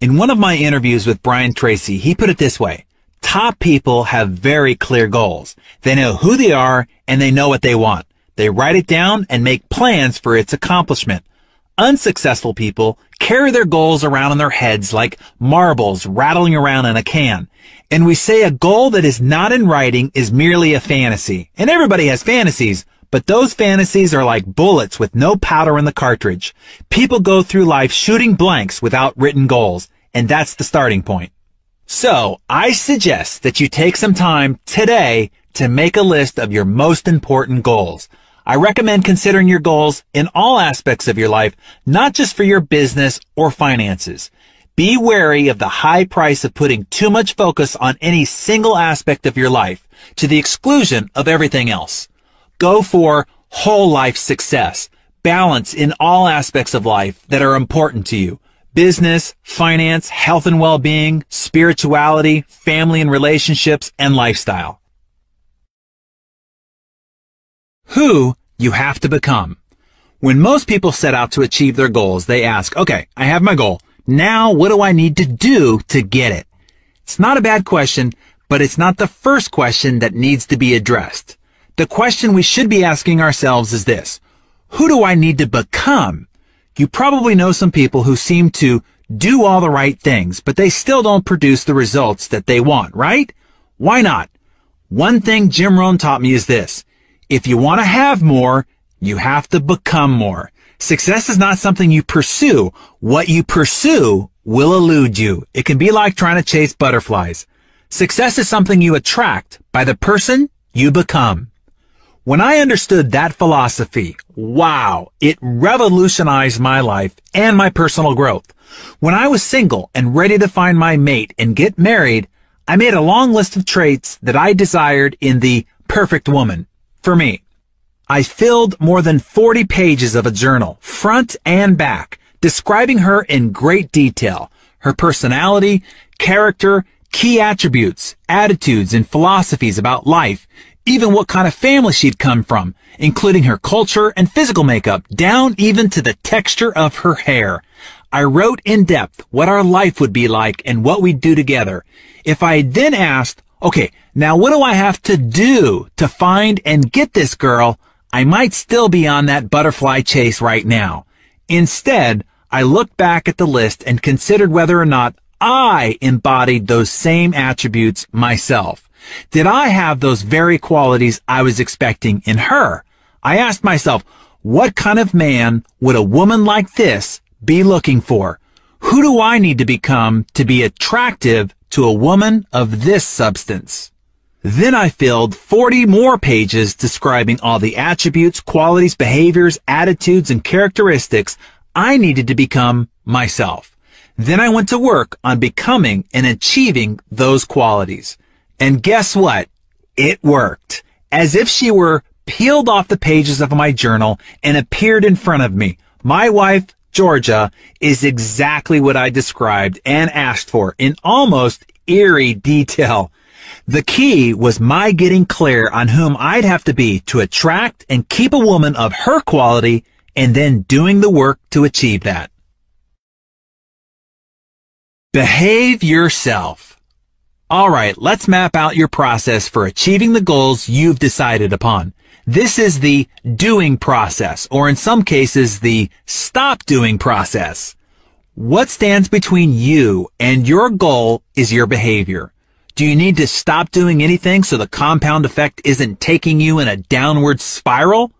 In one of my interviews with Brian Tracy, he put it this way. Top people have very clear goals. They know who they are and they know what they want. They write it down and make plans for its accomplishment. Unsuccessful people carry their goals around in their heads like marbles rattling around in a can. And we say a goal that is not in writing is merely a fantasy. And everybody has fantasies, but those fantasies are like bullets with no powder in the cartridge. People go through life shooting blanks without written goals, and that's the starting point. So, I suggest that you take some time today to make a list of your most important goals. I recommend considering your goals in all aspects of your life, not just for your business or finances. Be wary of the high price of putting too much focus on any single aspect of your life to the exclusion of everything else. Go for whole life success, balance in all aspects of life that are important to you. Business, finance, health and well-being, spirituality, family and relationships, and lifestyle. Who you have to become. When most people set out to achieve their goals, they ask, okay, I have my goal. Now what do I need to do to get it? It's not a bad question, but it's not the first question that needs to be addressed. The question we should be asking ourselves is this. Who do I need to become? You probably know some people who seem to do all the right things, but they still don't produce the results that they want, right? Why not? One thing Jim Rohn taught me is this. If you want to have more, you have to become more. Success is not something you pursue. What you pursue will elude you. It can be like trying to chase butterflies. Success is something you attract by the person you become. When I understood that philosophy, wow, it revolutionized my life and my personal growth. When I was single and ready to find my mate and get married, I made a long list of traits that I desired in the perfect woman for me. I filled more than 40 pages of a journal, front and back, describing her in great detail, her personality, character, key attributes, attitudes, and philosophies about life, even what kind of family she'd come from, including her culture and physical makeup, down even to the texture of her hair. I wrote in depth what our life would be like and what we'd do together. If I then asked, okay, now what do I have to do to find and get this girl? I might still be on that butterfly chase right now. Instead, I looked back at the list and considered whether or not I embodied those same attributes myself. Did I have those very qualities I was expecting in her? I asked myself, what kind of man would a woman like this be looking for? Who do I need to become to be attractive to a woman of this substance? Then I filled 40 more pages describing all the attributes, qualities, behaviors, attitudes, and characteristics I needed to become myself. Then I went to work on becoming and achieving those qualities. And guess what? It worked. As if she were peeled off the pages of my journal and appeared in front of me. My wife, Georgia, is exactly what I described and asked for in almost eerie detail. The key was my getting clear on whom I'd have to be to attract and keep a woman of her quality and then doing the work to achieve that. Behave yourself. All right, let's map out your process for achieving the goals you've decided upon. This is the doing process, or in some cases, the stop doing process. What stands between you and your goal is your behavior. Do you need to stop doing anything so the compound effect isn't taking you in a downward spiral?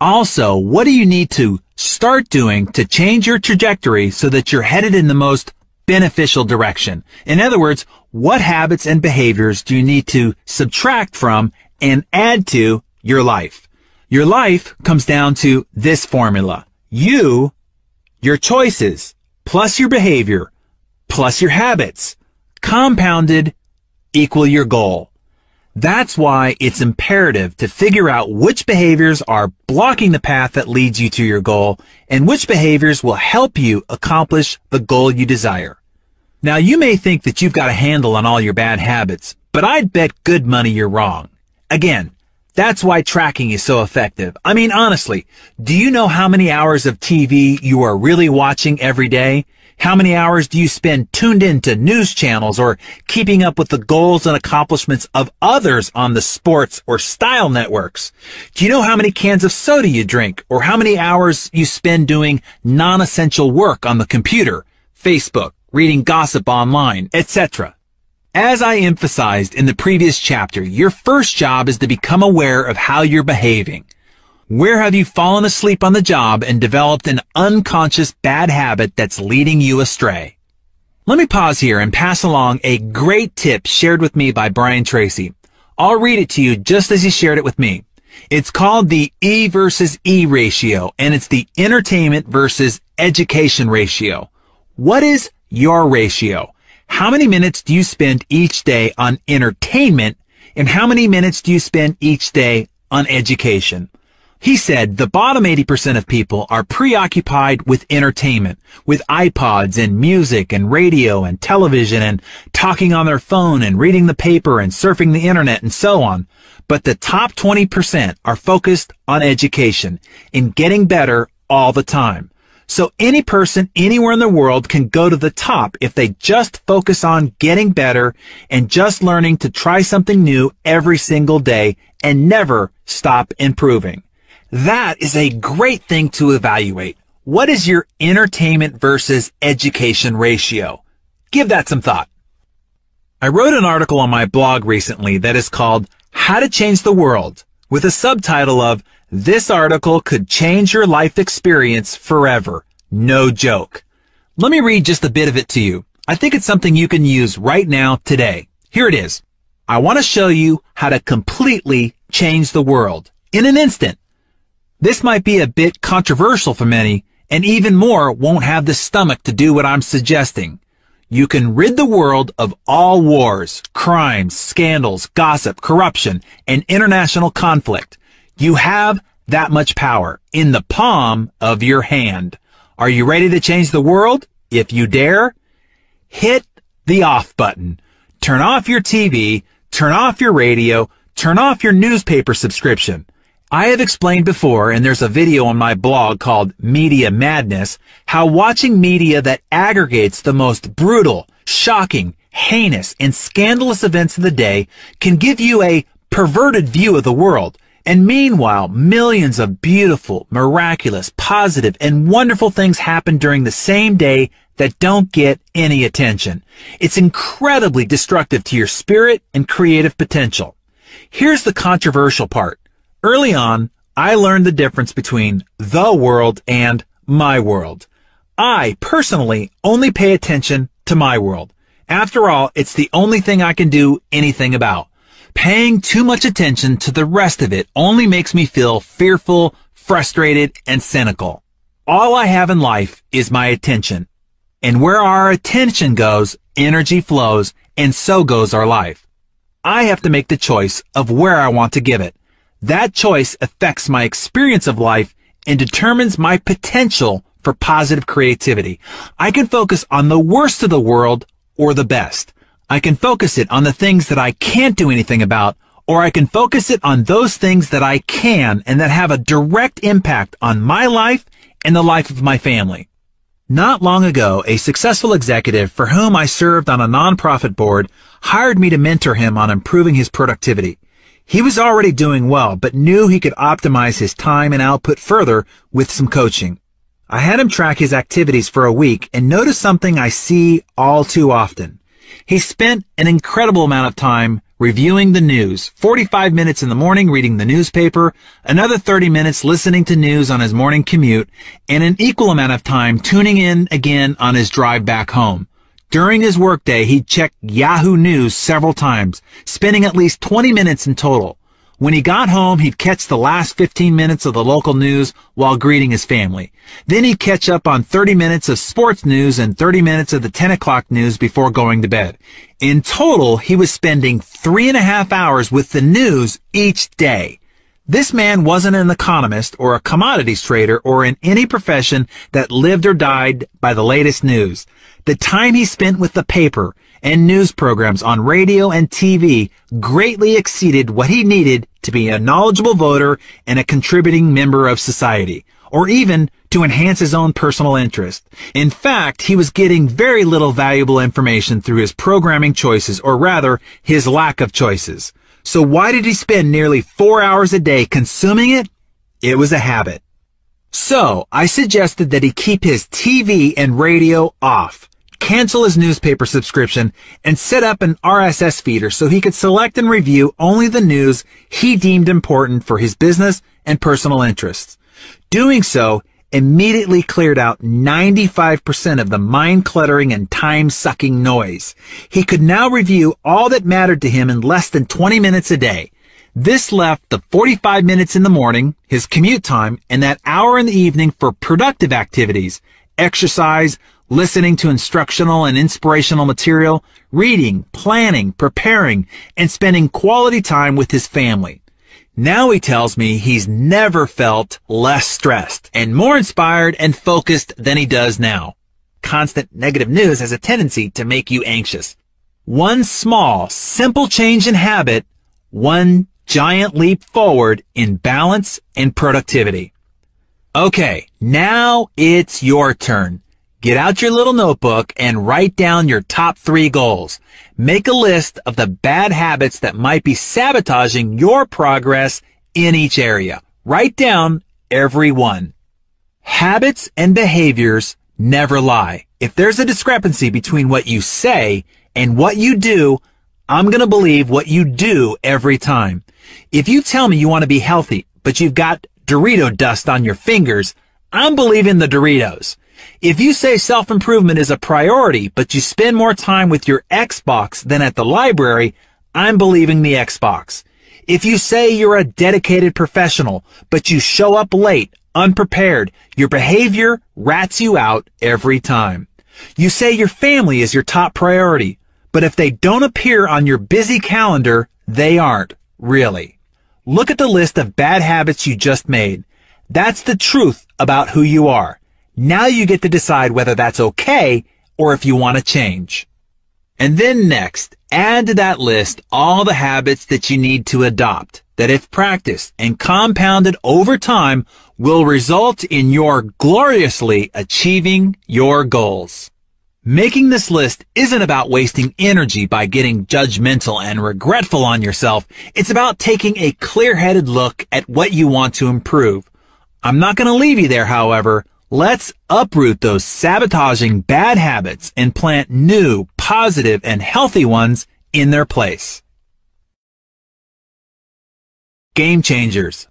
Also, what do you need to start doing to change your trajectory so that you're headed in the most beneficial direction? In other words, what habits and behaviors do you need to subtract from and add to your life. Your life comes down to this formula. You, your choices, plus your behavior, plus your habits, compounded equal your goal. That's why it's imperative to figure out which behaviors are blocking the path that leads you to your goal and which behaviors will help you accomplish the goal you desire. Now you may think that you've got a handle on all your bad habits, but I'd bet good money you're wrong. Again, that's why tracking is so effective. I mean, honestly, do you know how many hours of TV you are really watching every day? How many hours do you spend tuned into news channels or keeping up with the goals and accomplishments of others on the sports or style networks? Do you know how many cans of soda you drink or how many hours you spend doing non-essential work on the computer, Facebook, reading gossip online, etc.? As I emphasized in the previous chapter, your first job is to become aware of how you're behaving. Where have you fallen asleep on the job and developed an unconscious bad habit that's leading you astray? Let me pause here and pass along a great tip shared with me by Brian Tracy. I'll read it to you just as he shared it with me. It's called the E versus E ratio, and it's the entertainment versus education ratio. What is your ratio? How many minutes do you spend each day on entertainment and how many minutes do you spend each day on education? He said the bottom 80% of people are preoccupied with entertainment, with iPods and music and radio and television and talking on their phone and reading the paper and surfing the internet and so on. But the top 20% are focused on education, in getting better all the time. So any person anywhere in the world can go to the top if they just focus on getting better and just learning to try something new every single day and never stop improving. That is a great thing to evaluate. What is your entertainment versus education ratio? Give that some thought. I wrote an article on my blog recently that is called How to Change the World with a subtitle of this article could change your life experience forever. No joke. Let me read just a bit of it to you. I think it's something you can use right now today. Here it is. I want to show you how to completely change the world. in an instant. This might be a bit controversial for many, and even more won't have the stomach to do what I'm suggesting. You can rid the world of all wars, crimes, scandals, gossip, corruption, and international conflict. You have that much power in the palm of your hand. Are you ready to change the world? If you dare, hit the off button. Turn off your TV, turn off your radio, turn off your newspaper subscription. I have explained before, and there's a video on my blog called Media Madness, how watching media that aggregates the most brutal, shocking, heinous, and scandalous events of the day can give you a perverted view of the world. And meanwhile, millions of beautiful, miraculous, positive, and wonderful things happen during the same day that don't get any attention. It's incredibly destructive to your spirit and creative potential. Here's the controversial part. Early on, I learned the difference between the world and my world. I personally only pay attention to my world. After all, it's the only thing I can do anything about. Paying too much attention to the rest of it only makes me feel fearful, frustrated, and cynical. All I have in life is my attention. And where our attention goes, energy flows, and so goes our life. I have to make the choice of where I want to give it. That choice affects my experience of life and determines my potential for positive creativity. I can focus on the worst of the world or the best. I can focus it on the things that I can't do anything about, or I can focus it on those things that I can and that have a direct impact on my life and the life of my family. Not long ago, a successful executive for whom I served on a nonprofit board hired me to mentor him on improving his productivity. He was already doing well, but knew he could optimize his time and output further with some coaching. I had him track his activities for a week and noticed something I see all too often. He spent an incredible amount of time reviewing the news, 45 minutes in the morning reading the newspaper, another 30 minutes listening to news on his morning commute, and an equal amount of time tuning in again on his drive back home. During his workday, he'd check Yahoo News several times, spending at least 20 minutes in total. When he got home, he'd catch the last 15 minutes of the local news while greeting his family. Then he'd catch up on 30 minutes of sports news and 30 minutes of the 10 o'clock news before going to bed. In total, he was spending three and a half hours with the news each day. This man wasn't an economist or a commodities trader or in any profession that lived or died by the latest news. The time he spent with the paper and news programs on radio and TV greatly exceeded what he needed to be a knowledgeable voter and a contributing member of society, or even to enhance his own personal interest. In fact, he was getting very little valuable information through his programming choices, or rather, his lack of choices. So why did he spend nearly four hours a day consuming it? It was a habit. So I suggested that he keep his TV and radio off cancel his newspaper subscription, and set up an RSS feeder so he could select and review only the news he deemed important for his business and personal interests. Doing so immediately cleared out 95% of the mind cluttering and time sucking noise. He could now review all that mattered to him in less than 20 minutes a day. This left the 45 minutes in the morning, his commute time, and that hour in the evening for productive activities, exercise, listening to instructional and inspirational material, reading, planning, preparing, and spending quality time with his family. Now he tells me he's never felt less stressed and more inspired and focused than he does now. Constant negative news has a tendency to make you anxious. One small, simple change in habit, one giant leap forward in balance and productivity. Okay, now it's your turn. Get out your little notebook and write down your top three goals. Make a list of the bad habits that might be sabotaging your progress in each area. Write down every one. Habits and behaviors never lie. If there's a discrepancy between what you say and what you do, I'm going to believe what you do every time. If you tell me you want to be healthy, but you've got Dorito dust on your fingers, I'm believing the Doritos. If you say self-improvement is a priority, but you spend more time with your Xbox than at the library, I'm believing the Xbox. If you say you're a dedicated professional, but you show up late, unprepared, your behavior rats you out every time. You say your family is your top priority, but if they don't appear on your busy calendar, they aren't, really. Look at the list of bad habits you just made. That's the truth about who you are. Now you get to decide whether that's okay or if you want to change. And then next, add to that list all the habits that you need to adopt that if practiced and compounded over time will result in your gloriously achieving your goals. Making this list isn't about wasting energy by getting judgmental and regretful on yourself. It's about taking a clear-headed look at what you want to improve. I'm not going to leave you there, however. Let's uproot those sabotaging bad habits and plant new, positive, and healthy ones in their place. Game Changers.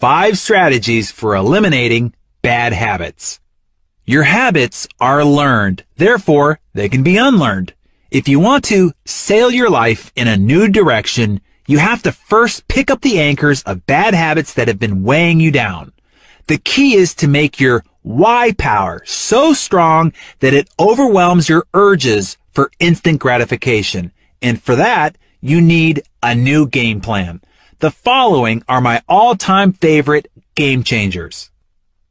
Five strategies for eliminating bad habits. Your habits are learned, therefore they can be unlearned. If you want to sail your life in a new direction, you have to first pick up the anchors of bad habits that have been weighing you down. The key is to make your why power so strong that it overwhelms your urges for instant gratification. And for that, you need a new game plan. The following are my all-time favorite game changers.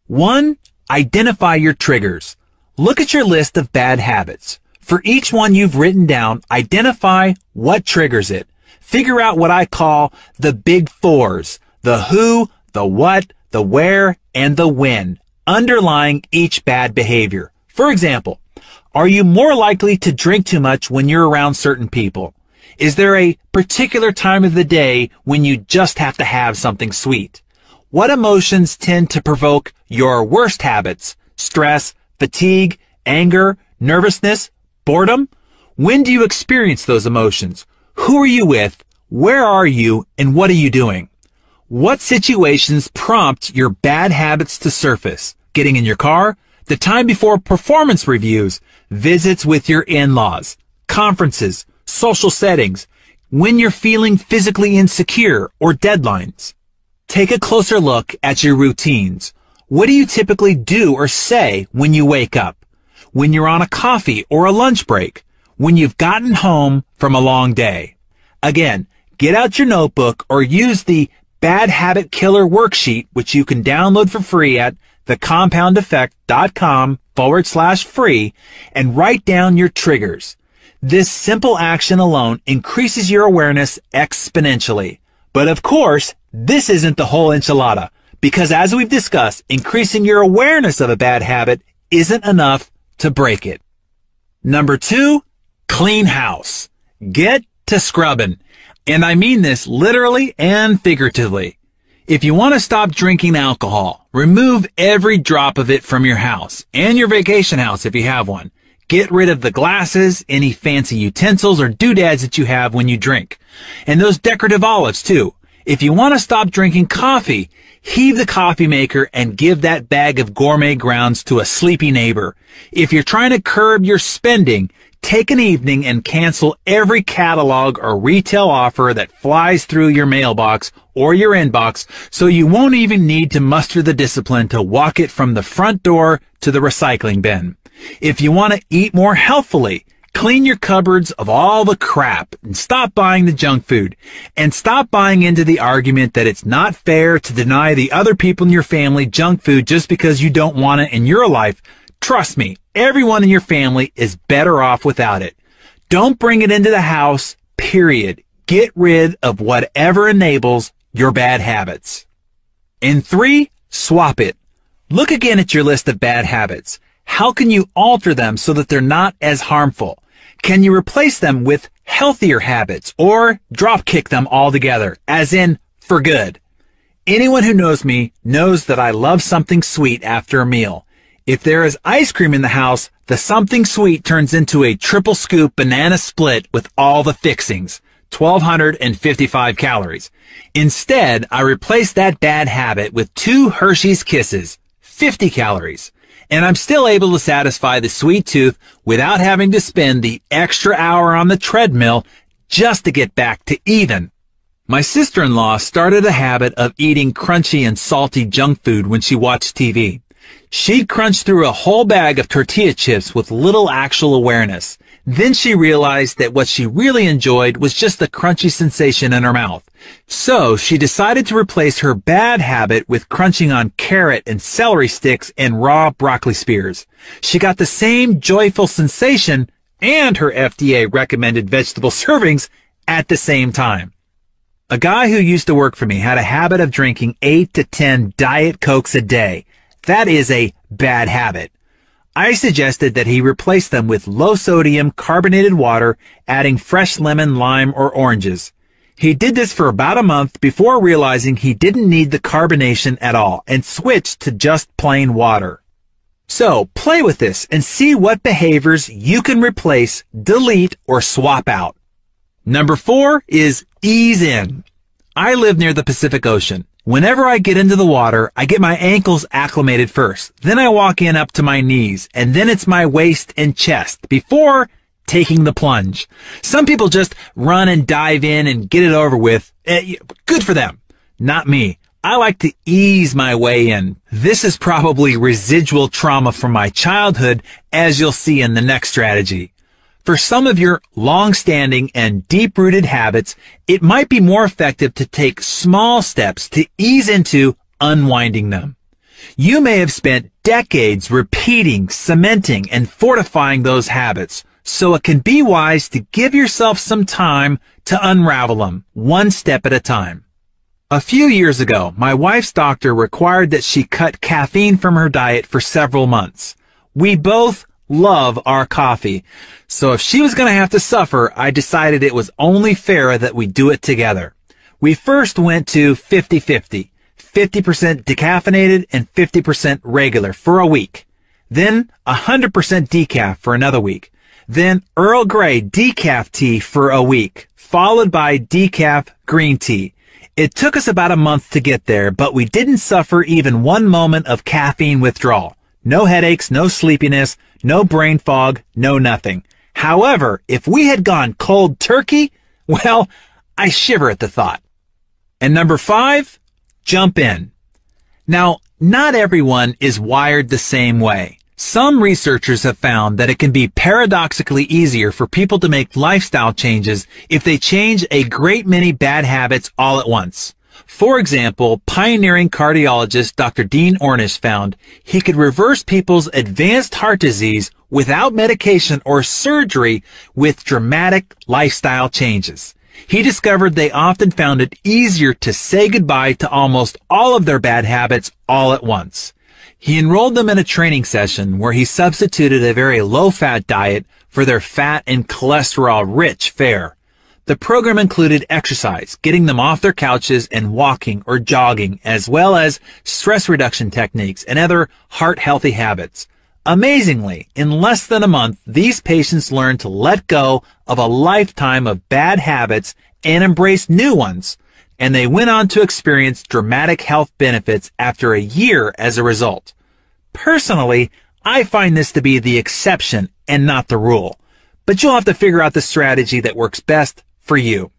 One, identify your triggers. Look at your list of bad habits. For each one you've written down, identify what triggers it. Figure out what I call the big fours. The who, the what, the where, and the when underlying each bad behavior. For example, are you more likely to drink too much when you're around certain people? Is there a particular time of the day when you just have to have something sweet? What emotions tend to provoke your worst habits? Stress, fatigue, anger, nervousness, boredom? When do you experience those emotions? Who are you with? Where are you? And what are you doing? What situations prompt your bad habits to surface? Getting in your car, the time before performance reviews, visits with your in-laws, conferences, social settings, when you're feeling physically insecure or deadlines. Take a closer look at your routines. What do you typically do or say when you wake up? When you're on a coffee or a lunch break? When you've gotten home from a long day? Again, get out your notebook or use the Bad Habit Killer worksheet, which you can download for free at thecompoundeffect.com forward slash free and write down your triggers. This simple action alone increases your awareness exponentially. But of course, this isn't the whole enchilada because as we've discussed, increasing your awareness of a bad habit isn't enough to break it. Number two, clean house. Get to scrubbing. And I mean this literally and figuratively. If you want to stop drinking alcohol, remove every drop of it from your house and your vacation house if you have one. Get rid of the glasses, any fancy utensils or doodads that you have when you drink. And those decorative olives too. If you want to stop drinking coffee, heave the coffee maker and give that bag of gourmet grounds to a sleepy neighbor. If you're trying to curb your spending, Take an evening and cancel every catalog or retail offer that flies through your mailbox or your inbox so you won't even need to muster the discipline to walk it from the front door to the recycling bin. If you want to eat more healthfully, clean your cupboards of all the crap and stop buying the junk food and stop buying into the argument that it's not fair to deny the other people in your family junk food just because you don't want it in your life Trust me, everyone in your family is better off without it. Don't bring it into the house, period. Get rid of whatever enables your bad habits. And three, swap it. Look again at your list of bad habits. How can you alter them so that they're not as harmful? Can you replace them with healthier habits or drop kick them altogether, as in for good? Anyone who knows me knows that I love something sweet after a meal. If there is ice cream in the house, the something sweet turns into a triple scoop banana split with all the fixings. 1255 calories. Instead, I replace that bad habit with two Hershey's Kisses, 50 calories. And I'm still able to satisfy the sweet tooth without having to spend the extra hour on the treadmill just to get back to even. My sister-in-law started a habit of eating crunchy and salty junk food when she watched TV. She'd crunch through a whole bag of tortilla chips with little actual awareness. Then she realized that what she really enjoyed was just the crunchy sensation in her mouth. So she decided to replace her bad habit with crunching on carrot and celery sticks and raw broccoli spears. She got the same joyful sensation and her FDA recommended vegetable [laughs] servings at the same time. A guy who used to work for me had a habit of drinking 8 to 10 Diet Cokes a day. That is a bad habit. I suggested that he replace them with low sodium carbonated water, adding fresh lemon, lime, or oranges. He did this for about a month before realizing he didn't need the carbonation at all and switched to just plain water. So play with this and see what behaviors you can replace, delete, or swap out. Number four is ease in. I live near the Pacific Ocean. Whenever I get into the water, I get my ankles acclimated first. Then I walk in up to my knees, and then it's my waist and chest before taking the plunge. Some people just run and dive in and get it over with. Eh, good for them. Not me. I like to ease my way in. This is probably residual trauma from my childhood, as you'll see in the next strategy. For some of your long-standing and deep-rooted habits, it might be more effective to take small steps to ease into unwinding them. You may have spent decades repeating, cementing, and fortifying those habits, so it can be wise to give yourself some time to unravel them, one step at a time. A few years ago, my wife's doctor required that she cut caffeine from her diet for several months. We both love our coffee. So if she was going to have to suffer, I decided it was only fair that we do it together. We first went to 50-50, 50% decaffeinated and 50% regular for a week. Then 100% decaf for another week. Then Earl Grey decaf tea for a week, followed by decaf green tea. It took us about a month to get there, but we didn't suffer even one moment of caffeine withdrawal. No headaches, no sleepiness, no brain fog, no nothing. However, if we had gone cold turkey, [laughs] well, I shiver at the thought. And number five, jump in. Now, not everyone is wired the same way. Some researchers have found that it can be paradoxically easier for people to make lifestyle changes if they change a great many bad habits all at once. For example, pioneering cardiologist Dr. Dean Ornish found he could reverse people's advanced heart disease without medication or surgery with dramatic lifestyle changes. He discovered they often found it easier to say goodbye to almost all of their bad habits all at once. He enrolled them in a training session where he substituted a very low-fat diet for their fat and cholesterol-rich fare. The program included exercise, getting them off their couches and walking or jogging, as well as stress reduction techniques and other heart healthy habits. Amazingly, in less than a month, these patients learned to let go of a lifetime of bad habits and embrace new ones, and they went on to experience dramatic health benefits after a year as a result. Personally, I find this to be the exception and not the rule, but you'll have to figure out the strategy that works best for you.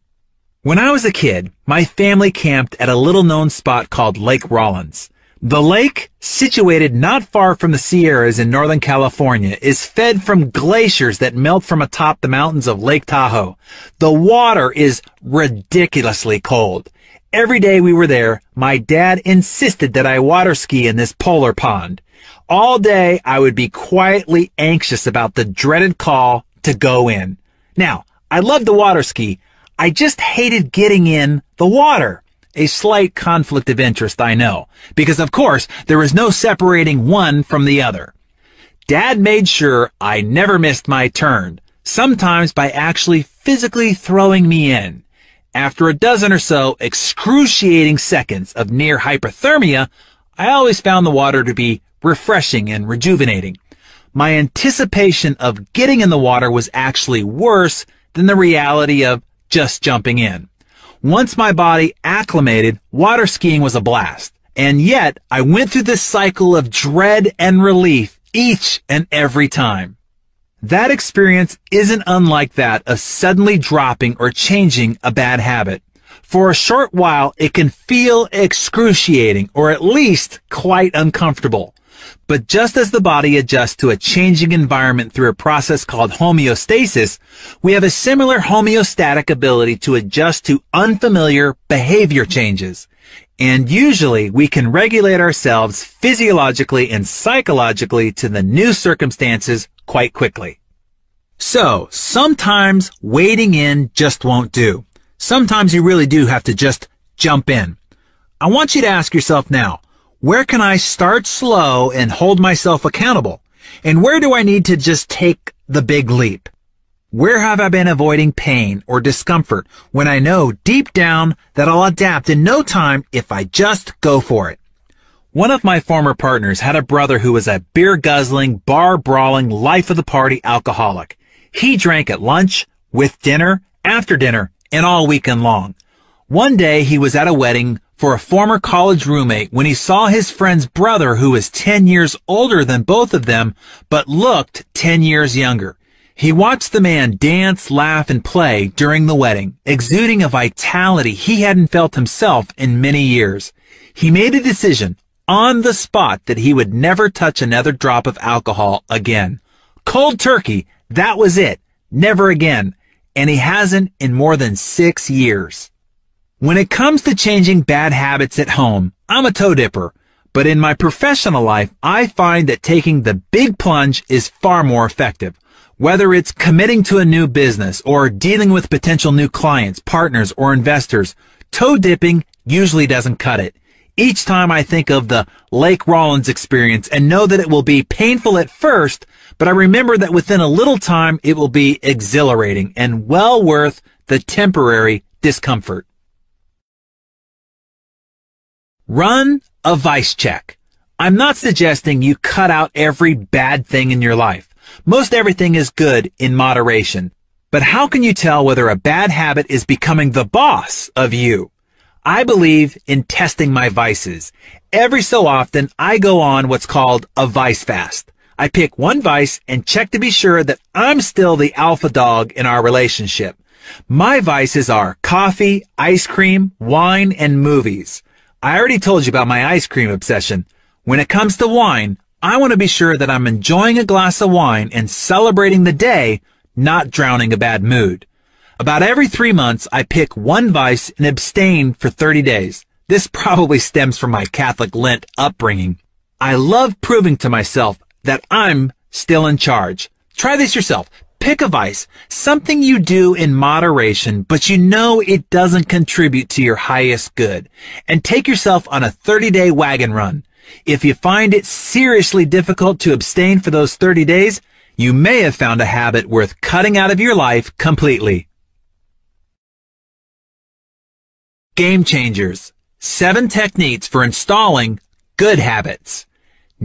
When I was a kid, my family camped at a little known spot called Lake Rollins. The lake, situated not far from the Sierras in Northern California, is fed from glaciers that melt from atop the mountains of Lake Tahoe. The water is ridiculously cold. Every day we were there, my dad insisted that I water ski in this polar pond. All day I would be quietly anxious about the dreaded call to go in. Now, I loved the water ski. I just hated getting in the water. A slight conflict of interest, I know, because of course there is no separating one from the other. Dad made sure I never missed my turn, sometimes by actually physically throwing me in. After a dozen or so excruciating seconds of near hypothermia, I always found the water to be refreshing and rejuvenating. My anticipation of getting in the water was actually worse than the reality of just jumping in. Once my body acclimated, water skiing was a blast. And yet, I went through this cycle of dread and relief each and every time. That experience isn't unlike that of suddenly dropping or changing a bad habit. For a short while, it can feel excruciating or at least quite uncomfortable. But just as the body adjusts to a changing environment through a process called homeostasis, we have a similar homeostatic ability to adjust to unfamiliar behavior changes. And usually we can regulate ourselves physiologically and psychologically to the new circumstances quite quickly. So, sometimes wading in just won't do. Sometimes you really do have to just jump in. I want you to ask yourself now, where can I start slow and hold myself accountable? And where do I need to just take the big leap? Where have I been avoiding pain or discomfort when I know deep down that I'll adapt in no time if I just go for it? One of my former partners had a brother who was a beer guzzling, bar brawling, life of the party alcoholic. He drank at lunch, with dinner, after dinner, and all weekend long. One day he was at a wedding for a former college roommate when he saw his friend's brother who was 10 years older than both of them, but looked 10 years younger. He watched the man dance, laugh, and play during the wedding, exuding a vitality he hadn't felt himself in many years. He made a decision on the spot that he would never touch another drop of alcohol again. Cold turkey, that was it. Never again. And he hasn't in more than six years. When it comes to changing bad habits at home, I'm a toe dipper. But in my professional life, I find that taking the big plunge is far more effective. Whether it's committing to a new business or dealing with potential new clients, partners, or investors, toe dipping usually doesn't cut it. Each time I think of the Lake Rollins experience and know that it will be painful at first, but I remember that within a little time it will be exhilarating and well worth the temporary discomfort. Run a vice check. I'm not suggesting you cut out every bad thing in your life. Most everything is good in moderation. But how can you tell whether a bad habit is becoming the boss of you? I believe in testing my vices. Every so often, I go on what's called a vice fast. I pick one vice and check to be sure that I'm still the alpha dog in our relationship. My vices are coffee, ice cream, wine, and movies. I already told you about my ice cream obsession. When it comes to wine, I want to be sure that I'm enjoying a glass of wine and celebrating the day, not drowning a bad mood. About every three months, I pick one vice and abstain for 30 days. This probably stems from my Catholic Lent upbringing. I love proving to myself that I'm still in charge. Try this yourself. Pick a vice, something you do in moderation, but you know it doesn't contribute to your highest good, and take yourself on a 30 day wagon run. If you find it seriously difficult to abstain for those 30 days, you may have found a habit worth cutting out of your life completely. Game Changers. Seven techniques for installing good habits.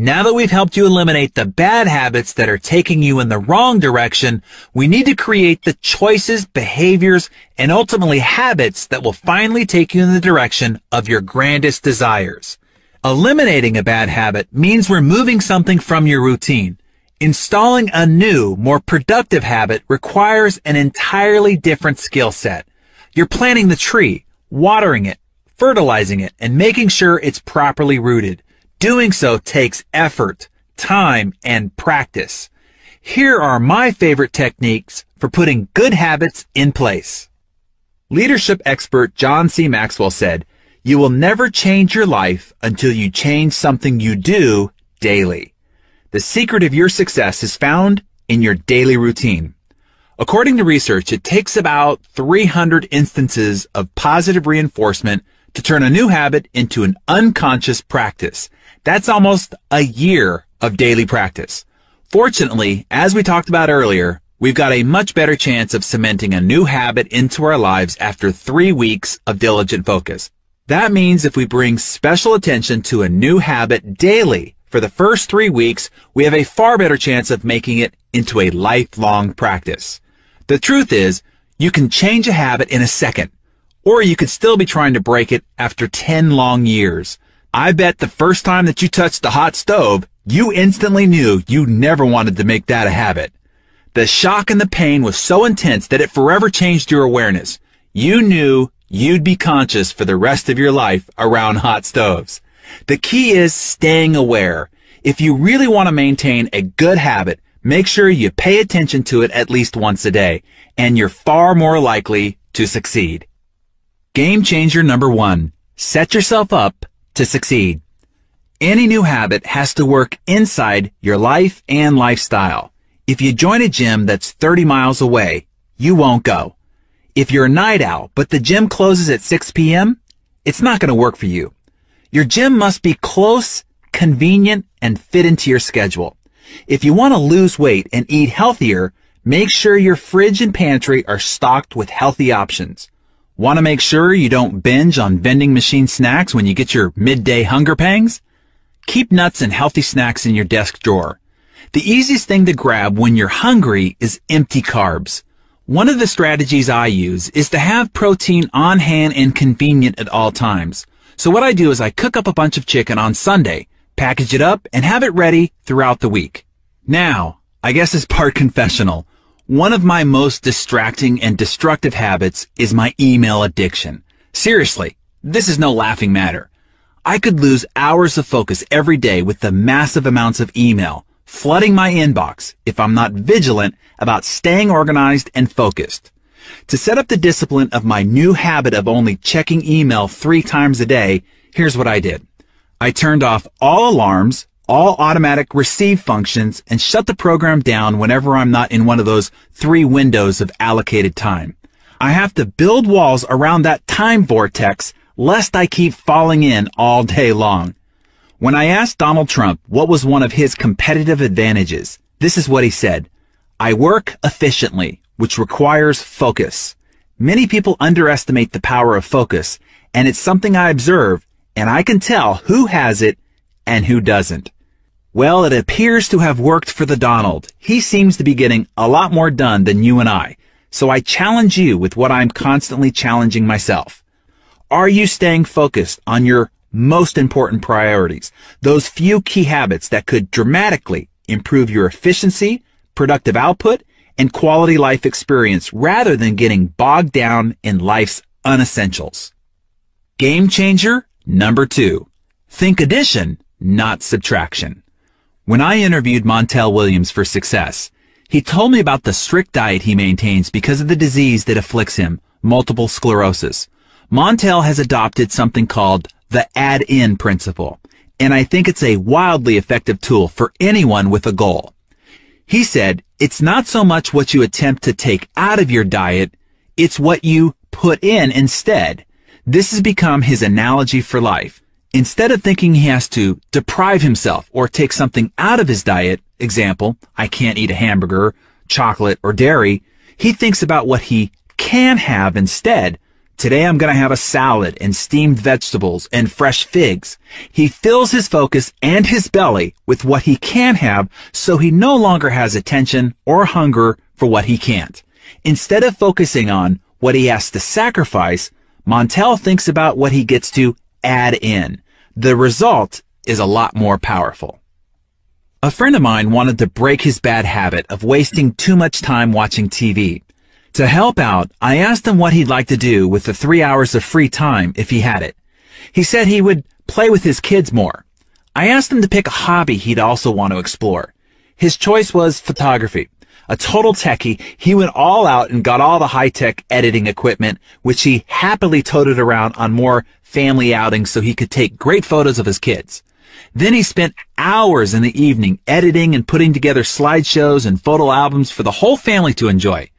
Now that we've helped you eliminate the bad habits that are taking you in the wrong direction, we need to create the choices, behaviors, and ultimately habits that will finally take you in the direction of your grandest desires. Eliminating a bad habit means removing something from your routine. Installing a new, more productive habit requires an entirely different skill set. You're planting the tree, watering it, fertilizing it, and making sure it's properly rooted. Doing so takes effort, time, and practice. Here are my favorite techniques for putting good habits in place. Leadership expert John C. Maxwell said, you will never change your life until you change something you do daily. The secret of your success is found in your daily routine. According to research, it takes about 300 instances of positive reinforcement to turn a new habit into an unconscious practice. That's almost a year of daily practice. Fortunately, as we talked about earlier, we've got a much better chance of cementing a new habit into our lives after three weeks of diligent focus. That means if we bring special attention to a new habit daily for the first three weeks, we have a far better chance of making it into a lifelong practice. The truth is, you can change a habit in a second, or you could still be trying to break it after 10 long years. I bet the first time that you touched the hot stove, you instantly knew you never wanted to make that a habit. The shock and the pain was so intense that it forever changed your awareness. You knew you'd be conscious for the rest of your life around hot stoves. The key is staying aware. If you really want to maintain a good habit, make sure you pay attention to it at least once a day, and you're far more likely to succeed. Game changer number one. Set yourself up to succeed. Any new habit has to work inside your life and lifestyle. If you join a gym that's 30 miles away, you won't go. If you're a night owl, but the gym closes at 6 p.m., it's not going to work for you. Your gym must be close, convenient, and fit into your schedule. If you want to lose weight and eat healthier, make sure your fridge and pantry are stocked with healthy options. Want to make sure you don't binge on vending machine snacks when you get your midday hunger pangs? Keep nuts and healthy snacks in your desk drawer. The easiest thing to grab when you're hungry is empty carbs. One of the strategies I use is to have protein on hand and convenient at all times. So what I do is I cook up a bunch of chicken on Sunday, package it up, and have it ready throughout the week. Now, I guess it's part [laughs] confessional. One of my most distracting and destructive habits is my email addiction. Seriously, this is no laughing matter. I could lose hours of focus every day with the massive amounts of email flooding my inbox if I'm not vigilant about staying organized and focused. To set up the discipline of my new habit of only checking email three times a day, here's what I did. I turned off all alarms, all automatic receive functions, and shut the program down whenever I'm not in one of those three windows of allocated time. I have to build walls around that time vortex lest I keep falling in all day long. When I asked Donald Trump what was one of his competitive advantages, this is what he said. I work efficiently, which requires focus. Many people underestimate the power of focus, and it's something I observe, and I can tell who has it and who doesn't. Well, it appears to have worked for the Donald. He seems to be getting a lot more done than you and I. So I challenge you with what I'm constantly challenging myself. Are you staying focused on your most important priorities, those few key habits that could dramatically improve your efficiency, productive output, and quality life experience rather than getting bogged down in life's unessentials. Game changer number two. Think addition, not subtraction. When I interviewed Montel Williams for success, he told me about the strict diet he maintains because of the disease that afflicts him, multiple sclerosis. Montel has adopted something called the add-in principle, and I think it's a wildly effective tool for anyone with a goal. He said, it's not so much what you attempt to take out of your diet, it's what you put in instead. This has become his analogy for life. Instead of thinking he has to deprive himself or take something out of his diet, example, I can't eat a hamburger, chocolate, or dairy, he thinks about what he can have instead, Today I'm going to have a salad and steamed vegetables and fresh figs. He fills his focus and his belly with what he can have so he no longer has attention or hunger for what he can't. Instead of focusing on what he has to sacrifice, Montel thinks about what he gets to add in. The result is a lot more powerful. A friend of mine wanted to break his bad habit of wasting too much time watching TV. To help out, I asked him what he'd like to do with the three hours of free time if he had it. He said he would play with his kids more. I asked him to pick a hobby he'd also want to explore. His choice was photography. A total techie, he went all out and got all the high-tech editing equipment, which he happily toted around on more family outings so he could take great photos of his kids. Then he spent hours in the evening editing and putting together slideshows and photo albums for the whole family to enjoy.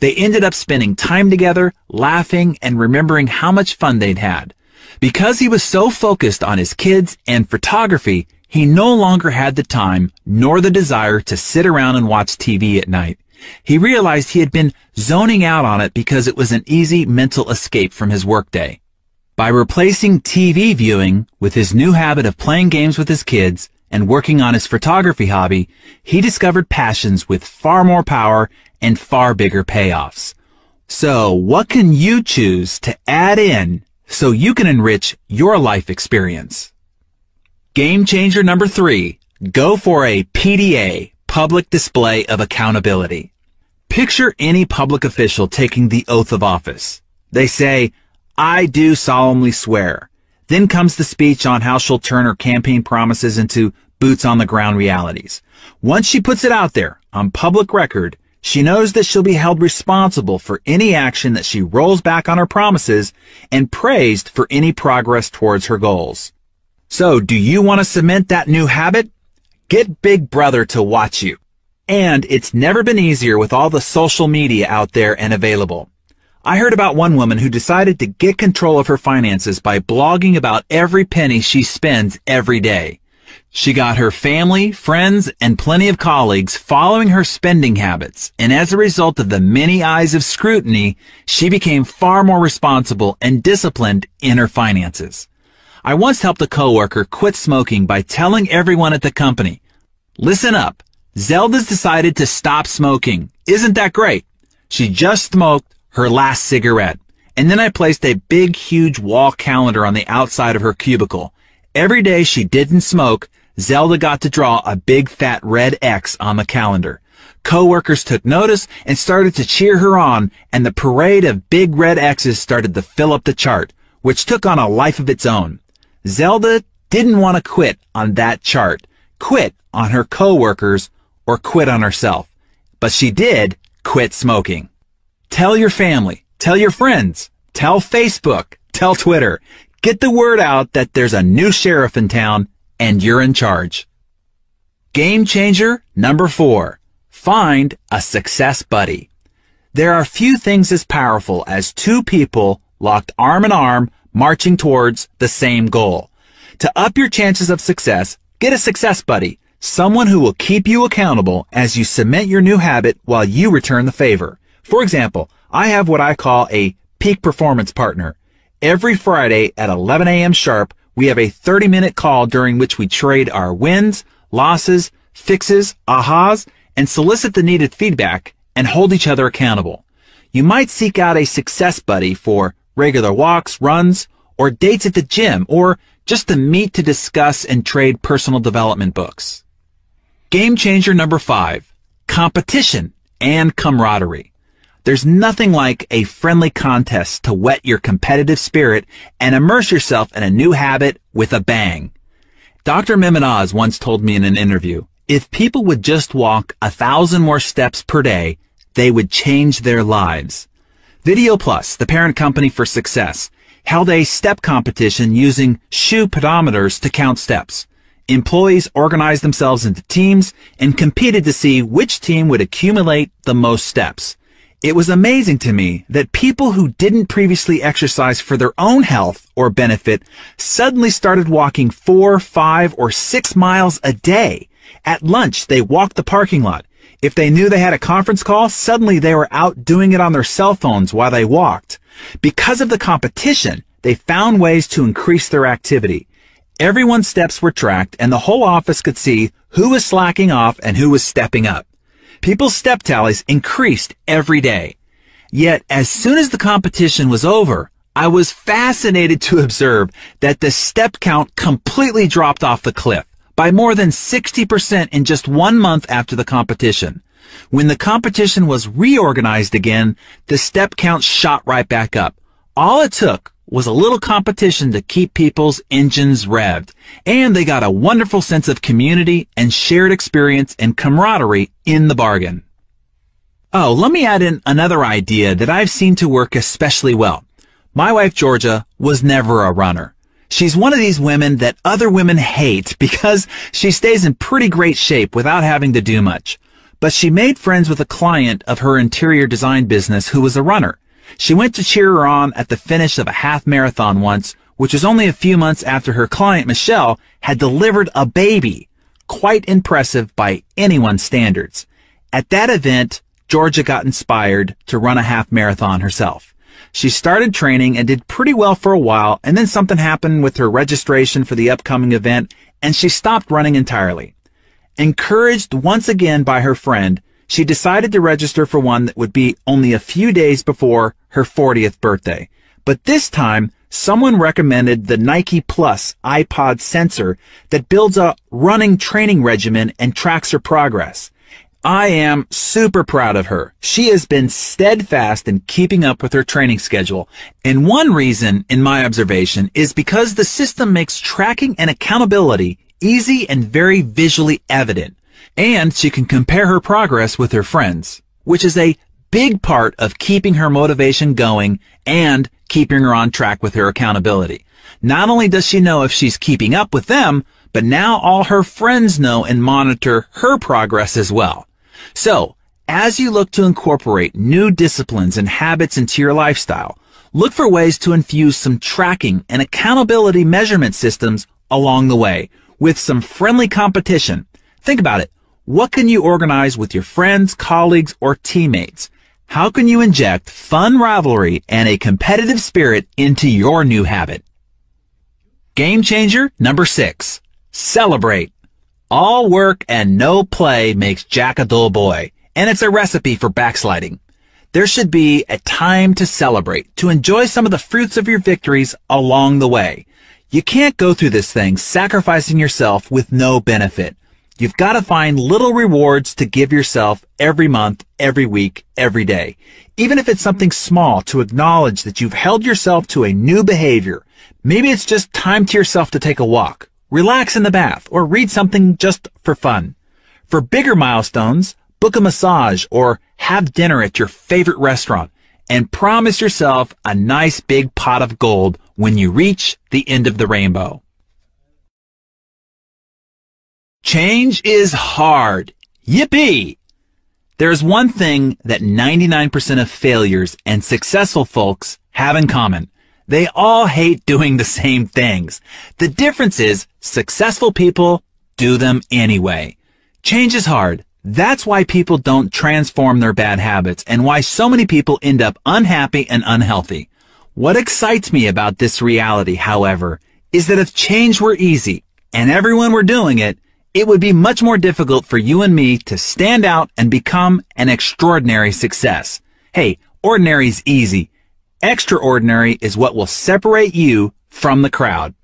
They ended up spending time together, laughing, and remembering how much fun they'd had. Because he was so focused on his kids and photography, he no longer had the time nor the desire to sit around and watch TV at night. He realized he had been zoning out on it because it was an easy mental escape from his workday. By replacing TV viewing with his new habit of playing games with his kids and working on his photography hobby, he discovered passions with far more power and far bigger payoffs. So what can you choose to add in so you can enrich your life experience? Game changer number three, go for a PDA, public display of accountability. Picture any public official taking the oath of office. They say, I do solemnly swear. Then comes the speech on how she'll turn her campaign promises into boots on the ground realities. Once she puts it out there on public record, she knows that she'll be held responsible for any action that she rolls back on her promises and praised for any progress towards her goals. So, do you want to cement that new habit? Get Big Brother to watch you. And it's never been easier with all the social media out there and available. I heard about one woman who decided to get control of her finances by blogging about every penny she spends every day. She got her family, friends, and plenty of colleagues following her spending habits, and as a result of the many eyes of scrutiny, she became far more responsible and disciplined in her finances. I once helped a coworker quit smoking by telling everyone at the company, listen up, Zelda's decided to stop smoking. Isn't that great? She just smoked her last cigarette. And then I placed a big, huge wall calendar on the outside of her cubicle. Every day she didn't smoke, Zelda got to draw a big fat red X on the calendar. Co-workers took notice and started to cheer her on, and the parade of big red X's started to fill up the chart, which took on a life of its own. Zelda didn't want to quit on that chart, quit on her co-workers, or quit on herself. But she did quit smoking. Tell your family, tell your friends, tell Facebook, tell Twitter. Get the word out that there's a new sheriff in town and you're in charge. Game changer number four. Find a success buddy. There are few things as powerful as two people locked arm in arm marching towards the same goal. To up your chances of success, get a success buddy, someone who will keep you accountable as you cement your new habit while you return the favor. For example, I have what I call a peak performance partner. Every Friday at 11 a.m. sharp, we have a 30 minute call during which we trade our wins, losses, fixes, ahas, and solicit the needed feedback and hold each other accountable. You might seek out a success buddy for regular walks, runs, or dates at the gym, or just to meet to discuss and trade personal development books. Game changer number five, competition and camaraderie. There's nothing like a friendly contest to whet your competitive spirit and immerse yourself in a new habit with a bang. Dr. Oz once told me in an interview, if people would just walk a thousand more steps per day, they would change their lives. Video Plus, the parent company for Success, held a step competition using shoe pedometers to count steps. Employees organized themselves into teams and competed to see which team would accumulate the most steps. It was amazing to me that people who didn't previously exercise for their own health or benefit suddenly started walking four, five, or six miles a day. At lunch, they walked the parking lot. If they knew they had a conference call, suddenly they were out doing it on their cell phones while they walked. Because of the competition, they found ways to increase their activity. Everyone's steps were tracked and the whole office could see who was slacking off and who was stepping up. People's step tallies increased every day. Yet, as soon as the competition was over, I was fascinated to observe that the step count completely dropped off the cliff by more than 60% in just one month after the competition. When the competition was reorganized again, the step count shot right back up. All it took was a little competition to keep people's engines revved. And they got a wonderful sense of community and shared experience and camaraderie in the bargain. Oh, let me add in another idea that I've seen to work especially well. My wife Georgia was never a runner. She's one of these women that other women hate [laughs] because she stays in pretty great shape without having to do much. But she made friends with a client of her interior design business who was a runner. She went to cheer her on at the finish of a half marathon once, which was only a few months after her client Michelle had delivered a baby. Quite impressive by anyone's standards. At that event, Georgia got inspired to run a half marathon herself. She started training and did pretty well for a while, and then something happened with her registration for the upcoming event, and she stopped running entirely. Encouraged once again by her friend, she decided to register for one that would be only a few days before her 40th birthday. But this time, someone recommended the Nike Plus iPod sensor that builds a running training regimen and tracks her progress. I am super proud of her. She has been steadfast in keeping up with her training schedule. And one reason, in my observation, is because the system makes tracking and accountability easy and very visually evident. And she can compare her progress with her friends, which is a big part of keeping her motivation going and keeping her on track with her accountability. Not only does she know if she's keeping up with them, but now all her friends know and monitor her progress as well. So, as you look to incorporate new disciplines and habits into your lifestyle, look for ways to infuse some tracking and accountability measurement systems along the way with some friendly competition. Think about it. What can you organize with your friends, colleagues, or teammates? How can you inject fun rivalry and a competitive spirit into your new habit? Game changer number six. Celebrate. All work and no play makes Jack a dull boy, and it's a recipe for backsliding. There should be a time to celebrate, to enjoy some of the fruits of your victories along the way. You can't go through this thing sacrificing yourself with no benefit. You've got to find little rewards to give yourself every month, every week, every day. Even if it's something small to acknowledge that you've held yourself to a new behavior. Maybe it's just time to yourself to take a walk relax in the bath, or read something just for fun. For bigger milestones, book a massage or have dinner at your favorite restaurant and promise yourself a nice big pot of gold when you reach the end of the rainbow. Change is hard. Yippee! There's one thing that 99% of failures and successful folks have in common. They all hate doing the same things. The difference is successful people do them anyway. Change is hard. That's why people don't transform their bad habits and why so many people end up unhappy and unhealthy. What excites me about this reality, however, is that if change were easy and everyone were doing it, it would be much more difficult for you and me to stand out and become an extraordinary success. Hey, ordinary's easy. Extraordinary is what will separate you from the crowd.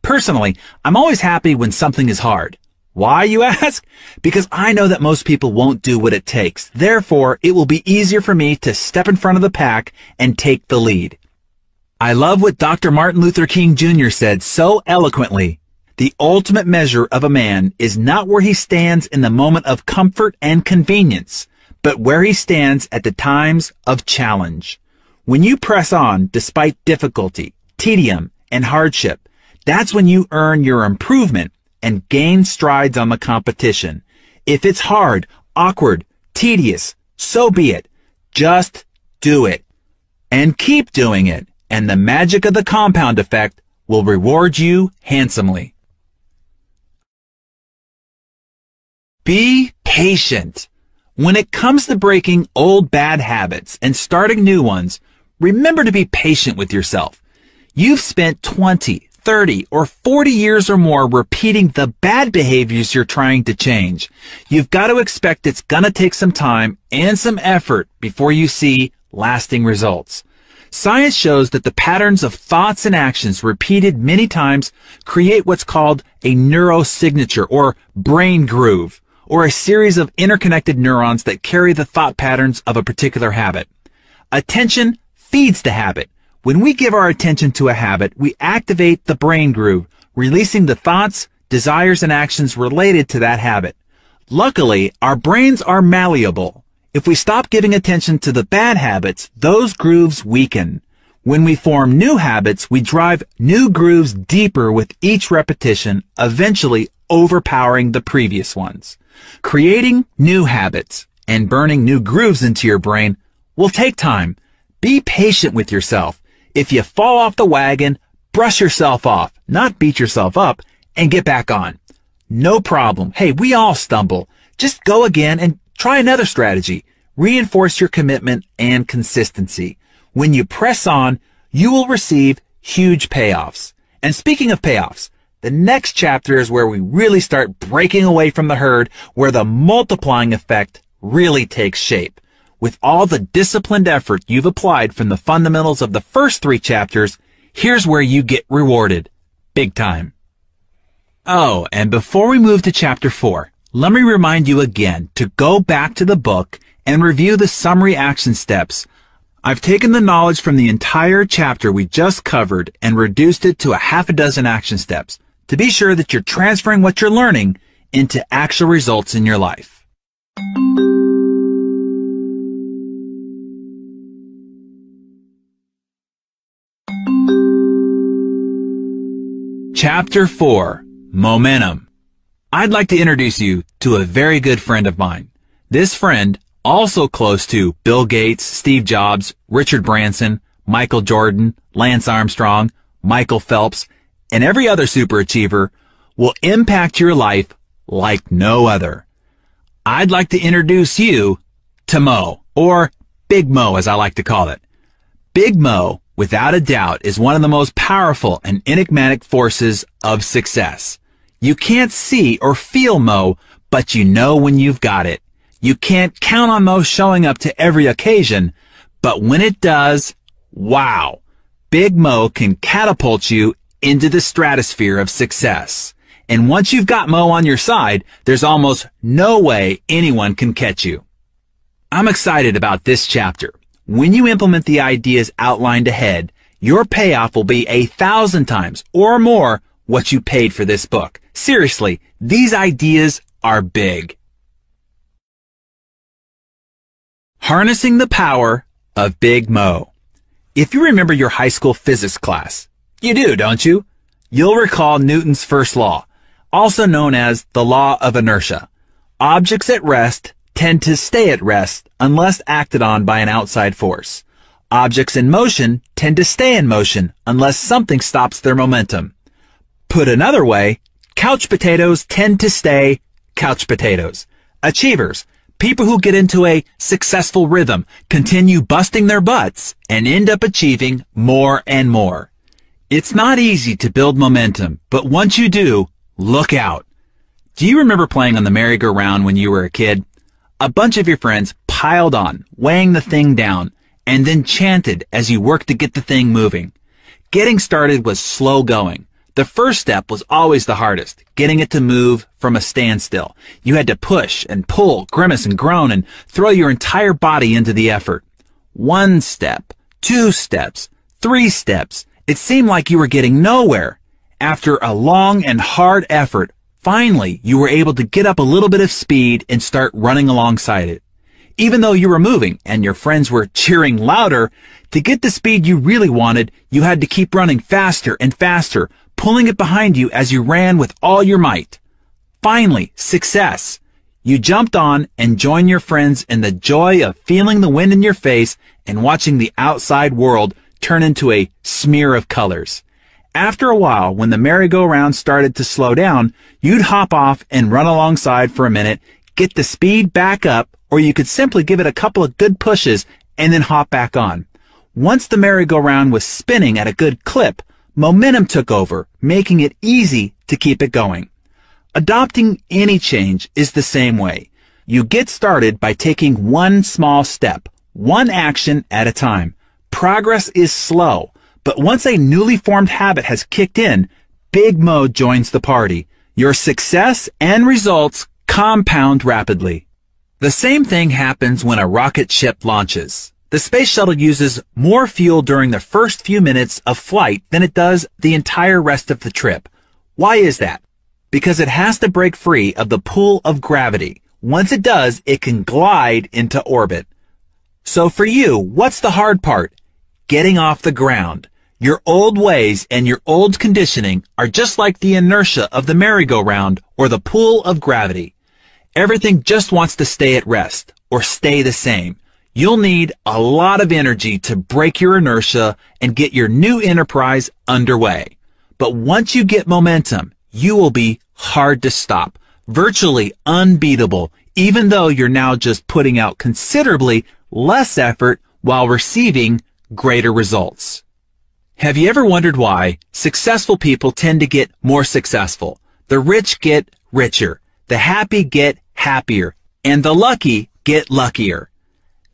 Personally, I'm always happy when something is hard. Why, you [laughs] ask? Because I know that most people won't do what it takes. Therefore, it will be easier for me to step in front of the pack and take the lead. I love what Dr. Martin Luther King Jr. said so eloquently. The ultimate measure of a man is not where he stands in the moment of comfort and convenience, but where he stands at the times of challenge. When you press on despite difficulty, tedium, and hardship, that's when you earn your improvement and gain strides on the competition. If it's hard, awkward, tedious, so be it. Just do it. And keep doing it, and the magic of the compound effect will reward you handsomely. Be patient. When it comes to breaking old bad habits and starting new ones, Remember to be patient with yourself. You've spent 20, 30, or 40 years or more repeating the bad behaviors you're trying to change. You've got to expect it's gonna take some time and some effort before you see lasting results. Science shows that the patterns of thoughts and actions repeated many times create what's called a neurosignature or brain groove, or a series of interconnected neurons that carry the thought patterns of a particular habit. Attention feeds the habit. When we give our attention to a habit, we activate the brain groove, releasing the thoughts, desires, and actions related to that habit. Luckily, our brains are malleable. If we stop giving attention to the bad habits, those grooves weaken. When we form new habits, we drive new grooves deeper with each repetition, eventually overpowering the previous ones. Creating new habits and burning new grooves into your brain will take time, be patient with yourself. If you fall off the wagon, brush yourself off, not beat yourself up, and get back on. No problem. Hey, we all stumble. Just go again and try another strategy. Reinforce your commitment and consistency. When you press on, you will receive huge payoffs. And speaking of payoffs, the next chapter is where we really start breaking away from the herd, where the multiplying effect really takes shape. With all the disciplined effort you've applied from the fundamentals of the first three chapters, here's where you get rewarded. Big time. Oh, and before we move to chapter four, let me remind you again to go back to the book and review the summary action steps. I've taken the knowledge from the entire chapter we just covered and reduced it to a half a dozen action steps to be sure that you're transferring what you're learning into actual results in your life. Chapter 4 Momentum I'd like to introduce you to a very good friend of mine. This friend, also close to Bill Gates, Steve Jobs, Richard Branson, Michael Jordan, Lance Armstrong, Michael Phelps, and every other superachiever, will impact your life like no other. I'd like to introduce you to Mo, or Big Mo as I like to call it. Big Mo, without a doubt, is one of the most powerful and enigmatic forces of success. You can't see or feel Mo, but you know when you've got it. You can't count on Mo showing up to every occasion, but when it does, wow, Big Mo can catapult you into the stratosphere of success. And once you've got Mo on your side, there's almost no way anyone can catch you. I'm excited about this chapter. When you implement the ideas outlined ahead, your payoff will be a thousand times or more what you paid for this book. Seriously, these ideas are big. Harnessing the power of Big Mo. If you remember your high school physics class, you do, don't you? You'll recall Newton's first law, also known as the law of inertia. Objects at rest tend to stay at rest unless acted on by an outside force. Objects in motion tend to stay in motion unless something stops their momentum. Put another way, couch potatoes tend to stay couch potatoes. Achievers, people who get into a successful rhythm, continue busting their butts and end up achieving more and more. It's not easy to build momentum, but once you do, look out. Do you remember playing on the merry-go-round when you were a kid? A bunch of your friends piled on, weighing the thing down, and then chanted as you worked to get the thing moving. Getting started was slow going. The first step was always the hardest, getting it to move from a standstill. You had to push and pull, grimace and groan, and throw your entire body into the effort. One step, two steps, three steps. It seemed like you were getting nowhere. After a long and hard effort, finally you were able to get up a little bit of speed and start running alongside it. Even though you were moving and your friends were cheering louder, to get the speed you really wanted, you had to keep running faster and faster, pulling it behind you as you ran with all your might. Finally, success. You jumped on and joined your friends in the joy of feeling the wind in your face and watching the outside world turn into a smear of colors. After a while, when the merry-go-round started to slow down, you'd hop off and run alongside for a minute, get the speed back up, or you could simply give it a couple of good pushes and then hop back on. Once the merry-go-round was spinning at a good clip, momentum took over, making it easy to keep it going. Adopting any change is the same way. You get started by taking one small step, one action at a time. Progress is slow, but once a newly formed habit has kicked in, Big Mo joins the party. Your success and results compound rapidly. The same thing happens when a rocket ship launches. The space shuttle uses more fuel during the first few minutes of flight than it does the entire rest of the trip. Why is that? Because it has to break free of the pull of gravity. Once it does, it can glide into orbit. So for you, what's the hard part? Getting off the ground. Your old ways and your old conditioning are just like the inertia of the merry-go-round or the pull of gravity. Everything just wants to stay at rest or stay the same. You'll need a lot of energy to break your inertia and get your new enterprise underway. But once you get momentum, you will be hard to stop, virtually unbeatable, even though you're now just putting out considerably less effort while receiving greater results. Have you ever wondered why successful people tend to get more successful? The rich get richer, the happy get happier, and the lucky get luckier.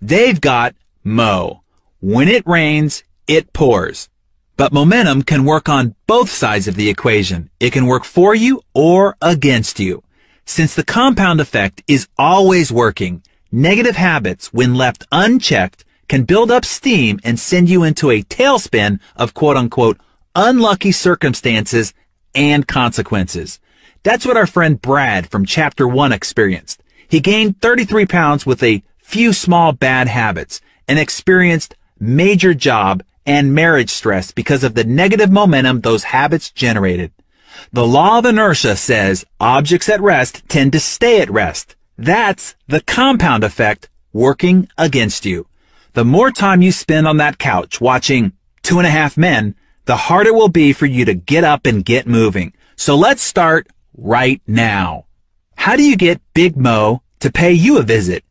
They've got Mo. When it rains, it pours. But momentum can work on both sides of the equation. It can work for you or against you. Since the compound effect is always working, negative habits, when left unchecked, can build up steam and send you into a tailspin of quote unquote unlucky circumstances and consequences. That's what our friend Brad from chapter one experienced. He gained 33 pounds with a few small bad habits and experienced major job and marriage stress because of the negative momentum those habits generated. The law of inertia says objects at rest tend to stay at rest. That's the compound effect working against you. The more time you spend on that couch watching Two and a Half Men, the harder it will be for you to get up and get moving. So let's start right now. How do you get Big Mo to pay you a visit?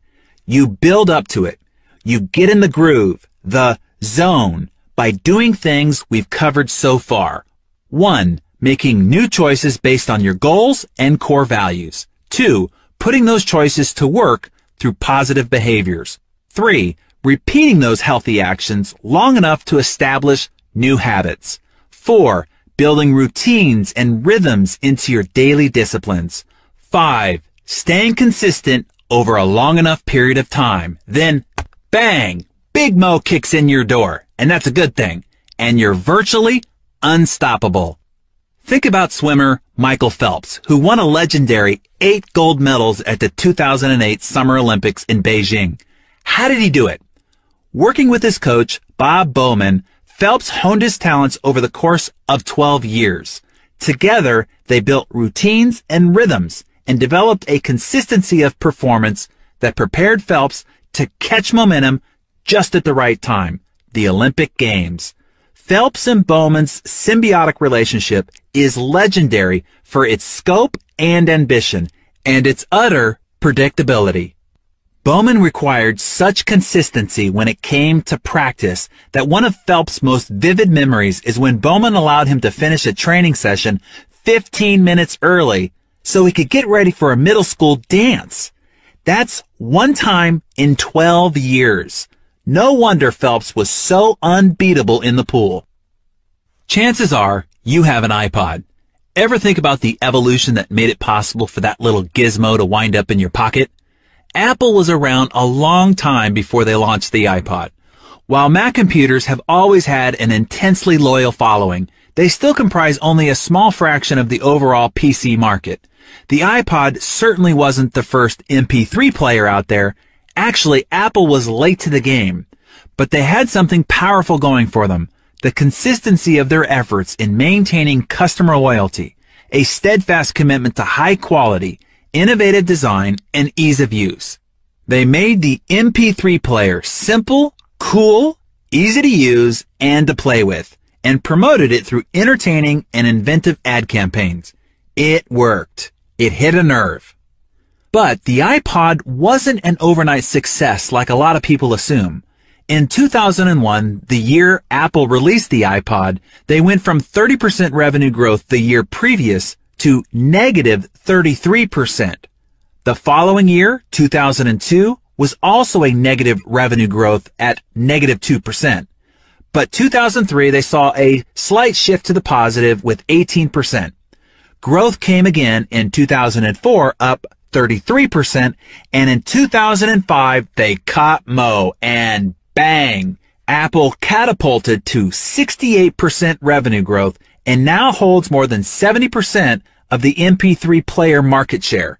You build up to it. You get in the groove, the zone, by doing things we've covered so far. One, making new choices based on your goals and core values. Two, putting those choices to work through positive behaviors. Three, repeating those healthy actions long enough to establish new habits. Four, building routines and rhythms into your daily disciplines. Five, staying consistent over a long enough period of time. Then, bang, Big Mo kicks in your door, and that's a good thing. And you're virtually unstoppable. Think about swimmer Michael Phelps, who won a legendary eight gold medals at the 2008 Summer Olympics in Beijing. How did he do it? Working with his coach, Bob Bowman, Phelps honed his talents over the course of 12 years. Together, they built routines and rhythms and developed a consistency of performance that prepared Phelps to catch momentum just at the right time, the Olympic Games. Phelps and Bowman's symbiotic relationship is legendary for its scope and ambition and its utter predictability. Bowman required such consistency when it came to practice that one of Phelps' most vivid memories is when Bowman allowed him to finish a training session 15 minutes early so he could get ready for a middle school dance. That's one time in 12 years. No wonder Phelps was so unbeatable in the pool. Chances are you have an iPod. Ever think about the evolution that made it possible for that little gizmo to wind up in your pocket? Apple was around a long time before they launched the iPod. While Mac computers have always had an intensely loyal following, they still comprise only a small fraction of the overall PC market. The iPod certainly wasn't the first MP3 player out there, Actually, Apple was late to the game, but they had something powerful going for them. The consistency of their efforts in maintaining customer loyalty, a steadfast commitment to high quality, innovative design, and ease of use. They made the MP3 player simple, cool, easy to use, and to play with, and promoted it through entertaining and inventive ad campaigns. It worked. It hit a nerve. But the iPod wasn't an overnight success like a lot of people assume. In 2001, the year Apple released the iPod, they went from 30% revenue growth the year previous to negative 33%. The following year, 2002, was also a negative revenue growth at negative 2%. But 2003, they saw a slight shift to the positive with 18%. Growth came again in 2004, up 33%. And in 2005, they caught Mo and bang, Apple catapulted to 68% revenue growth and now holds more than 70% of the MP3 player market share.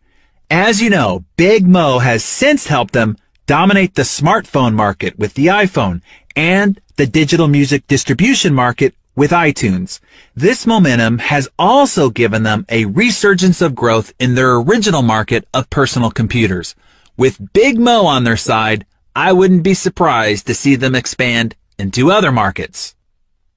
As you know, Big Mo has since helped them dominate the smartphone market with the iPhone and the digital music distribution market with iTunes. This momentum has also given them a resurgence of growth in their original market of personal computers. With Big Mo on their side, I wouldn't be surprised to see them expand into other markets.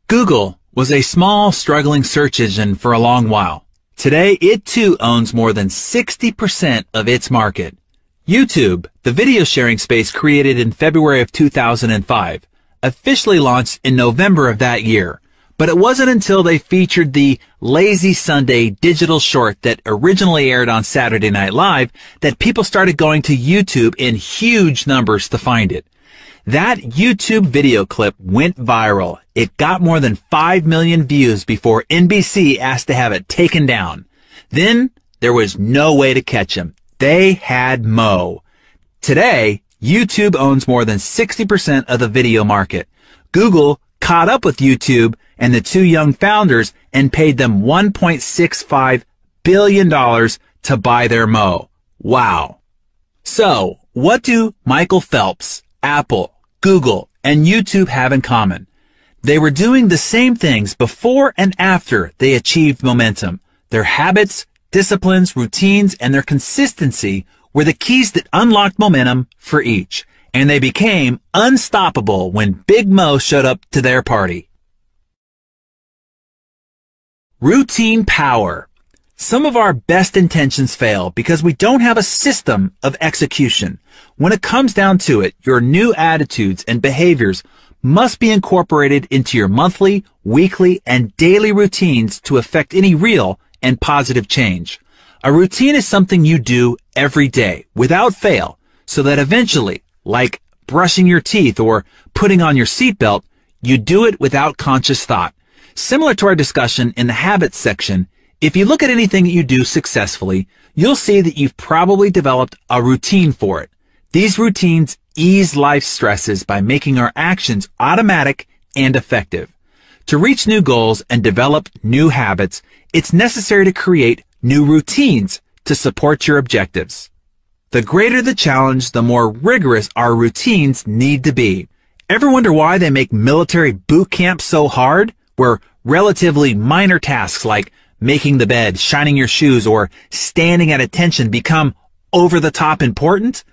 Google was a small, struggling search engine for a long while. Today, it too owns more than 60% of its market. YouTube, the video sharing space created in February of 2005, officially launched in November of that year. But it wasn't until they featured the Lazy Sunday digital short that originally aired on Saturday Night Live that people started going to YouTube in huge numbers to find it. That YouTube video clip went viral. It got more than 5 million views before NBC asked to have it taken down. Then there was no way to catch him. They had Mo. Today, YouTube owns more than 60% of the video market. Google caught up with YouTube and the two young founders and paid them $1.65 billion to buy their Mo. Wow. So, what do Michael Phelps, Apple, Google, and YouTube have in common? They were doing the same things before and after they achieved momentum. Their habits, disciplines, routines, and their consistency were the keys that unlocked momentum for each. And they became unstoppable when Big Mo showed up to their party. Routine power. Some of our best intentions fail because we don't have a system of execution. When it comes down to it, your new attitudes and behaviors must be incorporated into your monthly, weekly, and daily routines to affect any real and positive change. A routine is something you do every day without fail so that eventually, like brushing your teeth or putting on your seatbelt, you do it without conscious thought. Similar to our discussion in the habits section, if you look at anything that you do successfully, you'll see that you've probably developed a routine for it. These routines ease life stresses by making our actions automatic and effective. To reach new goals and develop new habits, it's necessary to create new routines to support your objectives. The greater the challenge, the more rigorous our routines need to be. Ever wonder why they make military boot camp so hard? Where relatively minor tasks like making the bed, shining your shoes, or standing at attention become over the top important?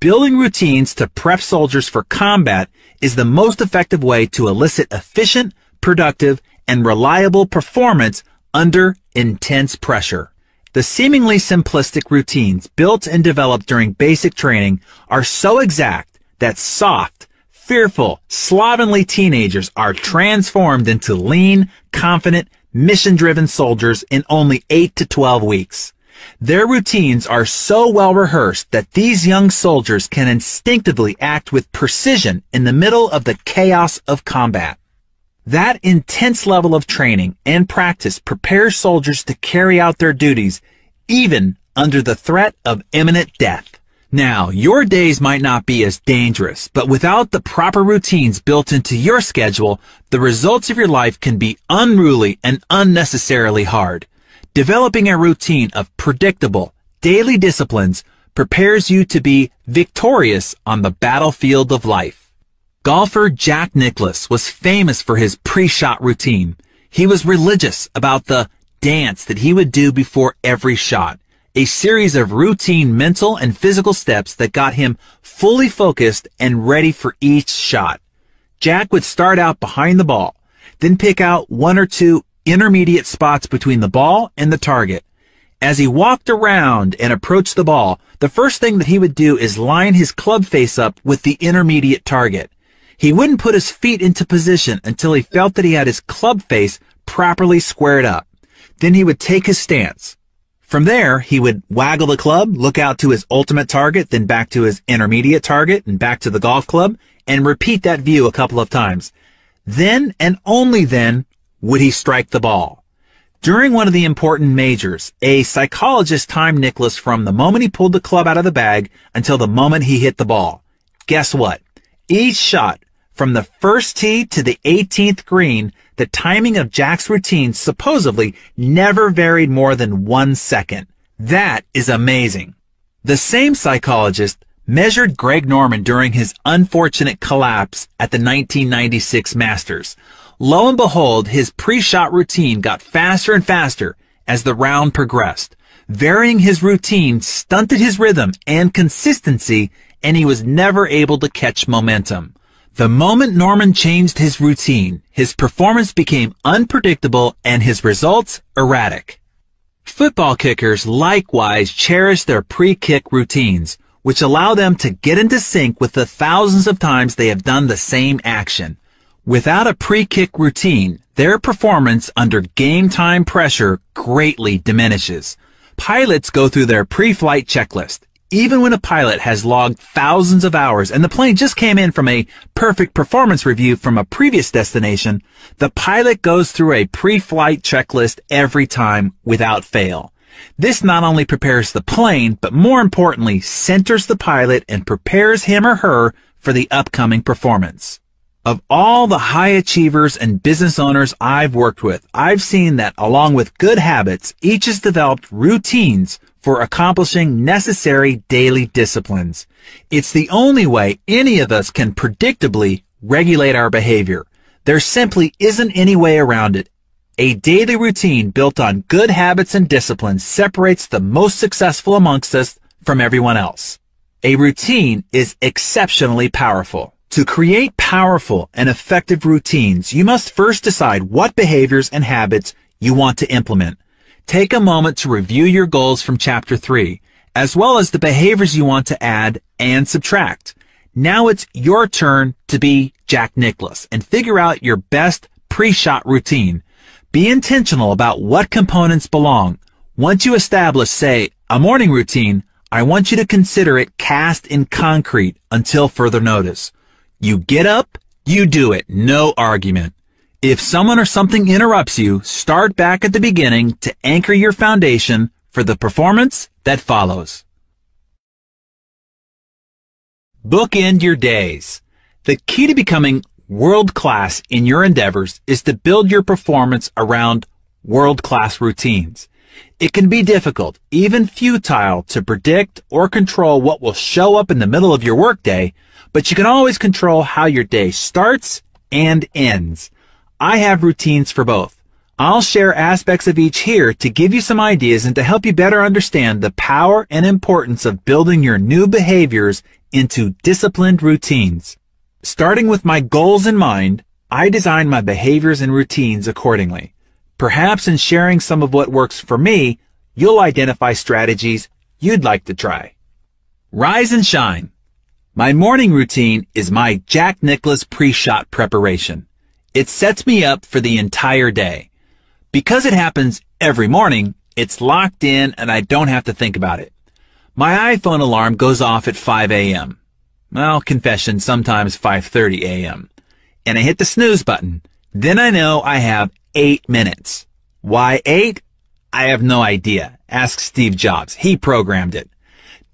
Building routines to prep soldiers for combat is the most effective way to elicit efficient, productive, and reliable performance under intense pressure. The seemingly simplistic routines built and developed during basic training are so exact that soft, fearful, slovenly teenagers are transformed into lean, confident, mission-driven soldiers in only 8 to 12 weeks. Their routines are so well rehearsed that these young soldiers can instinctively act with precision in the middle of the chaos of combat. That intense level of training and practice prepares soldiers to carry out their duties even under the threat of imminent death. Now, your days might not be as dangerous, but without the proper routines built into your schedule, the results of your life can be unruly and unnecessarily hard. Developing a routine of predictable, daily disciplines prepares you to be victorious on the battlefield of life. Golfer Jack Nicklaus was famous for his pre-shot routine. He was religious about the dance that he would do before every shot a series of routine mental and physical steps that got him fully focused and ready for each shot. Jack would start out behind the ball, then pick out one or two intermediate spots between the ball and the target. As he walked around and approached the ball, the first thing that he would do is line his club face up with the intermediate target. He wouldn't put his feet into position until he felt that he had his club face properly squared up. Then he would take his stance. From there, he would waggle the club, look out to his ultimate target, then back to his intermediate target and back to the golf club and repeat that view a couple of times. Then and only then would he strike the ball. During one of the important majors, a psychologist timed Nicklaus from the moment he pulled the club out of the bag until the moment he hit the ball. Guess what? Each shot from the first tee to the 18th green the timing of Jack's routine supposedly never varied more than one second. That is amazing. The same psychologist measured Greg Norman during his unfortunate collapse at the 1996 Masters. Lo and behold, his pre-shot routine got faster and faster as the round progressed. Varying his routine stunted his rhythm and consistency, and he was never able to catch momentum. The moment Norman changed his routine, his performance became unpredictable and his results erratic. Football kickers likewise cherish their pre-kick routines, which allow them to get into sync with the thousands of times they have done the same action. Without a pre-kick routine, their performance under game time pressure greatly diminishes. Pilots go through their pre-flight checklist, even when a pilot has logged thousands of hours and the plane just came in from a perfect performance review from a previous destination, the pilot goes through a pre-flight checklist every time without fail. This not only prepares the plane, but more importantly, centers the pilot and prepares him or her for the upcoming performance. Of all the high achievers and business owners I've worked with, I've seen that along with good habits, each has developed routines for accomplishing necessary daily disciplines. It's the only way any of us can predictably regulate our behavior. There simply isn't any way around it. A daily routine built on good habits and disciplines separates the most successful amongst us from everyone else. A routine is exceptionally powerful. To create powerful and effective routines, you must first decide what behaviors and habits you want to implement. Take a moment to review your goals from chapter 3, as well as the behaviors you want to add and subtract. Now it's your turn to be Jack Nicklaus and figure out your best pre-shot routine. Be intentional about what components belong. Once you establish, say, a morning routine, I want you to consider it cast in concrete until further notice. You get up, you do it, no argument. If someone or something interrupts you, start back at the beginning to anchor your foundation for the performance that follows. Bookend your days. The key to becoming world class in your endeavors is to build your performance around world class routines. It can be difficult, even futile, to predict or control what will show up in the middle of your workday, but you can always control how your day starts and ends. I have routines for both. I'll share aspects of each here to give you some ideas and to help you better understand the power and importance of building your new behaviors into disciplined routines. Starting with my goals in mind, I design my behaviors and routines accordingly. Perhaps in sharing some of what works for me, you'll identify strategies you'd like to try. Rise and shine. My morning routine is my Jack Nicklaus pre-shot preparation. It sets me up for the entire day. Because it happens every morning, it's locked in and I don't have to think about it. My iPhone alarm goes off at 5 a.m. Well, confession, sometimes 5.30 a.m. And I hit the snooze button. Then I know I have eight minutes. Why eight? I have no idea. Ask Steve Jobs. He programmed it.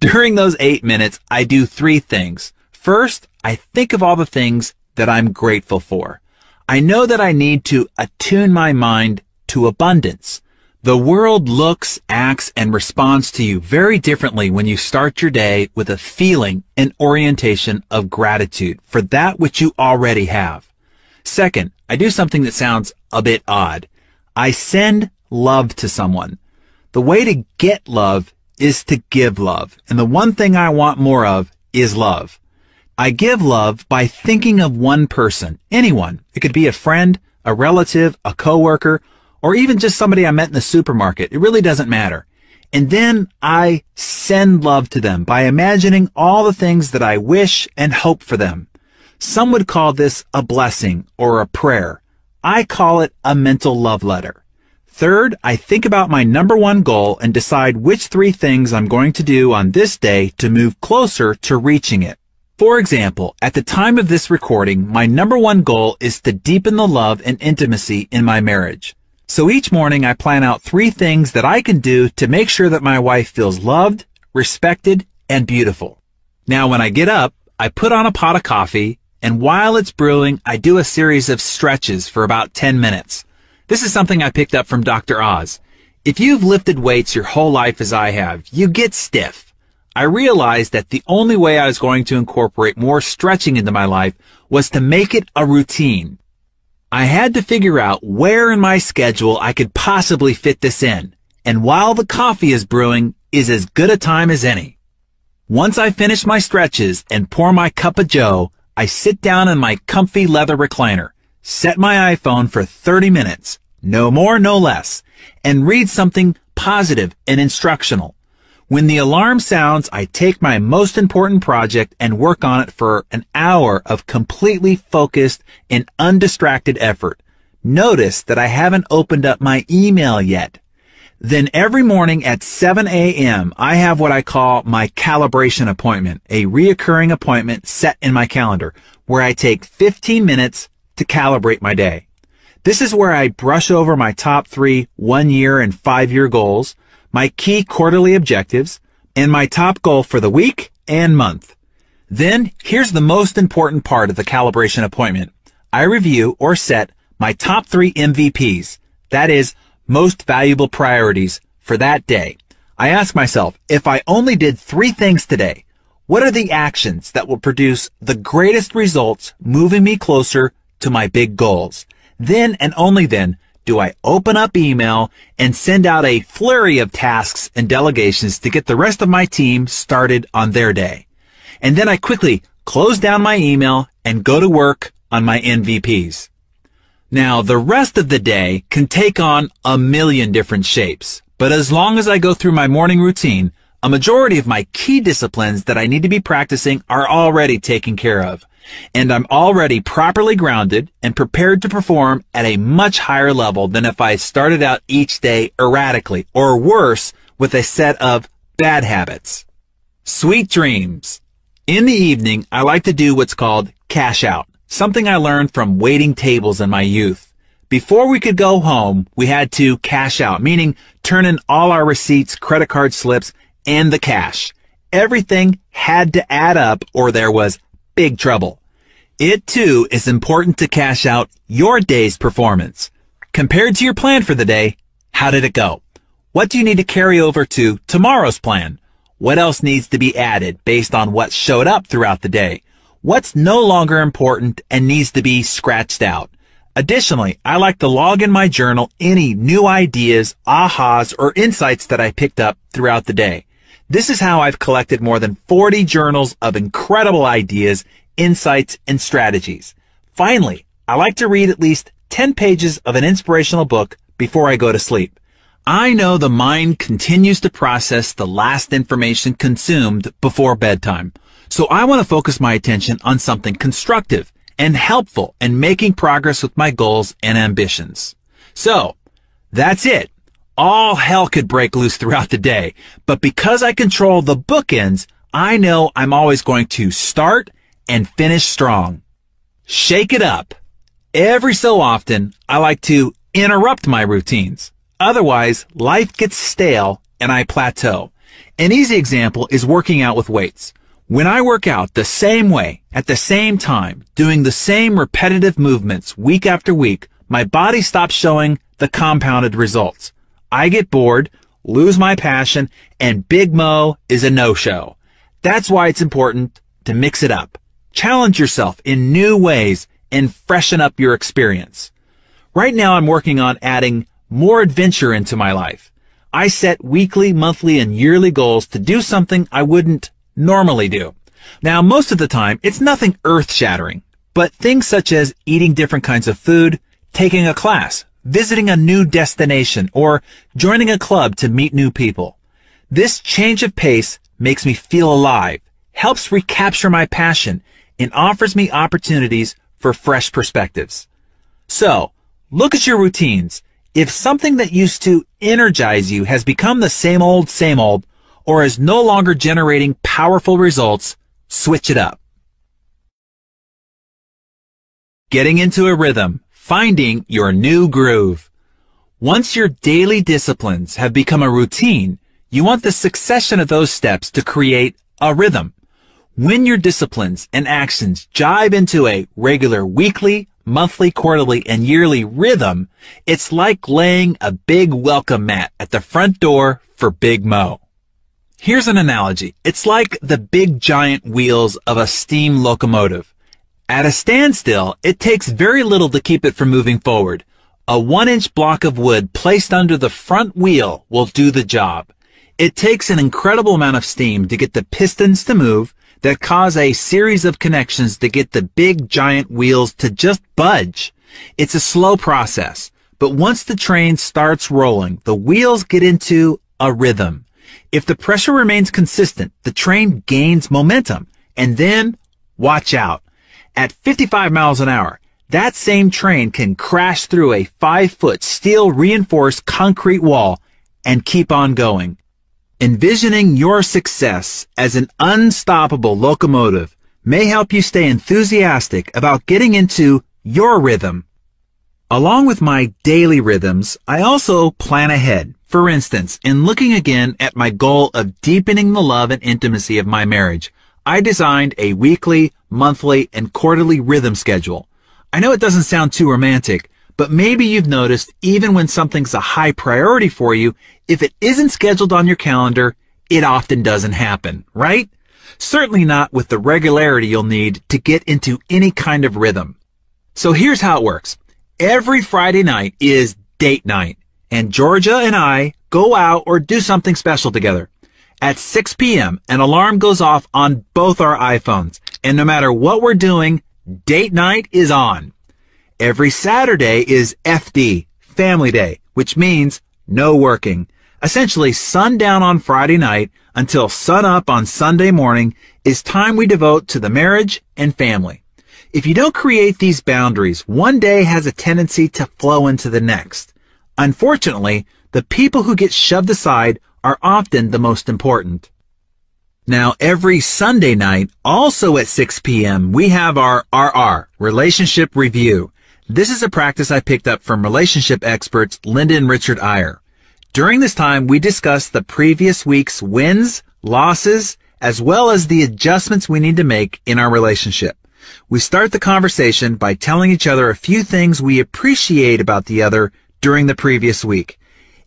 During those eight minutes, I do three things. First, I think of all the things that I'm grateful for. I know that I need to attune my mind to abundance. The world looks, acts, and responds to you very differently when you start your day with a feeling and orientation of gratitude for that which you already have. Second, I do something that sounds a bit odd. I send love to someone. The way to get love is to give love. And the one thing I want more of is love. I give love by thinking of one person, anyone. It could be a friend, a relative, a coworker, or even just somebody I met in the supermarket. It really doesn't matter. And then I send love to them by imagining all the things that I wish and hope for them. Some would call this a blessing or a prayer. I call it a mental love letter. Third, I think about my number one goal and decide which three things I'm going to do on this day to move closer to reaching it. For example, at the time of this recording, my number one goal is to deepen the love and intimacy in my marriage. So each morning I plan out three things that I can do to make sure that my wife feels loved, respected, and beautiful. Now when I get up, I put on a pot of coffee, and while it's brewing, I do a series of stretches for about 10 minutes. This is something I picked up from Dr. Oz. If you've lifted weights your whole life as I have, you get stiff. I realized that the only way I was going to incorporate more stretching into my life was to make it a routine. I had to figure out where in my schedule I could possibly fit this in. And while the coffee is brewing is as good a time as any. Once I finish my stretches and pour my cup of joe, I sit down in my comfy leather recliner, set my iPhone for 30 minutes, no more, no less, and read something positive and instructional. When the alarm sounds, I take my most important project and work on it for an hour of completely focused and undistracted effort. Notice that I haven't opened up my email yet. Then every morning at 7 a.m., I have what I call my calibration appointment, a reoccurring appointment set in my calendar where I take 15 minutes to calibrate my day. This is where I brush over my top three one year and five year goals, my key quarterly objectives, and my top goal for the week and month. Then here's the most important part of the calibration appointment. I review or set my top three MVPs. That is most valuable priorities for that day. I ask myself, if I only did three things today, what are the actions that will produce the greatest results moving me closer to my big goals? Then and only then do I open up email and send out a flurry of tasks and delegations to get the rest of my team started on their day. And then I quickly close down my email and go to work on my MVPs. Now, the rest of the day can take on a million different shapes, but as long as I go through my morning routine, a majority of my key disciplines that I need to be practicing are already taken care of, and I'm already properly grounded and prepared to perform at a much higher level than if I started out each day erratically, or worse, with a set of bad habits. Sweet dreams. In the evening, I like to do what's called cash out. Something I learned from waiting tables in my youth. Before we could go home, we had to cash out, meaning turn in all our receipts, credit card slips, and the cash. Everything had to add up or there was big trouble. It too is important to cash out your day's performance. Compared to your plan for the day, how did it go? What do you need to carry over to tomorrow's plan? What else needs to be added based on what showed up throughout the day? What's no longer important and needs to be scratched out. Additionally, I like to log in my journal any new ideas, ahas, or insights that I picked up throughout the day. This is how I've collected more than 40 journals of incredible ideas, insights, and strategies. Finally, I like to read at least 10 pages of an inspirational book before I go to sleep. I know the mind continues to process the last information consumed before bedtime. So I want to focus my attention on something constructive and helpful in making progress with my goals and ambitions. So that's it. All hell could break loose throughout the day, but because I control the bookends, I know I'm always going to start and finish strong. Shake it up. Every so often, I like to interrupt my routines. Otherwise, life gets stale and I plateau. An easy example is working out with weights. When I work out the same way, at the same time, doing the same repetitive movements week after week, my body stops showing the compounded results. I get bored, lose my passion, and Big Mo is a no-show. That's why it's important to mix it up. Challenge yourself in new ways and freshen up your experience. Right now I'm working on adding more adventure into my life. I set weekly, monthly, and yearly goals to do something I wouldn't normally do. Now, most of the time, it's nothing earth shattering, but things such as eating different kinds of food, taking a class, visiting a new destination, or joining a club to meet new people. This change of pace makes me feel alive, helps recapture my passion, and offers me opportunities for fresh perspectives. So, look at your routines. If something that used to energize you has become the same old, same old, or is no longer generating powerful results, switch it up. Getting into a rhythm, finding your new groove. Once your daily disciplines have become a routine, you want the succession of those steps to create a rhythm. When your disciplines and actions jive into a regular weekly, monthly, quarterly, and yearly rhythm, it's like laying a big welcome mat at the front door for Big Mo. Here's an analogy. It's like the big giant wheels of a steam locomotive. At a standstill, it takes very little to keep it from moving forward. A one inch block of wood placed under the front wheel will do the job. It takes an incredible amount of steam to get the pistons to move that cause a series of connections to get the big giant wheels to just budge. It's a slow process, but once the train starts rolling, the wheels get into a rhythm. If the pressure remains consistent, the train gains momentum. And then, watch out. At 55 miles an hour, that same train can crash through a five foot steel reinforced concrete wall and keep on going. Envisioning your success as an unstoppable locomotive may help you stay enthusiastic about getting into your rhythm. Along with my daily rhythms, I also plan ahead For instance, in looking again at my goal of deepening the love and intimacy of my marriage, I designed a weekly, monthly, and quarterly rhythm schedule. I know it doesn't sound too romantic, but maybe you've noticed even when something's a high priority for you, if it isn't scheduled on your calendar, it often doesn't happen, right? Certainly not with the regularity you'll need to get into any kind of rhythm. So here's how it works. Every Friday night is date night, and Georgia and I go out or do something special together. At 6 p.m., an alarm goes off on both our iPhones, and no matter what we're doing, date night is on. Every Saturday is FD, Family Day, which means no working. Essentially, sundown on Friday night until sunup on Sunday morning is time we devote to the marriage and family. If you don't create these boundaries, one day has a tendency to flow into the next. Unfortunately, the people who get shoved aside are often the most important. Now, every Sunday night, also at 6 p.m., we have our RR, Relationship Review. This is a practice I picked up from relationship experts Linda and Richard Eyre. During this time, we discuss the previous week's wins, losses, as well as the adjustments we need to make in our relationship. We start the conversation by telling each other a few things we appreciate about the other during the previous week.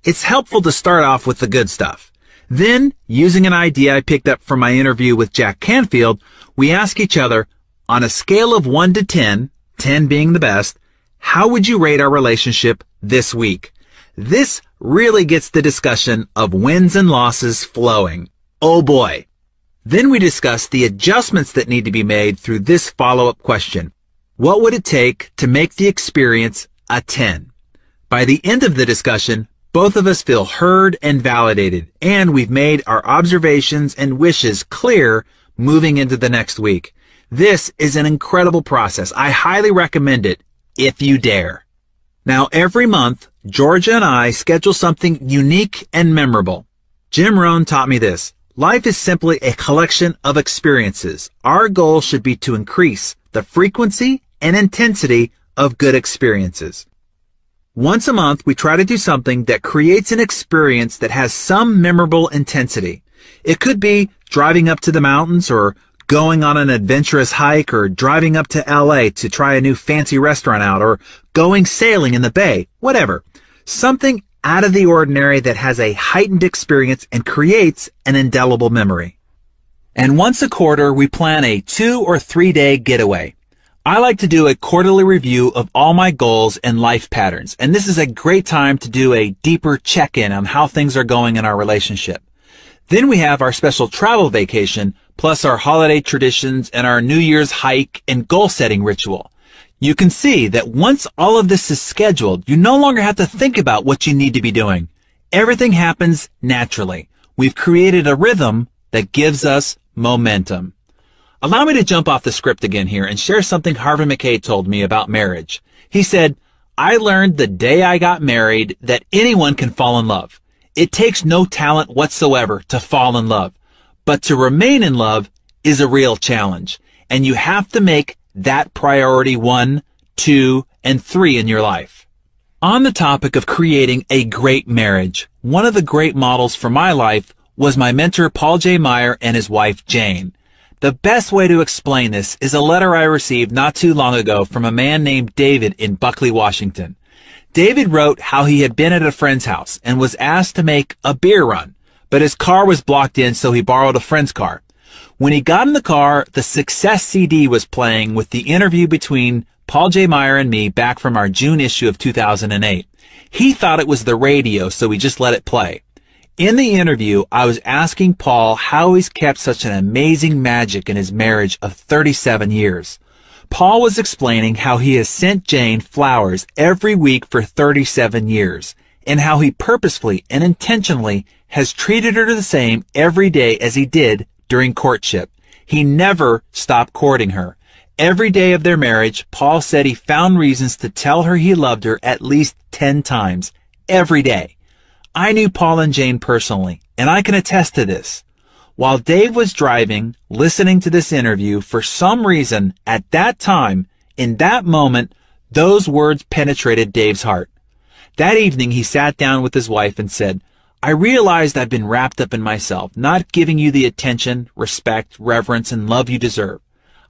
It's helpful to start off with the good stuff. Then, using an idea I picked up from my interview with Jack Canfield, we ask each other, on a scale of 1 to 10, 10 being the best, how would you rate our relationship this week? This really gets the discussion of wins and losses flowing. Oh boy. Then we discuss the adjustments that need to be made through this follow-up question. What would it take to make the experience a 10? By the end of the discussion, both of us feel heard and validated, and we've made our observations and wishes clear moving into the next week. This is an incredible process. I highly recommend it if you dare. Now, every month, Georgia and I schedule something unique and memorable. Jim Rohn taught me this. Life is simply a collection of experiences. Our goal should be to increase the frequency and intensity of good experiences. Once a month, we try to do something that creates an experience that has some memorable intensity. It could be driving up to the mountains or going on an adventurous hike or driving up to LA to try a new fancy restaurant out or going sailing in the bay, whatever. Something out of the ordinary that has a heightened experience and creates an indelible memory. And once a quarter, we plan a two or three day getaway. I like to do a quarterly review of all my goals and life patterns, and this is a great time to do a deeper check-in on how things are going in our relationship. Then we have our special travel vacation, plus our holiday traditions and our New Year's hike and goal setting ritual. You can see that once all of this is scheduled, you no longer have to think about what you need to be doing. Everything happens naturally. We've created a rhythm that gives us momentum. Allow me to jump off the script again here and share something Harvey Mackay told me about marriage. He said, I learned the day I got married that anyone can fall in love. It takes no talent whatsoever to fall in love, but to remain in love is a real challenge. And you have to make that priority one, two, and three in your life. On the topic of creating a great marriage, one of the great models for my life was my mentor Paul J. Meyer and his wife Jane. The best way to explain this is a letter I received not too long ago from a man named David in Buckley, Washington. David wrote how he had been at a friend's house and was asked to make a beer run, but his car was blocked in, so he borrowed a friend's car. When he got in the car, the Success CD was playing with the interview between Paul J. Meyer and me back from our June issue of 2008. He thought it was the radio, so he just let it play. In the interview, I was asking Paul how he's kept such an amazing magic in his marriage of 37 years. Paul was explaining how he has sent Jane flowers every week for 37 years and how he purposefully and intentionally has treated her the same every day as he did during courtship. He never stopped courting her. Every day of their marriage, Paul said he found reasons to tell her he loved her at least 10 times every day. I knew Paul and Jane personally, and I can attest to this. While Dave was driving, listening to this interview, for some reason, at that time, in that moment, those words penetrated Dave's heart. That evening, he sat down with his wife and said, I realized I've been wrapped up in myself, not giving you the attention, respect, reverence, and love you deserve.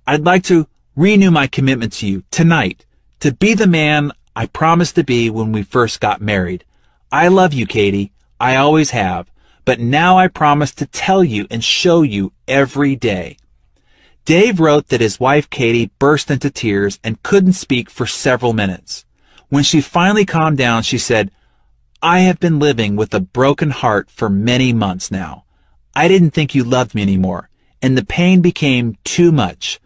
I'd like to renew my commitment to you tonight to be the man I promised to be when we first got married. I love you, Katie. I always have. But now I promise to tell you and show you every day. Dave wrote that his wife Katie burst into tears and couldn't speak for several minutes. When she finally calmed down, she said, I have been living with a broken heart for many months now. I didn't think you loved me anymore, and the pain became too much.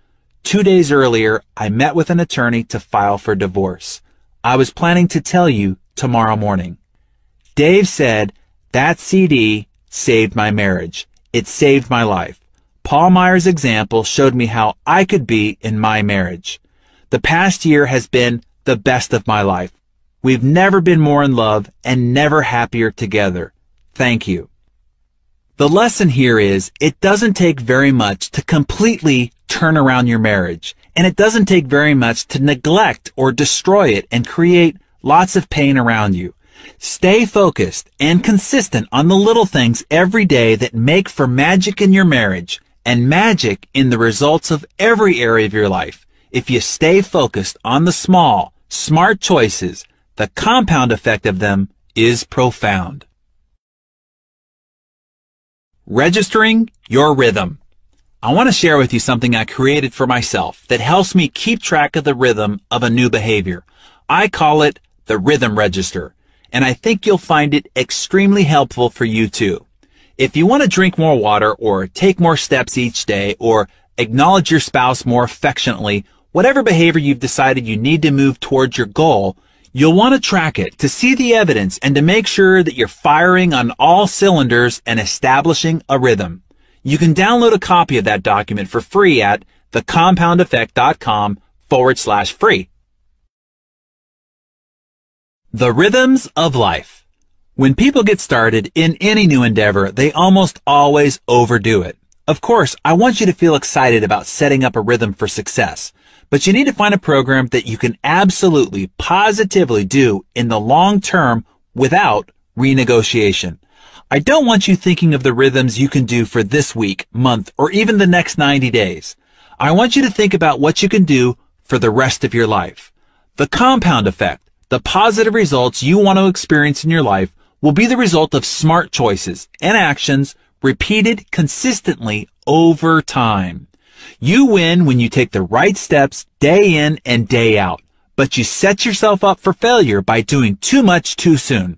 Two days earlier, I met with an attorney to file for divorce. I was planning to tell you tomorrow morning. Dave said, that CD saved my marriage. It saved my life. Paul Meyer's example showed me how I could be in my marriage. The past year has been the best of my life. We've never been more in love and never happier together. Thank you. The lesson here is it doesn't take very much to completely turn around your marriage. And it doesn't take very much to neglect or destroy it and create lots of pain around you. Stay focused and consistent on the little things every day that make for magic in your marriage and magic in the results of every area of your life. If you stay focused on the small, smart choices, the compound effect of them is profound. Registering your rhythm. I want to share with you something I created for myself that helps me keep track of the rhythm of a new behavior. I call it the rhythm register, and I think you'll find it extremely helpful for you too. If you want to drink more water or take more steps each day or acknowledge your spouse more affectionately, whatever behavior you've decided you need to move towards your goal, you'll want to track it to see the evidence and to make sure that you're firing on all cylinders and establishing a rhythm. You can download a copy of that document for free at thecompoundeffect.com forward slash free. The rhythms of life. When people get started in any new endeavor, they almost always overdo it. Of course, I want you to feel excited about setting up a rhythm for success, but you need to find a program that you can absolutely, positively do in the long term without renegotiation. I don't want you thinking of the rhythms you can do for this week, month, or even the next 90 days. I want you to think about what you can do for the rest of your life. The compound effect, the positive results you want to experience in your life will be the result of smart choices and actions repeated consistently over time. You win when you take the right steps day in and day out, but you set yourself up for failure by doing too much too soon.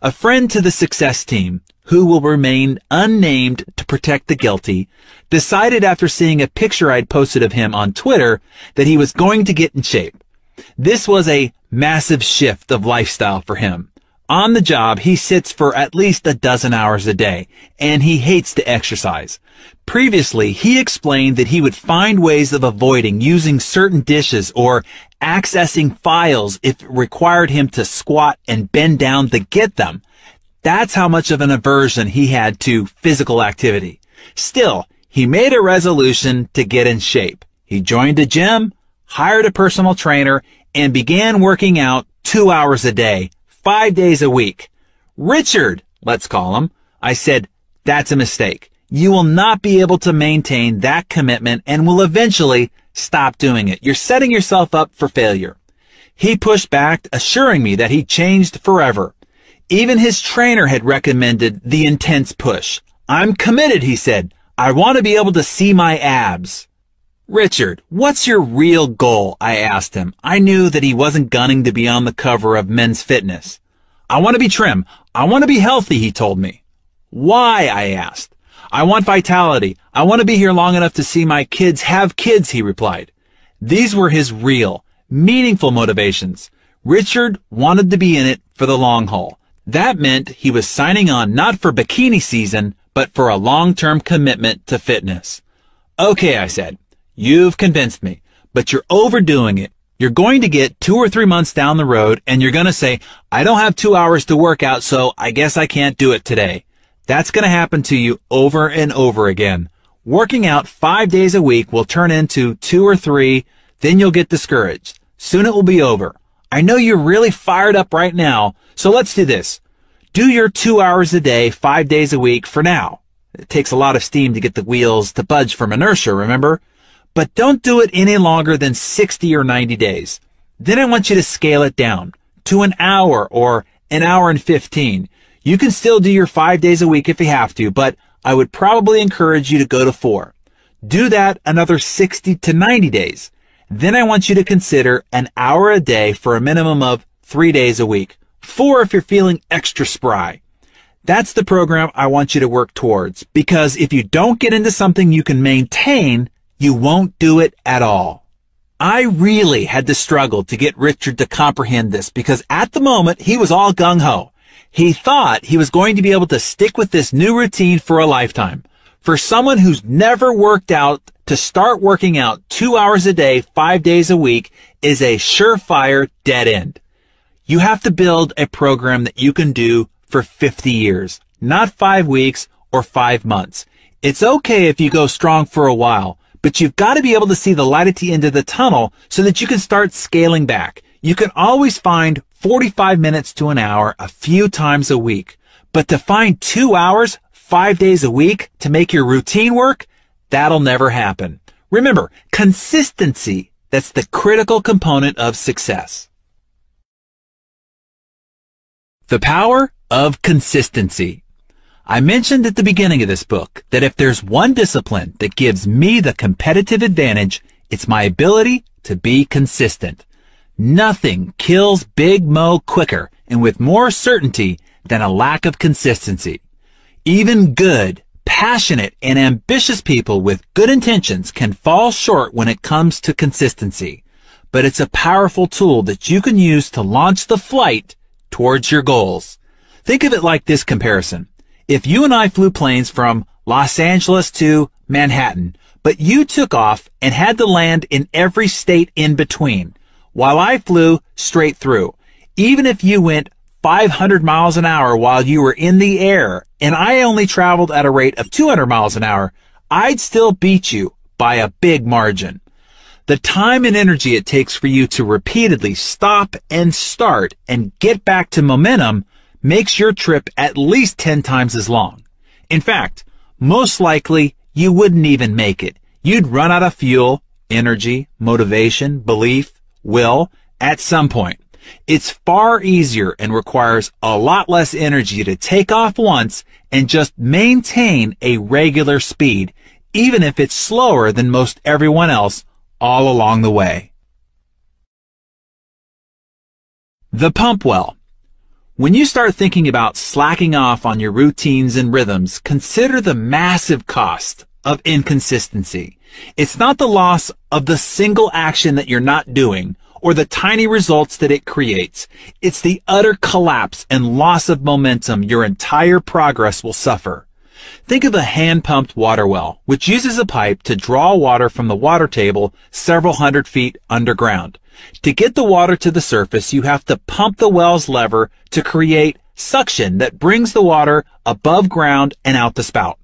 A friend to the success team, who will remain unnamed to protect the guilty, decided after seeing a picture I'd posted of him on Twitter that he was going to get in shape. This was a massive shift of lifestyle for him. On the job, he sits for at least a dozen hours a day, and he hates to exercise. Previously, he explained that he would find ways of avoiding using certain dishes or accessing files if it required him to squat and bend down to get them. That's how much of an aversion he had to physical activity. Still, he made a resolution to get in shape. He joined a gym, hired a personal trainer, and began working out two hours a day, five days a week. Richard, let's call him. I said, that's a mistake. You will not be able to maintain that commitment and will eventually Stop doing it. You're setting yourself up for failure. He pushed back, assuring me that he changed forever. Even his trainer had recommended the intense push. I'm committed, he said. I want to be able to see my abs. Richard, what's your real goal? I asked him. I knew that he wasn't gunning to be on the cover of Men's Fitness. I want to be trim. I want to be healthy, he told me. Why? I asked. I want vitality. I want to be here long enough to see my kids have kids, he replied. These were his real, meaningful motivations. Richard wanted to be in it for the long haul. That meant he was signing on not for bikini season, but for a long-term commitment to fitness. Okay, I said, you've convinced me, but you're overdoing it. You're going to get two or three months down the road and you're going to say, I don't have two hours to work out, so I guess I can't do it today. That's going to happen to you over and over again. Working out five days a week will turn into two or three, then you'll get discouraged. Soon it will be over. I know you're really fired up right now, so let's do this. Do your two hours a day, five days a week for now. It takes a lot of steam to get the wheels to budge from inertia, remember? But don't do it any longer than 60 or 90 days. Then I want you to scale it down to an hour or an hour and 15. You can still do your five days a week if you have to, but I would probably encourage you to go to four. Do that another 60 to 90 days. Then I want you to consider an hour a day for a minimum of three days a week. Four if you're feeling extra spry. That's the program I want you to work towards because if you don't get into something you can maintain, you won't do it at all. I really had to struggle to get Richard to comprehend this because at the moment he was all gung ho. He thought he was going to be able to stick with this new routine for a lifetime. For someone who's never worked out to start working out two hours a day, five days a week is a surefire dead end. You have to build a program that you can do for 50 years, not five weeks or five months. It's okay if you go strong for a while, but you've got to be able to see the light at the end of the tunnel so that you can start scaling back. You can always find 45 minutes to an hour a few times a week, but to find two hours, five days a week to make your routine work, That'll never happen. Remember, consistency, that's the critical component of success. The power of consistency. I mentioned at the beginning of this book that if there's one discipline that gives me the competitive advantage, it's my ability to be consistent. Nothing kills Big Mo quicker and with more certainty than a lack of consistency. Even good, passionate and ambitious people with good intentions can fall short when it comes to consistency, but it's a powerful tool that you can use to launch the flight towards your goals. Think of it like this comparison. If you and I flew planes from Los Angeles to Manhattan, but you took off and had to land in every state in between, while I flew straight through, even if you went 500 miles an hour while you were in the air and I only traveled at a rate of 200 miles an hour, I'd still beat you by a big margin. The time and energy it takes for you to repeatedly stop and start and get back to momentum makes your trip at least 10 times as long. In fact, most likely you wouldn't even make it. You'd run out of fuel, energy, motivation, belief, will at some point. It's far easier and requires a lot less energy to take off once and just maintain a regular speed, even if it's slower than most everyone else all along the way. The pump well. When you start thinking about slacking off on your routines and rhythms, consider the massive cost of inconsistency. It's not the loss of the single action that you're not doing or the tiny results that it creates. It's the utter collapse and loss of momentum your entire progress will suffer. Think of a hand-pumped water well, which uses a pipe to draw water from the water table several hundred feet underground. To get the water to the surface, you have to pump the well's lever to create suction that brings the water above ground and out the spout.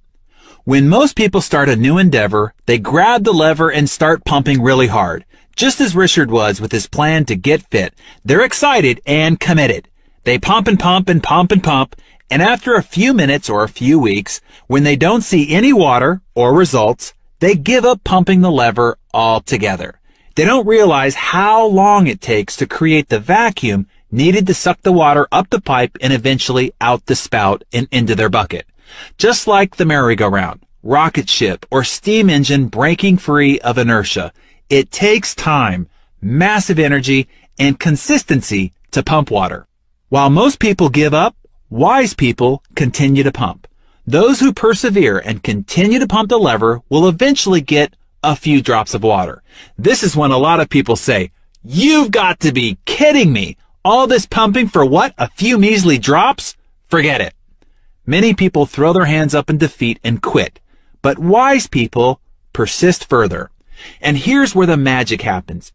When most people start a new endeavor, they grab the lever and start pumping really hard. Just as Richard was with his plan to get fit, they're excited and committed. They pump and pump and pump and pump, and after a few minutes or a few weeks, when they don't see any water or results, they give up pumping the lever altogether. They don't realize how long it takes to create the vacuum needed to suck the water up the pipe and eventually out the spout and into their bucket. Just like the merry-go-round, rocket ship, or steam engine breaking free of inertia, it takes time, massive energy, and consistency to pump water. While most people give up, wise people continue to pump. Those who persevere and continue to pump the lever will eventually get a few drops of water. This is when a lot of people say, you've got to be kidding me. All this pumping for what? A few measly drops? Forget it. Many people throw their hands up in defeat and quit, but wise people persist further. And here's where the magic happens.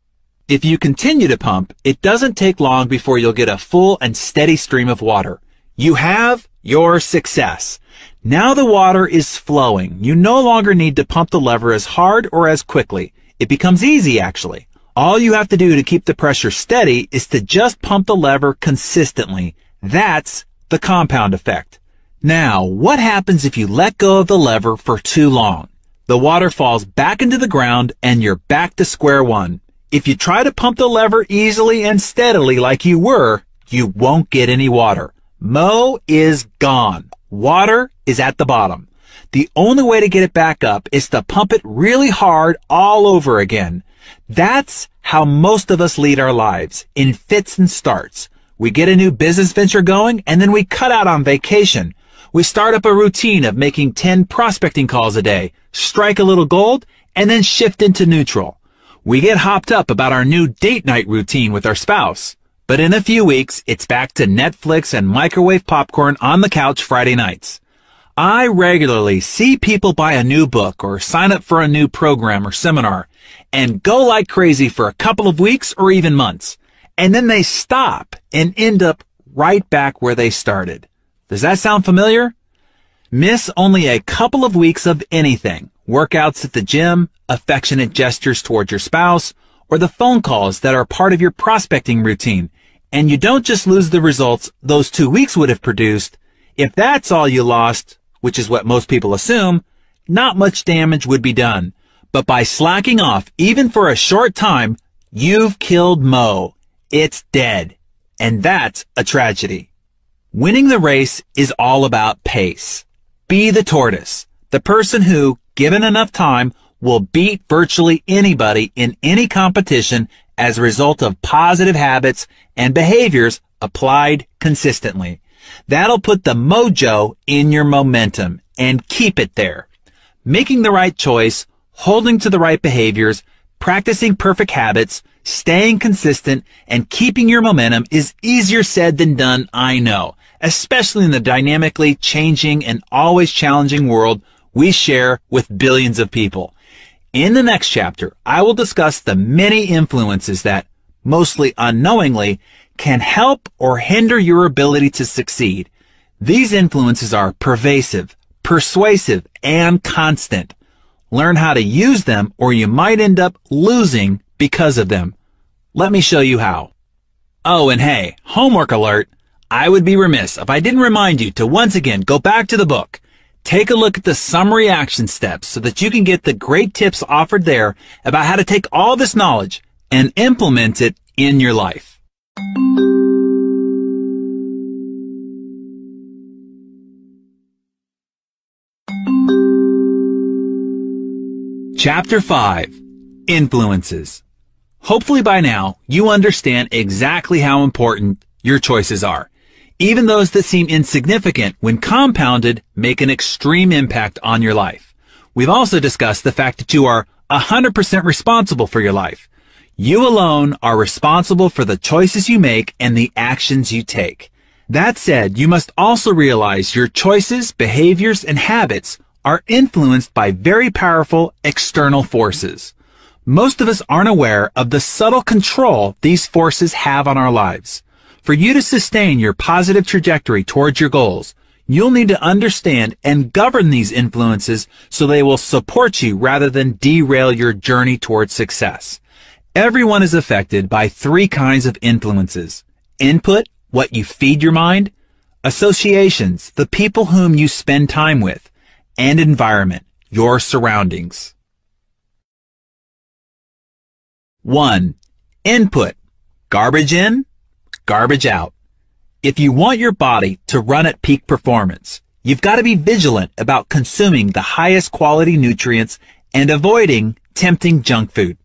If you continue to pump, it doesn't take long before you'll get a full and steady stream of water. You have your success. Now the water is flowing. You no longer need to pump the lever as hard or as quickly. It becomes easy, actually. All you have to do to keep the pressure steady is to just pump the lever consistently. That's the compound effect. Now, what happens if you let go of the lever for too long? The water falls back into the ground and you're back to square one. If you try to pump the lever easily and steadily like you were, you won't get any water. Mo is gone. Water is at the bottom. The only way to get it back up is to pump it really hard all over again. That's how most of us lead our lives, in fits and starts. We get a new business venture going and then we cut out on vacation. We start up a routine of making 10 prospecting calls a day, strike a little gold, and then shift into neutral. We get hopped up about our new date night routine with our spouse. But in a few weeks, it's back to Netflix and microwave popcorn on the couch Friday nights. I regularly see people buy a new book or sign up for a new program or seminar and go like crazy for a couple of weeks or even months. And then they stop and end up right back where they started. Does that sound familiar? Miss only a couple of weeks of anything. Workouts at the gym, affectionate gestures towards your spouse, or the phone calls that are part of your prospecting routine. And you don't just lose the results those two weeks would have produced. If that's all you lost, which is what most people assume, not much damage would be done. But by slacking off, even for a short time, you've killed Mo. It's dead. And that's a tragedy. Winning the race is all about pace. Be the tortoise, the person who, given enough time, will beat virtually anybody in any competition as a result of positive habits and behaviors applied consistently. That'll put the mojo in your momentum and keep it there. Making the right choice, holding to the right behaviors, practicing perfect habits, staying consistent, and keeping your momentum is easier said than done, I know, especially in the dynamically changing and always challenging world we share with billions of people. In the next chapter, I will discuss the many influences that, mostly unknowingly, can help or hinder your ability to succeed. These influences are pervasive, persuasive, and constant. Learn how to use them or you might end up losing because of them. Let me show you how. Oh, and hey, homework alert. I would be remiss if I didn't remind you to once again go back to the book. Take a look at the summary action steps so that you can get the great tips offered there about how to take all this knowledge and implement it in your life. Chapter 5 Influences Hopefully by now, you understand exactly how important your choices are. Even those that seem insignificant when compounded make an extreme impact on your life. We've also discussed the fact that you are 100% responsible for your life. You alone are responsible for the choices you make and the actions you take. That said, you must also realize your choices, behaviors, and habits are influenced by very powerful external forces. Most of us aren't aware of the subtle control these forces have on our lives. For you to sustain your positive trajectory towards your goals, you'll need to understand and govern these influences so they will support you rather than derail your journey towards success. Everyone is affected by three kinds of influences. Input, what you feed your mind. Associations, the people whom you spend time with. And environment, your surroundings. 1. Input. Garbage in, garbage out. If you want your body to run at peak performance, you've got to be vigilant about consuming the highest quality nutrients and avoiding tempting junk food.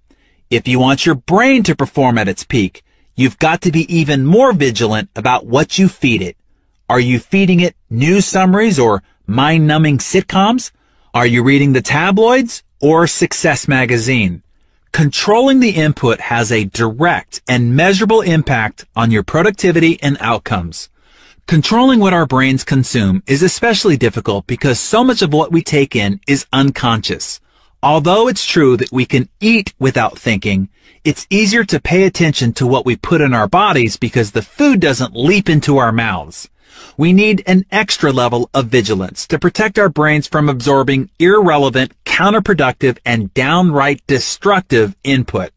If you want your brain to perform at its peak, you've got to be even more vigilant about what you feed it. Are you feeding it news summaries or mind-numbing sitcoms? Are you reading the tabloids or Success magazine? Controlling the input has a direct and measurable impact on your productivity and outcomes. Controlling what our brains consume is especially difficult because so much of what we take in is unconscious. Although it's true that we can eat without thinking, it's easier to pay attention to what we put in our bodies because the food doesn't leap into our mouths. We need an extra level of vigilance to protect our brains from absorbing irrelevant, counterproductive, and downright destructive input.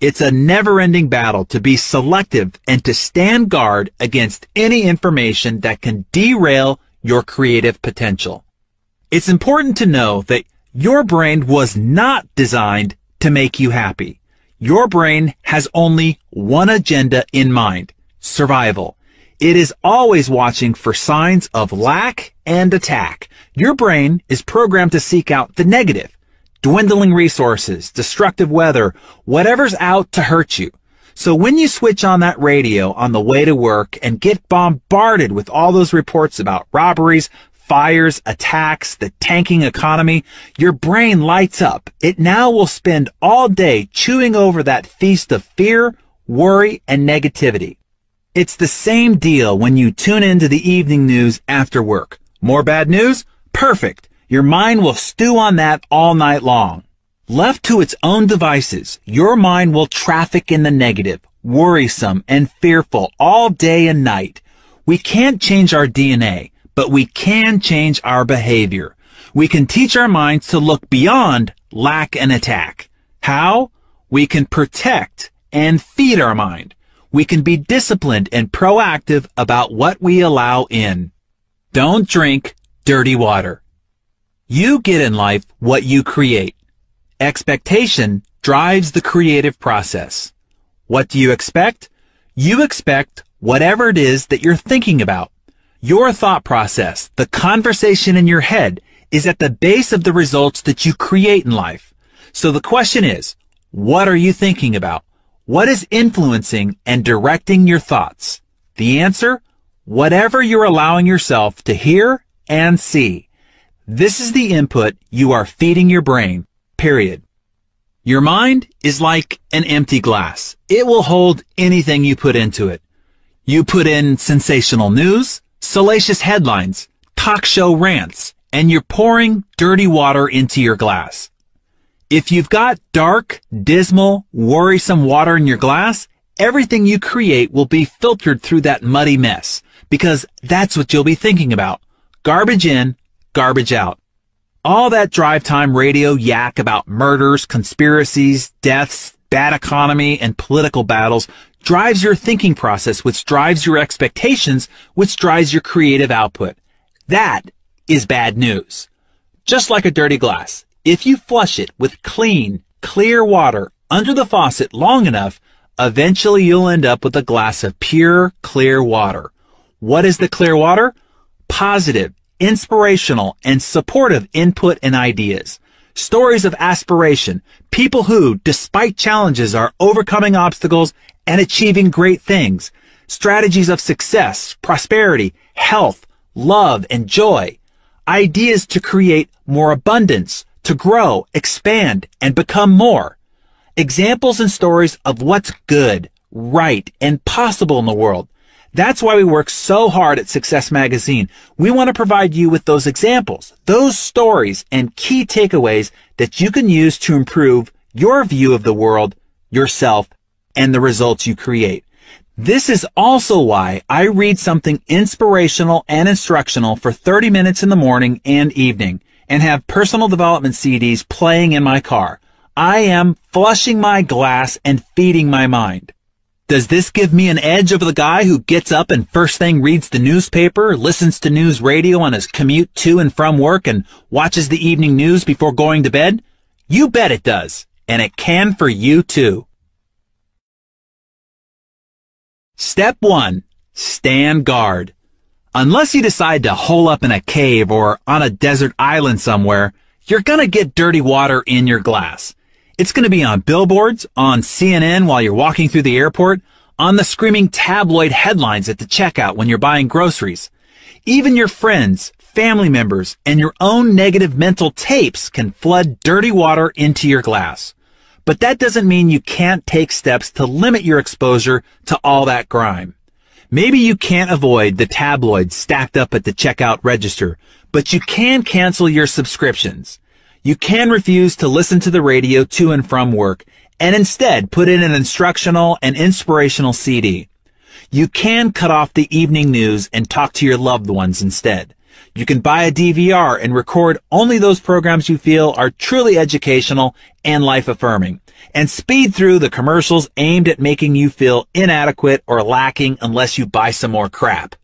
It's a never-ending battle to be selective and to stand guard against any information that can derail your creative potential. It's important to know that your brain was not designed to make you happy. Your brain has only one agenda in mind, survival. It is always watching for signs of lack and attack. Your brain is programmed to seek out the negative, dwindling resources, destructive weather, whatever's out to hurt you. So when you switch on that radio on the way to work and get bombarded with all those reports about robberies, fires, attacks, the tanking economy, your brain lights up. It now will spend all day chewing over that feast of fear, worry, and negativity. It's the same deal when you tune into the evening news after work. More bad news? Perfect. Your mind will stew on that all night long. Left to its own devices, your mind will traffic in the negative, worrisome, and fearful all day and night. We can't change our DNA, but we can change our behavior. We can teach our minds to look beyond lack and attack. How? We can protect and feed our mind. We can be disciplined and proactive about what we allow in. Don't drink dirty water. You get in life what you create. Expectation drives the creative process. What do you expect? You expect whatever it is that you're thinking about. Your thought process, the conversation in your head, is at the base of the results that you create in life. So the question is, what are you thinking about? What is influencing and directing your thoughts? The answer? Whatever you're allowing yourself to hear and see. This is the input you are feeding your brain, period. Your mind is like an empty glass. It will hold anything you put into it. You put in sensational news, salacious headlines, talk show rants, and you're pouring dirty water into your glass. If you've got dark, dismal, worrisome water in your glass, everything you create will be filtered through that muddy mess because that's what you'll be thinking about. Garbage in, garbage out. All that drive time radio yak about murders, conspiracies, deaths, bad economy, and political battles drives your thinking process, which drives your expectations, which drives your creative output. That is bad news. Just like a dirty glass, if you flush it with clean, clear water under the faucet long enough, eventually you'll end up with a glass of pure, clear water. What is the clear water? Positive, inspirational, and supportive input and ideas. Stories of aspiration, people who, despite challenges, are overcoming obstacles and achieving great things. Strategies of success, prosperity, health, love, and joy. Ideas to create more abundance, to grow, expand, and become more. Examples and stories of what's good, right, and possible in the world. That's why we work so hard at Success Magazine. We want to provide you with those examples, those stories, and key takeaways that you can use to improve your view of the world, yourself, and the results you create. This is also why I read something inspirational and instructional for 30 minutes in the morning and evening and have personal development CDs playing in my car. I am flushing my glass and feeding my mind. Does this give me an edge over the guy who gets up and first thing reads the newspaper, listens to news radio on his commute to and from work, and watches the evening news before going to bed? You bet it does. And it can for you too. Step 1. Stand guard. Unless you decide to hole up in a cave or on a desert island somewhere, you're gonna get dirty water in your glass. It's to be on billboards, on CNN while you're walking through the airport, on the screaming tabloid headlines at the checkout when you're buying groceries. Even your friends, family members, and your own negative mental tapes can flood dirty water into your glass. But that doesn't mean you can't take steps to limit your exposure to all that grime. Maybe you can't avoid the tabloids stacked up at the checkout register, but you can cancel your subscriptions. You can refuse to listen to the radio to and from work and instead put in an instructional and inspirational CD. You can cut off the evening news and talk to your loved ones instead. You can buy a DVR and record only those programs you feel are truly educational and life affirming and speed through the commercials aimed at making you feel inadequate or lacking unless you buy some more crap.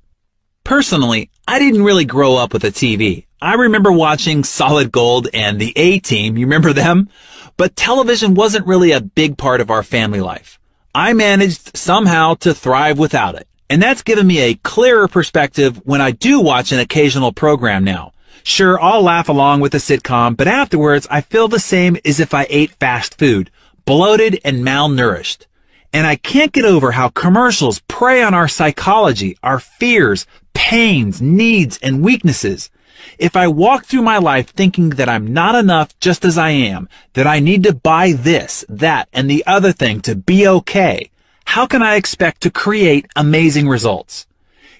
Personally, I didn't really grow up with a TV. I remember watching Solid Gold and the A-Team. You remember them? But television wasn't really a big part of our family life. I managed somehow to thrive without it. And that's given me a clearer perspective when I do watch an occasional program now. Sure, I'll laugh along with the sitcom, but afterwards I feel the same as if I ate fast food, bloated and malnourished. And I can't get over how commercials prey on our psychology, our fears, pains, needs, and weaknesses. If I walk through my life thinking that I'm not enough just as I am, that I need to buy this, that, and the other thing to be okay, how can I expect to create amazing results?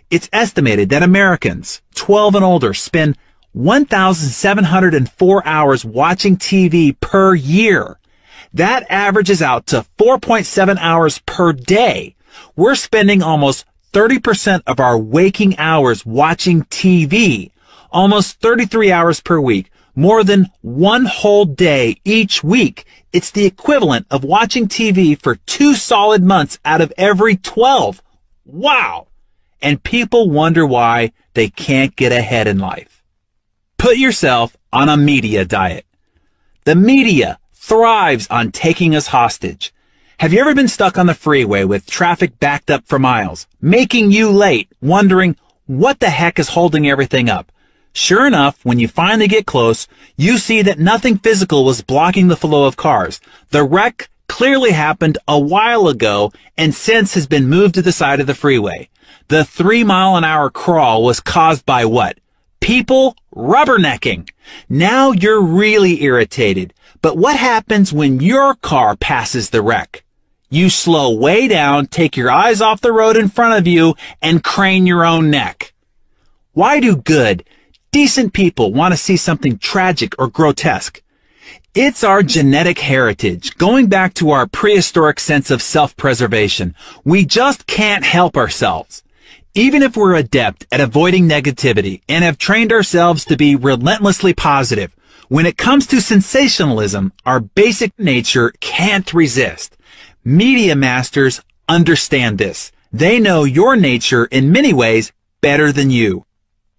It's estimated that Americans 12 and older spend 1,704 hours watching TV per year. That averages out to 4.7 hours per day. We're spending almost 30% of our waking hours watching TV, almost 33 hours per week, more than one whole day each week. It's the equivalent of watching TV for two solid months out of every 12. Wow! And people wonder why they can't get ahead in life. Put yourself on a media diet. The media thrives on taking us hostage. Have you ever been stuck on the freeway with traffic backed up for miles, making you late, wondering what the heck is holding everything up? Sure enough, when you finally get close, you see that nothing physical was blocking the flow of cars. The wreck clearly happened a while ago and since has been moved to the side of the freeway. The three mile an hour crawl was caused by what? People rubbernecking. Now you're really irritated. But what happens when your car passes the wreck? You slow way down, take your eyes off the road in front of you, and crane your own neck. Why do good, decent people want to see something tragic or grotesque. It's our genetic heritage, going back to our prehistoric sense of self-preservation. We just can't help ourselves. Even if we're adept at avoiding negativity and have trained ourselves to be relentlessly positive, when it comes to sensationalism, our basic nature can't resist. Media masters understand this. They know your nature in many ways better than you.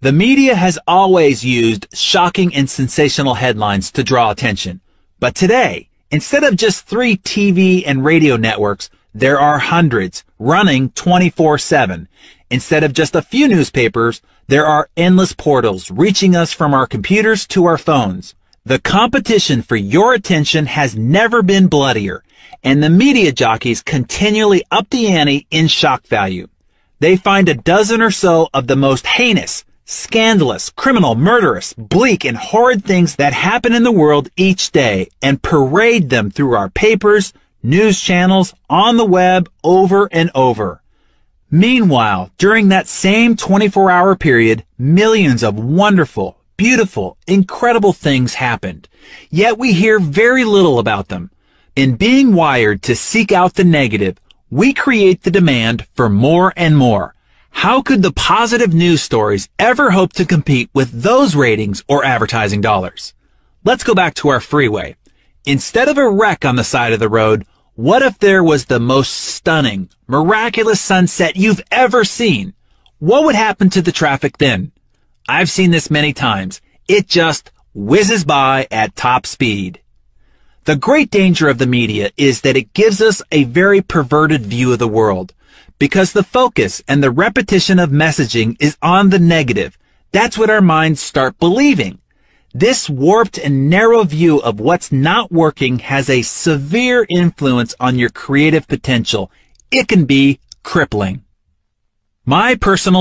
The media has always used shocking and sensational headlines to draw attention. But today, instead of just three TV and radio networks, there are hundreds running 24-7. Instead of just a few newspapers, there are endless portals reaching us from our computers to our phones. The competition for your attention has never been bloodier, and the media jockeys continually up the ante in shock value. They find a dozen or so of the most heinous, scandalous, criminal, murderous, bleak, and horrid things that happen in the world each day and parade them through our papers, news channels, on the web, over and over. Meanwhile, during that same 24 hour period, millions of wonderful, beautiful, incredible things happened. Yet we hear very little about them. In being wired to seek out the negative, we create the demand for more and more. How could the positive news stories ever hope to compete with those ratings or advertising dollars? Let's go back to our freeway. Instead of a wreck on the side of the road, what if there was the most stunning, miraculous sunset you've ever seen? What would happen to the traffic then? I've seen this many times. It just whizzes by at top speed. The great danger of the media is that it gives us a very perverted view of the world because the focus and the repetition of messaging is on the negative. That's what our minds start believing. This warped and narrow view of what's not working has a severe influence on your creative potential. It can be crippling. My personal